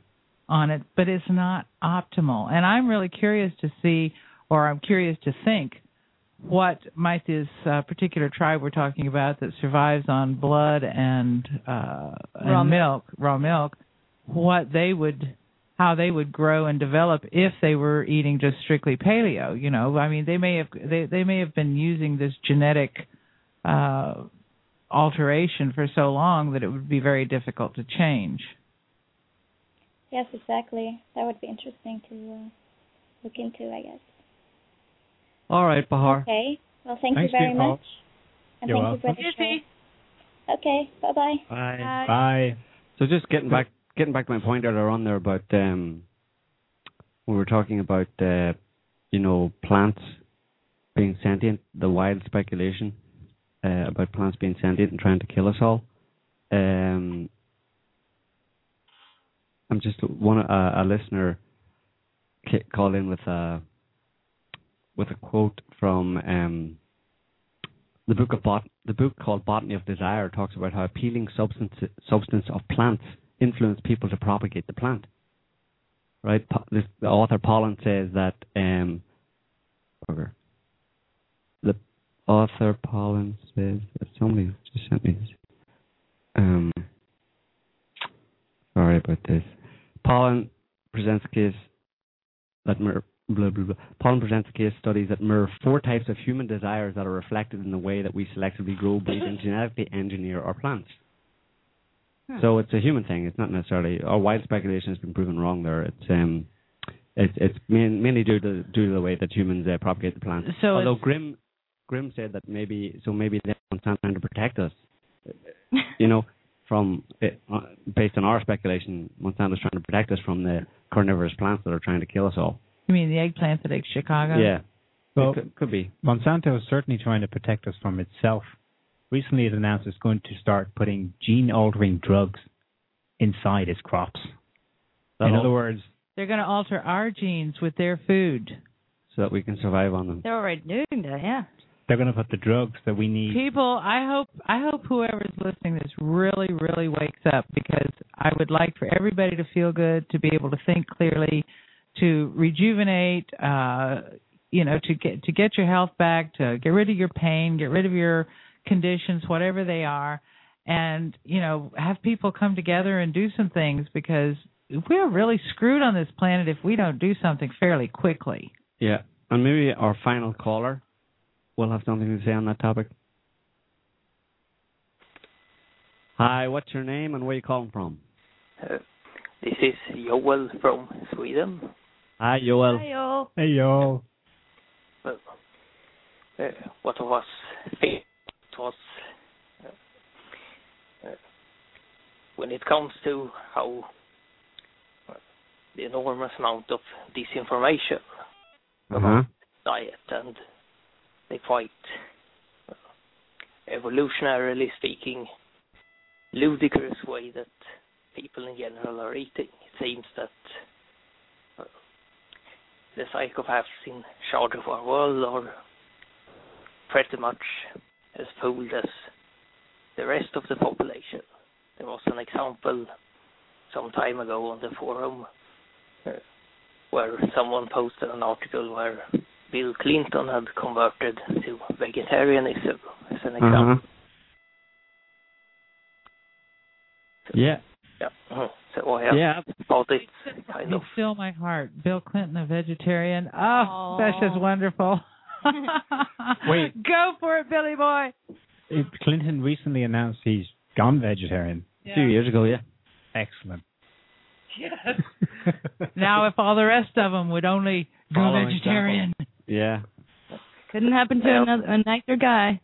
on it, but it's not optimal. And I'm really curious to see, or I'm curious to think, what might this uh, particular tribe we're talking about that survives on blood and uh, Raw and milk. milk, raw milk, what they would, how they would grow and develop if they were eating just strictly paleo. You know, I mean, they may have they they may have been using this genetic. Uh, alteration for so long that it would be very difficult to change. Yes, exactly. That would be interesting to uh, look into, I guess. All right, Bahar. Okay. Well, thank Thanks you very much. And You're thank you for the show. Okay. Bye-bye. Bye. Bye. So just getting back getting back to my point earlier on there about um we were talking about uh you know plants being sentient, the wild speculation uh, about plants being sentient and trying to kill us all. Um I'm just one uh, a listener ca- called in with a with a quote from um the book of bot the book called Botany of Desire talks about how appealing substance substance of plants influence people to propagate the plant. Right? This, the author Pollan says that um, the author Pollan says that somebody just sent me this. Um, sorry about this. Pollan presents a case that mir- blah blah blah. Pollan presents a case studies that mirror four types of human desires that are reflected in the way that we selectively grow, breed, and genetically engineer our plants. So it's a human thing. It's not necessarily. Our wild speculation has been proven wrong there. It's um, it's it's main, mainly due to due to the way that humans uh, propagate the plants. So Although Grimm Grimm said that maybe so maybe they're trying to protect us. you know, from it, uh, based on our speculation, Monsanto's trying to protect us from the carnivorous plants that are trying to kill us all. You mean the eggplant that ate Chicago? Yeah, Well, it could, could be. Monsanto is certainly trying to protect us from itself. Recently, it announced it's going to start putting gene altering drugs inside its crops. In That'll- other words, They're going to alter our genes with their food. so that we can survive on them. They're already doing that, yeah. They're going to put the drugs that we need. People, I hope I hope whoever's listening to this really really wakes up because I would like for everybody to feel good, to be able to think clearly, to rejuvenate, uh you know, to get to get your health back, to get rid of your pain, get rid of your conditions whatever they are and you know, have people come together and do some things because we're really screwed on this planet if we don't do something fairly quickly. Yeah, and maybe our final caller will have something to say on that topic. Hi, what's your name and where are you calling from? Uh, this is Joel from Sweden. Hi, Joel. Hi, Hey, yo. Well, uh, what was it was uh, uh, when it comes to how uh, the enormous amount of disinformation Uh-huh. diet and the quite uh, evolutionarily speaking ludicrous way that people in general are eating. It seems that the psychopaths in charge of our world are pretty much as fooled as the rest of the population. There was an example some time ago on the forum uh, where someone posted an article where Bill Clinton had converted to vegetarianism as an example. Uh-huh. Yeah. Yeah. Mhm. So I have Yeah. thought it's kind You of fill my heart. Bill Clinton, a vegetarian. Oh, that's just wonderful. *laughs* Wait. Go for it, Billy boy. it, Clinton recently announced he's gone vegetarian. A few years ago, yeah. Excellent. Yes. *laughs* now, if all the rest of them would only go Follow vegetarian. Yeah. Couldn't happen to another a nicer guy.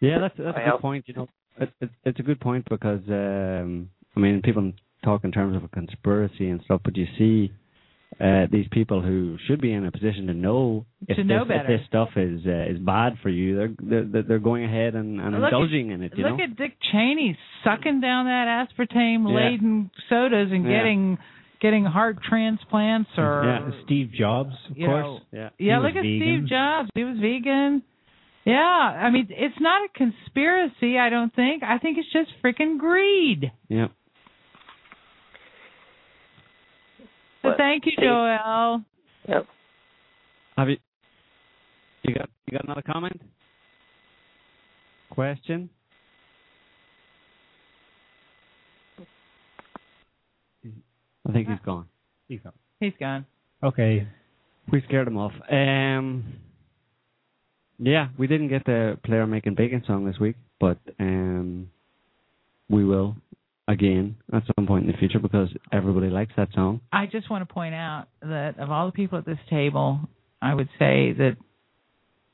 Yeah, that's that's a Well- good point. You know, it, it, it's a good point because um, I mean, people talk in terms of a conspiracy and stuff, but you see uh, these people who should be in a position to know if To this if this stuff is uh, is bad for you. They're they're, they're going ahead and, and Look at- indulging in it. You Look know. at Dick Cheney sucking down that aspartame laden sodas and Yeah. getting getting heart transplants or Yeah. Steve Jobs, of course. know, yeah. Yeah, He look at vegan. Steve Jobs. He was vegan. Yeah, I mean, it's not a conspiracy. I don't think. I think it's just freaking greed. Yeah. So But thank you, Joel. Yep. Have you you got you got another comment? Question? I think he's gone. He's gone. He's gone. Okay. We scared him off. Um, yeah, we didn't get the player making bacon song this week, but um, we will again at some point in the future because everybody likes that song. I just want to point out that of all the people at this table, I would say that,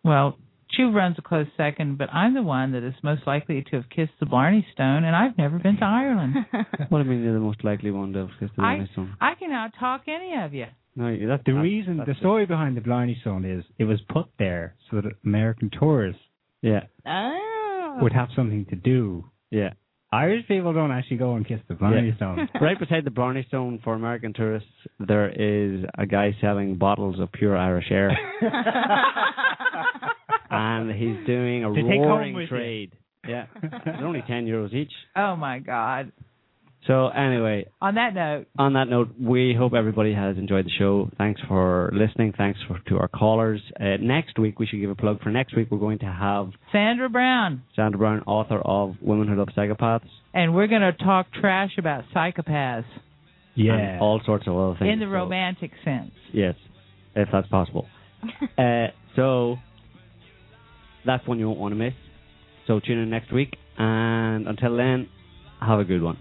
well, Chew runs a close second, but I'm the one that is most likely to have kissed the Blarney Stone, and I've never been to Ireland. *laughs* what do you mean you're the most likely one to have kissed the I Blarney song? I can out talk any of you. No, you- that's The that's- reason, that's the it. story behind the Blarney Stone is it was put there so that American tourists Yeah, Oh. would have something to do. yeah. Irish people don't actually go and kiss the Blarney Yeah. Stone. *laughs* right beside the Blarney Stone for American tourists, there is a guy selling bottles of pure Irish air, *laughs* and he's doing a To roaring with you. trade. *laughs* Yeah, they're only ten euros each. Oh my God! So anyway, On that note, on that note, we hope everybody has enjoyed the show. Thanks for listening. Thanks for, to our callers. Uh, next week, we should give a plug for next week. We're going to have Sandra Brown, Sandra Brown, author of Women Who Love Psychopaths, and we're going to talk trash about psychopaths Yeah. and all sorts of other things. in the So- romantic sense. Yes, if that's possible. *laughs* uh, so that's one you won't want to miss. So tune in next week, and until then, have a good one.